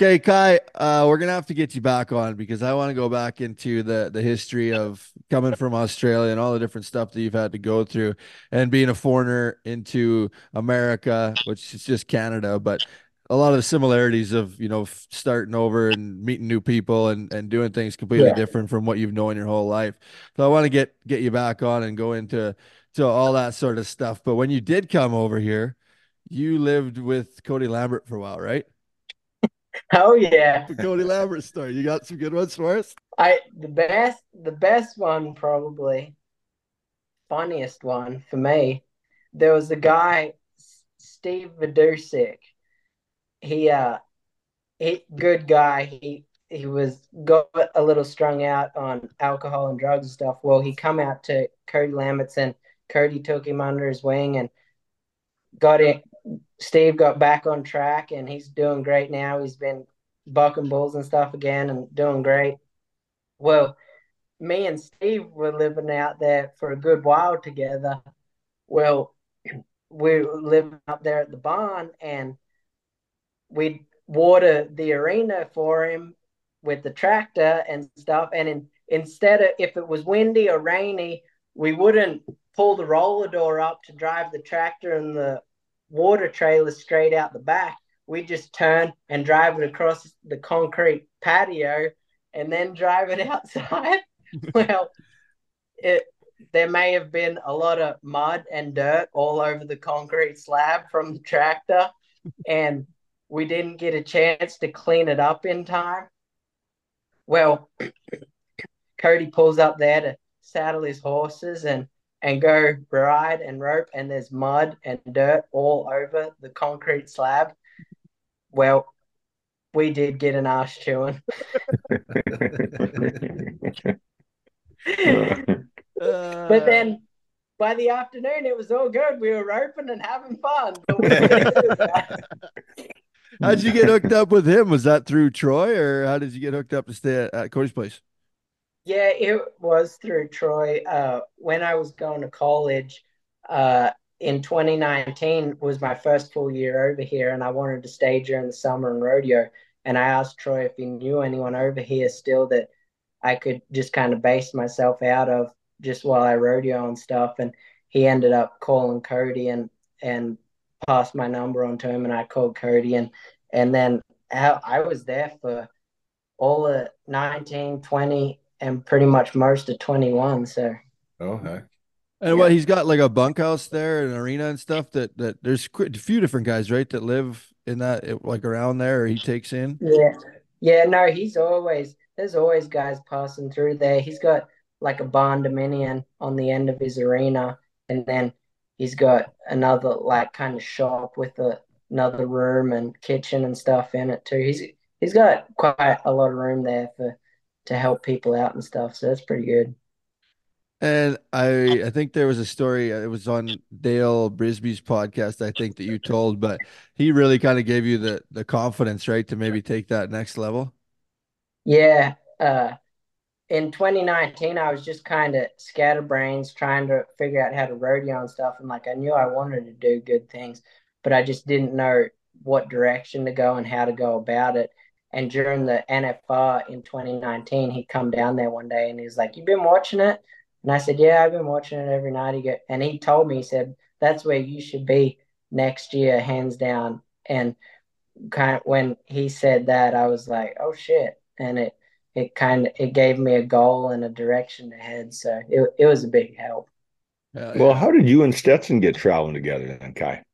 Okay, Ky, uh, we're gonna have to get you back on because I want to go back into the the history of coming from Australia and all the different stuff that you've had to go through and being a foreigner into America, which is just Canada, but a lot of the similarities of you know starting over and meeting new people and and doing things completely Yeah. different from what you've known your whole life. So I want to get get you back on and go into to all that sort of stuff. But when you did come over here, you lived with Cody Lambert for a while, right? oh yeah. the Cody Lambert story. You got some good ones for us? I the best the best one probably funniest one for me. There was a guy Steve Vidusik. He uh he good guy. He he was got a little strung out on alcohol and drugs and stuff. Well, he come out to Cody Lambert's and Cody took him under his wing and got it. Steve got back on track and he's doing great now. He's been bucking bulls and stuff again and doing great. Well, me and Steve were living out there for a good while together. Well, we were living up there at the barn and we'd water the arena for him with the tractor and stuff. And in, instead of if it was windy or rainy, we wouldn't pull the roller door up to drive the tractor and the water trailer straight out the back. We just turn and drive it across the concrete patio and then drive it outside. well, it there may have been a lot of mud and dirt all over the concrete slab from the tractor, and we didn't get a chance to clean it up in time. Well, Cody pulls up there to saddle his horses and and go ride and rope, and there's mud and dirt all over the concrete slab. Well, we did get an ass chewing. But uh. then by the afternoon, it was all good. We were roping and having fun. But we didn't do that. How'd you get hooked up with him? Was that through Troy, or how did you get hooked up to stay at, at Cody's place? Yeah, it was through Troy. Uh, when I was going to college, uh, in 2019 was my first full year over here, and I wanted to stay during the summer and rodeo. And I asked Troy if he knew anyone over here still that I could just kind of base myself out of just while I rodeo and stuff. And he ended up calling Cody and and passed my number on to him, and I called Cody, and and then I was there for all of 19, 20, and pretty much most of 21. So, oh, heck. And yeah. what he's got like a bunkhouse there, an arena and stuff. That that there's a few different guys, right, that live in that like around there. Or he takes in. Yeah, yeah. No, he's always there's always guys passing through there. He's got like a barndominium on the end of his arena, and then he's got another like kind of shop with a, another room and kitchen and stuff in it too. He's he's got quite a lot of room there for to help people out and stuff. So that's pretty good. And I I think there was a story uh, it was on Dale Brisby's podcast I think that you told but he really kind of gave you the the confidence right to maybe take that next level. Yeah, uh in 2019 I was just kind of scatterbrains trying to figure out how to rodeo and stuff and like I knew I wanted to do good things but I just didn't know what direction to go and how to go about it. And during the NFR in 2019, he come down there one day and he's like, "You've been watching it?" And I said, yeah, I've been watching it every night. He go, and he told me, he said, that's where you should be next year, hands down. And kind of when he said that, I was like, oh shit. And it, it kind of, it gave me a goal and a direction to head. So it, it was a big help. Uh, well, how did you and Stetson get traveling together then, Ky? I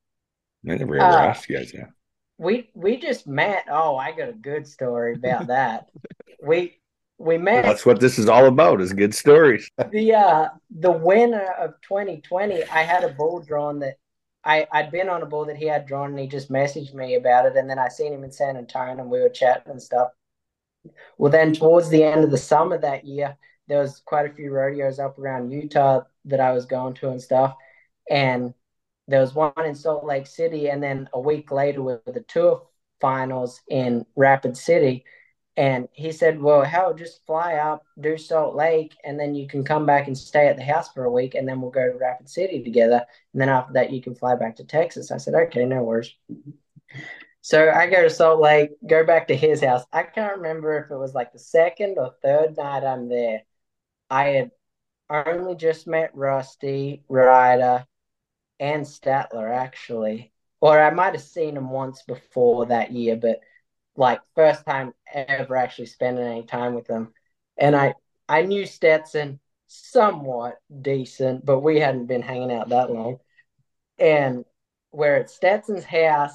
never ever uh, asked you guys that. We we just met. Oh, I got a good story about that. we we met. That's what this is all about: is good stories. the uh, the winner of 2020, I had a bull drawn that I I'd been on a bull that he had drawn, and he just messaged me about it, and then I seen him in San Antonio, and we were chatting and stuff. Well, then towards the end of the summer that year, there was quite a few rodeos up around Utah that I was going to and stuff, and there was one in Salt Lake City, and then a week later with the tour finals in Rapid City and he said, Well, hell, just fly up, do Salt Lake, and then you can come back and stay at the house for a week, and then we'll go to Rapid City together. And then after that, you can fly back to Texas. I said, Okay, no worries. So I go to Salt Lake, go back to his house. I can't remember if it was like the second or third night I'm there. I had only just met Rusty, Ryder, and Statler, actually. Or I might have seen him once before that year, but like first time ever actually spending any time with them. And I I knew Stetson somewhat decent, but we hadn't been hanging out that long. And we're at Stetson's house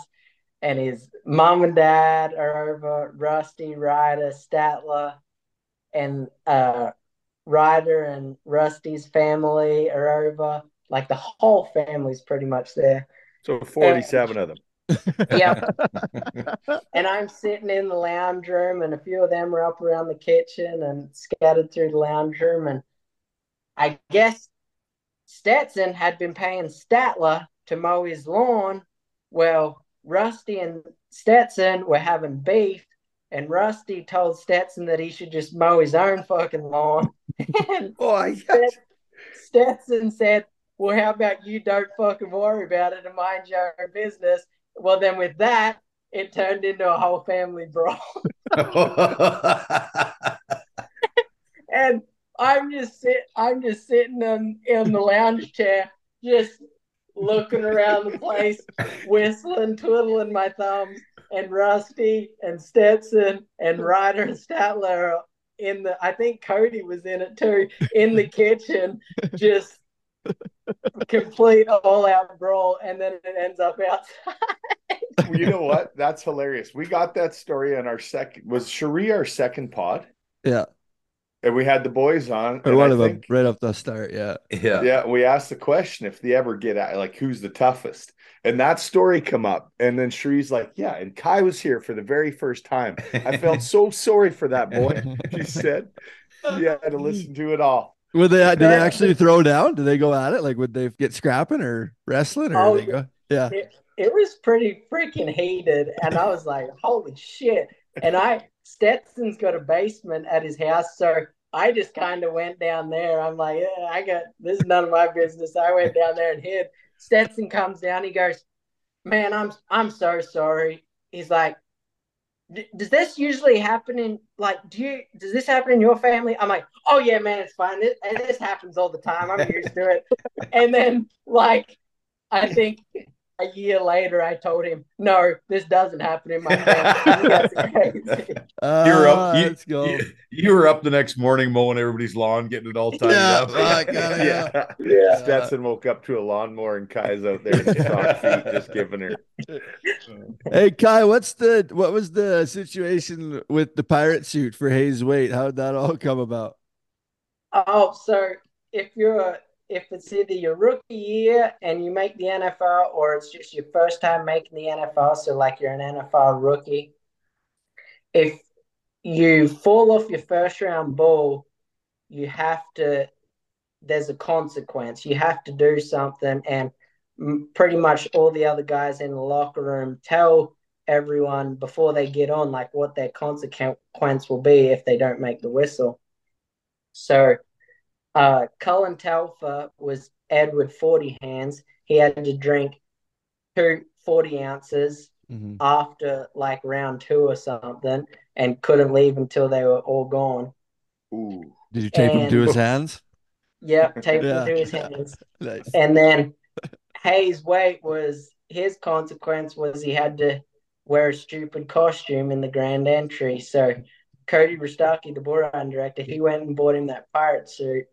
and his mom and dad are over, Rusty, Ryder, Statler, and uh Ryder and Rusty's family are over. Like the whole family's pretty much there. So 47 and, of them yep. and I'm sitting in the lounge room, and a few of them are up around the kitchen and scattered through the lounge room. And I guess Stetson had been paying Statler to mow his lawn. Well, Rusty and Stetson were having beef, and Rusty told Stetson that he should just mow his own fucking lawn. and oh, Stetson said, Well, how about you don't fucking worry about it and mind your own business? Well, then with that, it turned into a whole family brawl. and I'm just sit I'm just sitting in, in the lounge chair, just looking around the place, whistling, twiddling my thumbs, and Rusty and Stetson and Ryder and Statler in the I think Cody was in it too, in the kitchen, just complete all out brawl, and then it ends up outside. you know what? That's hilarious. We got that story on our second. Was Cherie our second pod? Yeah. And we had the boys on. Or one I of think, them right off the start. Yeah. Yeah. Yeah. We asked the question if they ever get at like who's the toughest. And that story come up. And then Cherie's like, Yeah. And Ky was here for the very first time. I felt so sorry for that boy. She said, Yeah, had to listen to it all. Would they? Uh, Did they actually throw down? Did they go at it? Like, would they get scrapping or wrestling? Or oh, they go? Yeah. It, it was pretty freaking heated, and I was like, "Holy shit!" And I Stetson's got a basement at his house, so I just kind of went down there. I'm like, yeah, I got this is none of my business. I went down there and hid. Stetson comes down. He goes, "Man, I'm I'm so sorry." He's like, "Does this usually happen in like do you does this happen in your family?" I'm like, "Oh yeah, man, it's fine. This, this happens all the time. I'm used to it." and then like I think a year later, I told him, "No, this doesn't happen in my family." Uh, you were up. You, let's go. you, you were up the next morning mowing everybody's lawn, getting it all tied Yeah, up. fuck, yeah, yeah. yeah. Stetson woke up to a lawnmower and Ky's out there feet, just giving her. Hey Ky, what's the what was the situation with the pirate suit for Hayes Weight? How did that all come about? Oh, so if you're if it's either your rookie year and you make the NFR, or it's just your first time making the NFR, so like you're an NFR rookie, if you fall off your first round ball, you have to. There's a consequence. You have to do something, and pretty much all the other guys in the locker room tell everyone before they get on like what their consequence will be if they don't make the whistle. So uh, Cullen Telfer was Edward 40 hands. He had to drink two 40 ounces Mhm. after like round two or something and couldn't leave until they were all gone. Ooh. Did you tape him to his hands? Yep, taped Yeah. him to his hands. Nice. And then Hayes' weight was his consequence was he had to wear a stupid costume in the grand entry. So Cody Rostockyj, the bull run director, he went and bought him that pirate suit,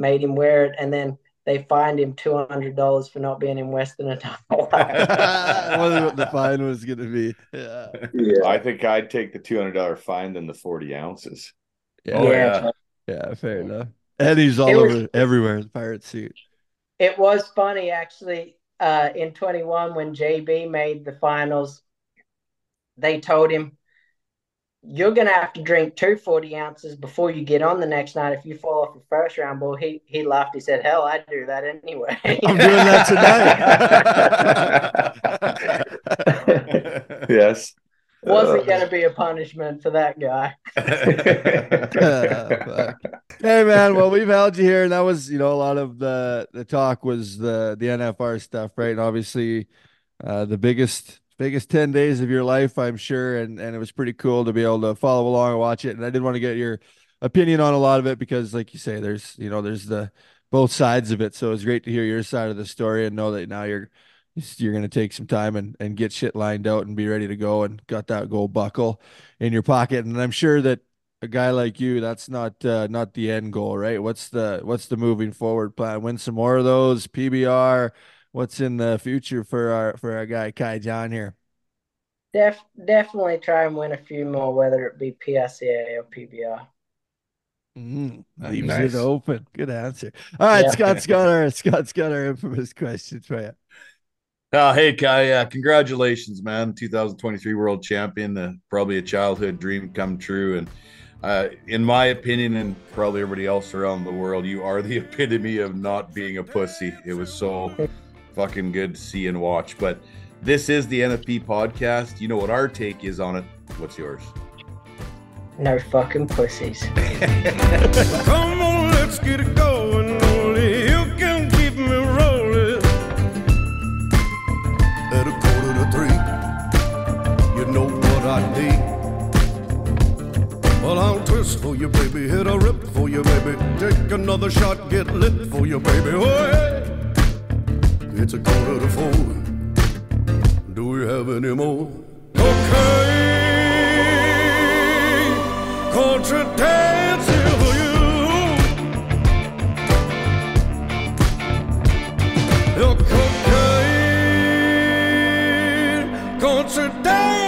made him wear it, and then they fined him two hundred dollars for not being in Western attire. I wonder what the fine was gonna be. Yeah. yeah. I think I'd take the two hundred dollar fine than the forty ounces. Yeah. Oh, Yeah. yeah. Yeah, fair enough. And he's all was- over everywhere in the pirate suit. It was funny actually. Uh, in 21, when JB made the finals, they told him, "You're gonna have to drink two 40 ounces before you get on the next night. If you fall off your first round ball." He he laughed. He said, "Hell, I'd do that anyway." I'm doing that tonight. Yes. Wasn't gonna be a punishment for that guy. Fuck. hey man, well we've held you here, and that was you know a lot of the the talk was the the NFR stuff, right? And obviously, uh, the biggest biggest ten days of your life, I'm sure, and and it was pretty cool to be able to follow along and watch it. And I did want to get your opinion on a lot of it because, like you say, there's you know there's the both sides of it. So it's great to hear your side of the story and know that now you're you're going to take some time and, and get shit lined out and be ready to go and got that gold buckle in your pocket. And I'm sure that a guy like you, that's not uh, not the end goal, right? What's the what's the moving forward plan? Win some more of those PBR. What's in the future for our for our guy Ky John here? Def definitely try and win a few more, whether it be PRCA or PBR. Mm, leaves Nice. it open. Good answer. All right, Yeah. Scott's got our Scott's got our infamous questions for you. Uh, hey, Ky, uh, congratulations, man. 2023 world champion. Uh, probably a childhood dream come true. And uh, in my opinion, and probably everybody else around the world, you are the epitome of not being a pussy. It was so fucking good to see and watch. But this is the NFP podcast. You know what our take is on it. What's yours? No fucking pussies. Come on, let's get it going. Only you can keep me rolling. At a quarter to three, you know what I need. Well, I'll twist for you, baby. Hit a rip for you, baby. Take another shot, get lit for you, baby. Oh, yeah. It's a quarter to four. Do we have any more? Okay. Country dancing for you. Cocaine, country dancing.